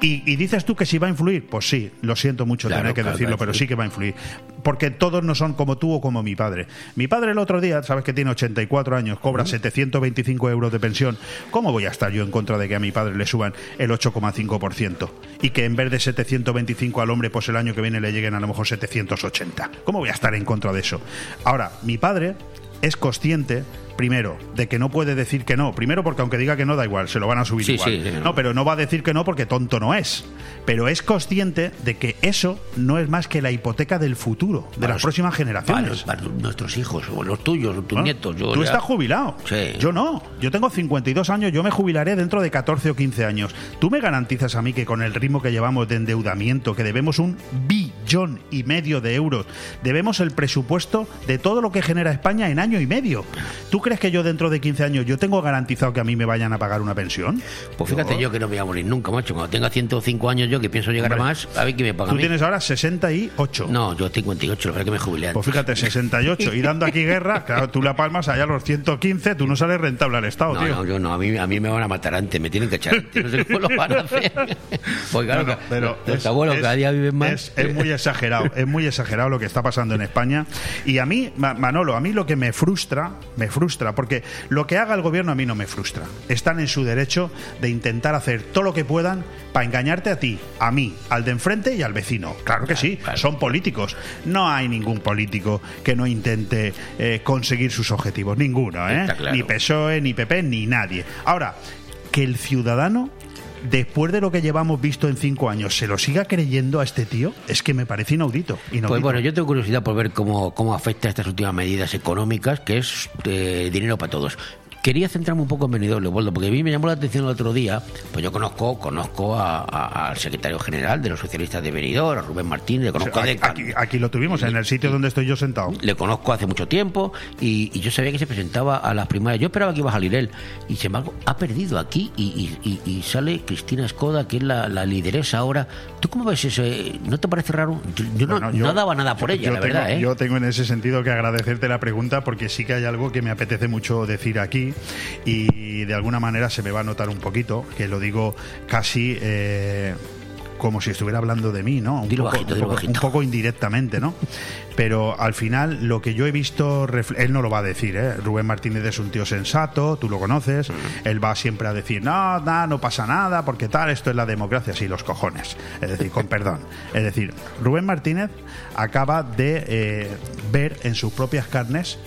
Y, y dices tú que si va a influir, pues sí, lo siento mucho Claro, tener que claro, decirlo, pero sí que va a influir. Porque todos no son como tú o como mi padre. Mi padre el otro día, sabes que tiene 84 años, cobra 725 euros de pensión. ¿Cómo voy a estar yo en contra de que a mi padre le suban el 8,5%? Y que en vez de 725 al hombre, pues el año que viene le lleguen a lo mejor 780. ¿Cómo voy a estar en contra de eso? Ahora, mi padre es consciente primero de que no puede decir que no primero porque aunque diga que no da igual se lo van a subir Sí, igual sí, sí, no pero no va a decir que no porque tonto no es pero es consciente de que eso no es más que la hipoteca del futuro de Para las los- próximas generaciones Para, para nuestros hijos, o los tuyos, o tus Bueno, nietos. Yo tú ya- estás jubilado. Sí. Yo no. Yo tengo 52 años, yo me jubilaré dentro de 14 o 15 años. ¿Tú me garantizas a mí que con el ritmo que llevamos de endeudamiento, que debemos un billón y medio de euros, debemos el presupuesto de todo lo que genera España en año y medio? ¿Tú crees que yo dentro de 15 años yo tengo garantizado que a mí me vayan a pagar una pensión? Pues fíjate yo que no me voy a morir nunca, macho. Cuando tenga 105 años yo, que pienso llegar Hombre, a más, a ver quién me paga a Tú mí. tienes ahora 68. No, yo 58, lo que pasa es que me jubilé antes. Pues fíjate, 68. Y dando aquí guerra, claro, tú la palmas allá a los 115, tú no sales rentable al Estado, No, tío. no, yo no, a mí, a mí me van a matar antes, me tienen que echar antes, no sé cómo lo van a hacer. Pues claro, No, no, pero los es- abuelos es- cada día viven más. Es, es muy exagerado, es muy exagerado lo que está pasando en España. Y a mí, Ma- Manolo, a mí lo que me frustra, me frustra, porque lo que haga el gobierno a mí no me frustra. Están en su derecho de intentar hacer todo lo que puedan para engañarte a ti, a mí, al de enfrente y al vecino. Claro que sí, son políticos. No hay ningún político que no intente eh, conseguir sus objetivos, ninguno, ¿eh? Claro. Ni PSOE, ni PP, ni nadie. Ahora, que el ciudadano después de lo que llevamos visto en cinco años, se lo siga creyendo a este tío, es que me parece inaudito. inaudito. Pues bueno, yo tengo curiosidad por ver cómo, cómo afecta estas últimas medidas económicas, que es eh, dinero para todos. Quería centrarme un poco en Benidorm, Leopoldo, porque a mí me llamó la atención el otro día, pues yo conozco conozco a- a- al secretario general de los socialistas de Benidorm, a Rubén Martínez, le conozco aquí, de- aquí, aquí lo tuvimos, en el sitio donde estoy yo sentado. le conozco hace mucho tiempo y, y yo sabía que se presentaba a las primarias. Yo esperaba que iba a salir él y sin embargo ha perdido aquí y, sale Cristina Escoda, que es la, la lideresa ahora. ¿Tú cómo ves eso? Eh, ¿No te parece raro? Yo, yo no, yo- no daba nada por ella, la tengo- verdad. ¿eh? Yo tengo en ese sentido que agradecerte la pregunta porque sí que hay algo que me apetece mucho decir aquí y de alguna manera se me va a notar un poquito, que lo digo casi... eh, como si estuviera hablando de mí, ¿no? Un, Dilo poco, bajito, un dilo poco- bajito. un poco indirectamente, ¿no? Pero al final lo que yo he visto, él no lo va a decir, ¿eh? Rubén Martínez es un tío sensato, tú lo conoces, él va siempre a decir, no, no, no pasa nada, porque tal, esto es la democracia, sí, los cojones, es decir, con perdón. Es decir, Rubén Martínez acaba de eh, ver en sus propias carnes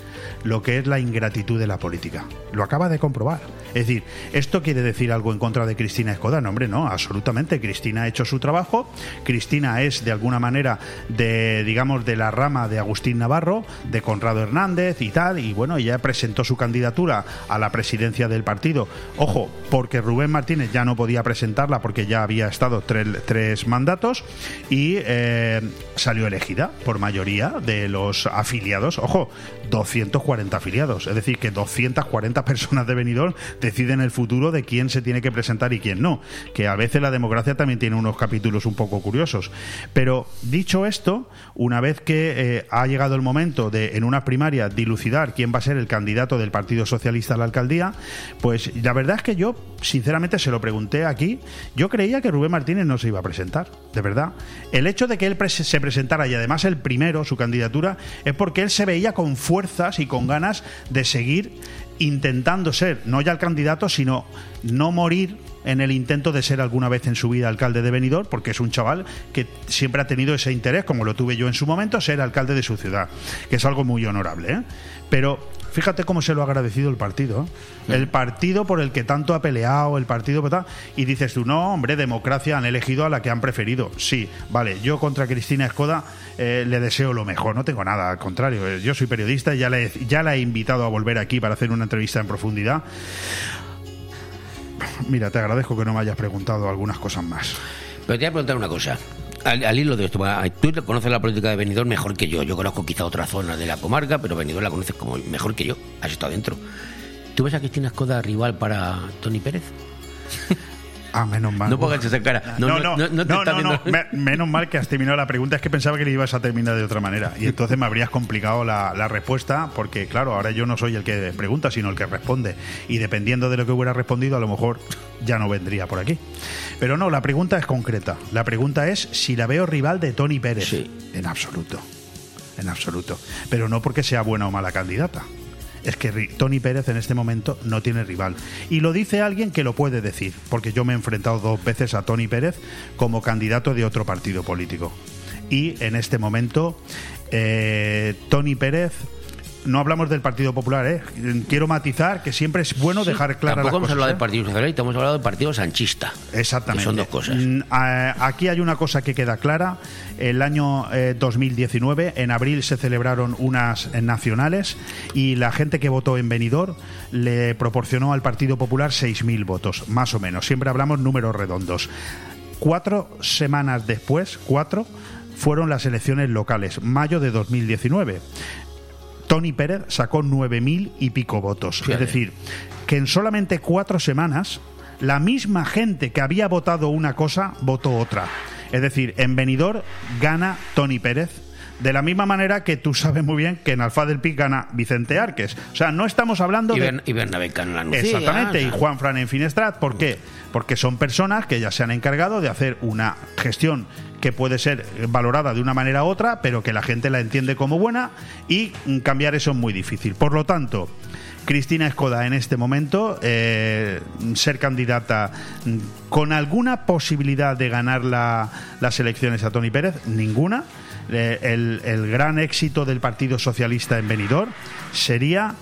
lo que es la ingratitud de la política. Lo acaba de comprobar. Es decir, ¿esto quiere decir algo en contra de Cristina Escoda? No, hombre, no, absolutamente. Cristina ha hecho su trabajo. Cristina es, de alguna manera, de, digamos, de la rama de Agustín Navarro, de Conrado Hernández y tal. Y bueno, ella presentó su candidatura a la presidencia del partido. Ojo, porque Rubén Martínez ya no podía presentarla porque ya había estado tres, tres mandatos y eh, salió elegida por mayoría de los afiliados. Ojo, 240 afiliados. Es decir, que 240 personas de Benidorm deciden el futuro de quién se tiene que presentar y quién no. Que a veces la democracia también tiene unos capítulos un poco curiosos. Pero dicho esto, una vez que eh, ha llegado el momento de, en una primaria, dilucidar quién va a ser el candidato del Partido Socialista a la alcaldía, pues la verdad es que yo, sinceramente, se lo pregunté aquí. Yo creía que Rubén Martínez no se iba a presentar, de verdad. El hecho de que él se presentara y además el primero, su candidatura, es porque él se veía con fuerzas y con ganas de seguir intentando ser, no ya el candidato, sino no morir en el intento de ser alguna vez en su vida alcalde de Benidorm, porque es un chaval que siempre ha tenido ese interés, como lo tuve yo en su momento, ser alcalde de su ciudad, que es algo muy honorable. ¿eh? Pero fíjate cómo se lo ha agradecido el partido. ¿eh? El partido por el que tanto ha peleado, el partido y dices tú, no, hombre, democracia, han elegido a la que han preferido. Sí, vale, yo contra Cristina Escoda eh, le deseo lo mejor, no tengo nada, al contrario, eh, yo soy periodista y ya, le, ya la he invitado a volver aquí para hacer una entrevista en profundidad. Mira, te agradezco que no me hayas preguntado algunas cosas más. Pero te voy a preguntar una cosa. Al, al hilo de esto, tú conoces la política de Benidorm mejor que yo. Yo conozco quizá otra zona de la comarca, pero Benidorm la conoces como mejor que yo. Has estado dentro. ¿Tú ves a Cristina Escoda rival para Tony Pérez? Ah, menos mal. No pongas esa cara. No, No, no, no, no te no, está no, no. viendo- Me- menos mal que has terminado la pregunta. Es que pensaba que le ibas a terminar de otra manera. Y entonces me habrías complicado la, la respuesta, porque claro, ahora yo no soy el que pregunta, sino el que responde. Y dependiendo de lo que hubiera respondido, a lo mejor ya no vendría por aquí. Pero no, la pregunta es concreta. La pregunta es si la veo rival de Tony Pérez. En absoluto. En absoluto. Pero no porque sea buena o mala candidata. Es que Tony Pérez en este momento no tiene rival. Y lo dice alguien que lo puede decir, porque yo me he enfrentado dos veces a Tony Pérez como candidato de otro partido político. Y en este momento, eh, Tony Pérez. No hablamos del Partido Popular, ¿eh? Quiero matizar que siempre es bueno dejar claras las Tampoco hemos hablado ¿eh? del Partido Socialista, hemos hablado del Partido Sanchista. Exactamente. Son dos cosas. Mm, Aquí hay una cosa que queda clara. El año eh, 2019, en abril, se celebraron unas eh, nacionales y la gente que votó en Benidorm le proporcionó al Partido Popular 6.000 votos, más o menos. Siempre hablamos números redondos. Cuatro semanas después, cuatro, fueron las elecciones locales, mayo de 2019. Tony Pérez sacó 9.000 y pico votos. Es decir, que en solamente cuatro semanas la misma gente que había votado una cosa votó otra. Es decir, en Benidorm gana Tony Pérez. De la misma manera que tú sabes muy bien que en Alfa del Pi gana Vicente Arques. O sea, no estamos hablando Y, de... Bern- y Bernabé Cano la Nucía, Exactamente, y Juan Fran en Finestrat. ¿Por qué? Porque son personas que ya se han encargado de hacer una gestión que puede ser valorada de una manera u otra, pero que la gente la entiende como buena y cambiar eso es muy difícil. Por lo tanto, Cristina Escoda en este momento, eh, ser candidata mm, con alguna posibilidad de ganar la- las elecciones a Tony Pérez, ninguna. Eh, el, el gran éxito del Partido Socialista en Benidorm sería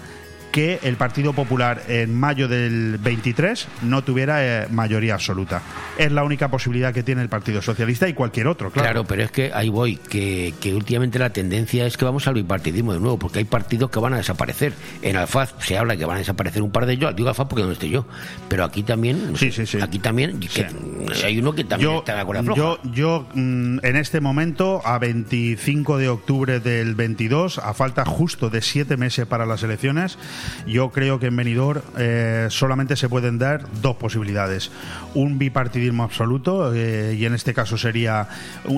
que el Partido Popular en mayo del 23 no tuviera eh, mayoría absoluta. Es la única posibilidad que tiene el Partido Socialista y cualquier otro, claro. Claro, pero es que ahí voy, que, que últimamente la tendencia es que vamos al bipartidismo de nuevo, porque hay partidos que van a desaparecer. En Alfaz se habla que van a desaparecer un par de ellos, digo Alfaz porque no estoy yo, pero aquí también, aquí también, que hay uno que también Yo, está de cuerda floja. yo, yo, mm, en este momento, a 25 de octubre del 22, a falta justo de siete meses para las elecciones, yo creo que en Benidorm eh, solamente se pueden dar dos posibilidades. Un bipartidismo absoluto, eh, y en este caso sería,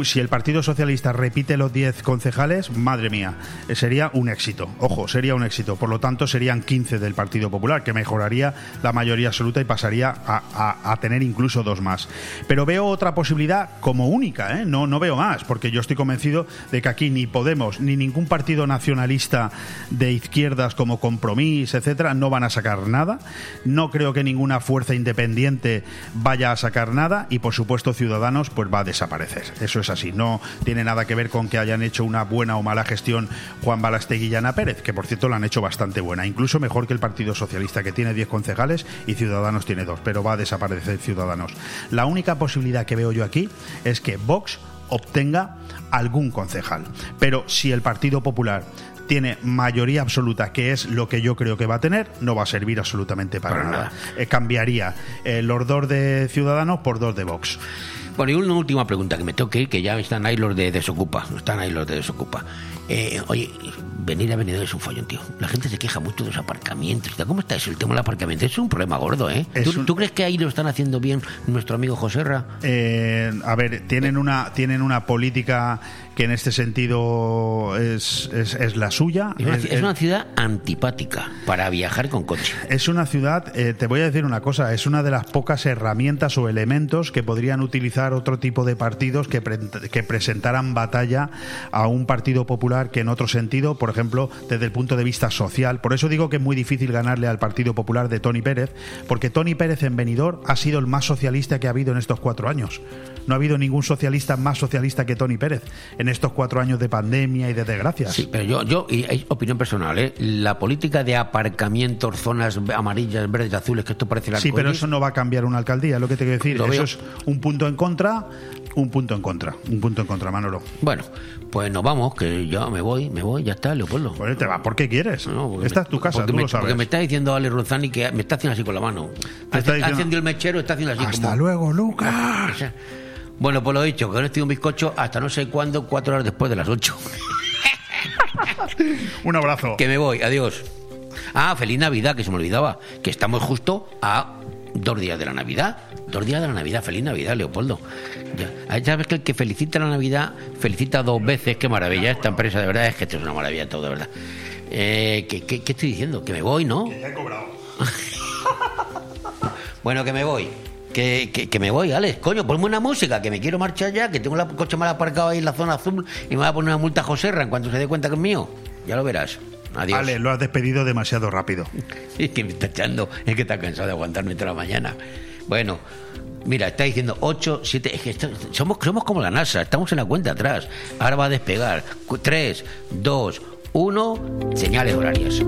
si el Partido Socialista repite los 10 concejales, madre mía, sería un éxito. Ojo, sería un éxito. Por lo tanto, serían 15 del Partido Popular, que mejoraría la mayoría absoluta y pasaría a tener incluso dos más. Pero veo otra posibilidad como única, ¿eh? no, no veo más, porque yo estoy convencido de que aquí ni Podemos ni ningún partido nacionalista de izquierdas como Compromís, etcétera, no van a sacar nada. No creo que ninguna fuerza independiente vaya a sacar nada y, por supuesto, Ciudadanos pues va a desaparecer. Eso es así. No tiene nada que ver con que hayan hecho una buena o mala gestión Juan Balastegui y Ana Pérez, que por cierto la han hecho bastante buena, incluso mejor que el Partido Socialista, que tiene 10 concejales y Ciudadanos tiene dos, pero va a desaparecer Ciudadanos. La única posibilidad que veo yo aquí es que Vox obtenga algún concejal. Pero si el Partido Popular tiene mayoría absoluta, que es lo que yo creo que va a tener, no va a servir absolutamente para, nada. Eh, cambiaría eh, los dos de Ciudadanos por dos de Vox. Bueno, y una última pregunta que me tengo que ir, que ya están ahí los de Desocupa. Están ahí los de Desocupa. Eh, oye, venir a Benidorm es un follón, tío. La gente se queja mucho de los aparcamientos. ¿Cómo está eso? El tema del aparcamiento es un problema gordo, ¿eh? ¿Tú, un- tú crees que ahí lo están haciendo bien nuestro amigo Joserra? Eh, a ver, tienen una, tienen una política que en este sentido es, es, es la suya. Es una, Es- es una ciudad antipática para viajar con coche. Es una ciudad, eh, te voy a decir una cosa, es una de las pocas herramientas o elementos que podrían utilizar otro tipo de partidos que, pre- que presentaran batalla a un partido popular que en otro sentido, por ejemplo, desde el punto de vista social. Por eso digo que es muy difícil ganarle al Partido Popular de Tony Pérez, porque Tony Pérez en Benidorm ha sido el más socialista que ha habido en estos cuatro años. No ha habido ningún socialista más socialista que Tony Pérez en estos cuatro años de pandemia y de desgracias. Sí, pero yo, yo y es opinión personal, ¿eh? La política de aparcamientos, zonas amarillas, verdes, azules, que esto parece la Sí, pero eso no va a cambiar una alcaldía, es lo que te quiero decir. Lo Eso veo. es un punto en contra, un punto en contra, un punto en contra, Manolo. Bueno, pues nos vamos, que ya me voy, me voy, ya está, Leopoldo. Pues te vas, ¿por qué quieres? porque Esta me- es tu casa, porque tú me, lo sabes. Porque me está diciendo Ale Ronzani que me está haciendo así con la mano. Está Ha diciendo- encendido el mechero, está haciendo así Hasta como... luego, Lucas. O sea, Bueno, pues lo dicho, que no estoy un bizcocho hasta no sé cuándo, cuatro horas después de las ocho. Un abrazo. Que me voy, adiós. Ah, feliz Navidad, que se me olvidaba. Que estamos justo a dos días de la Navidad. Dos días de la Navidad, feliz Navidad, Leopoldo. Ya, Ah, ya ves que el que felicita la Navidad felicita dos veces. Qué maravilla esta empresa, de verdad. Es que esto es una maravilla todo, de verdad. Eh, ¿qué, qué, qué estoy diciendo? Que me voy, ¿no? ya he cobrado. Bueno, que me voy. Que, que, que me voy, Alex. Coño, ponme una música, que me quiero marchar ya, que tengo el coche mal aparcado ahí en la zona azul y me va a poner una multa a Joserra en cuanto se dé cuenta que es mío. Ya lo verás. Adiós. Ale, lo has despedido demasiado rápido. Es que me está echando, es que está cansado de aguantarme toda la mañana. Bueno, mira, está diciendo 8, 7, es que esto- somos, somos como la NASA, estamos en la cuenta atrás. Ahora va a despegar. 3, 2, 1, señales horarias.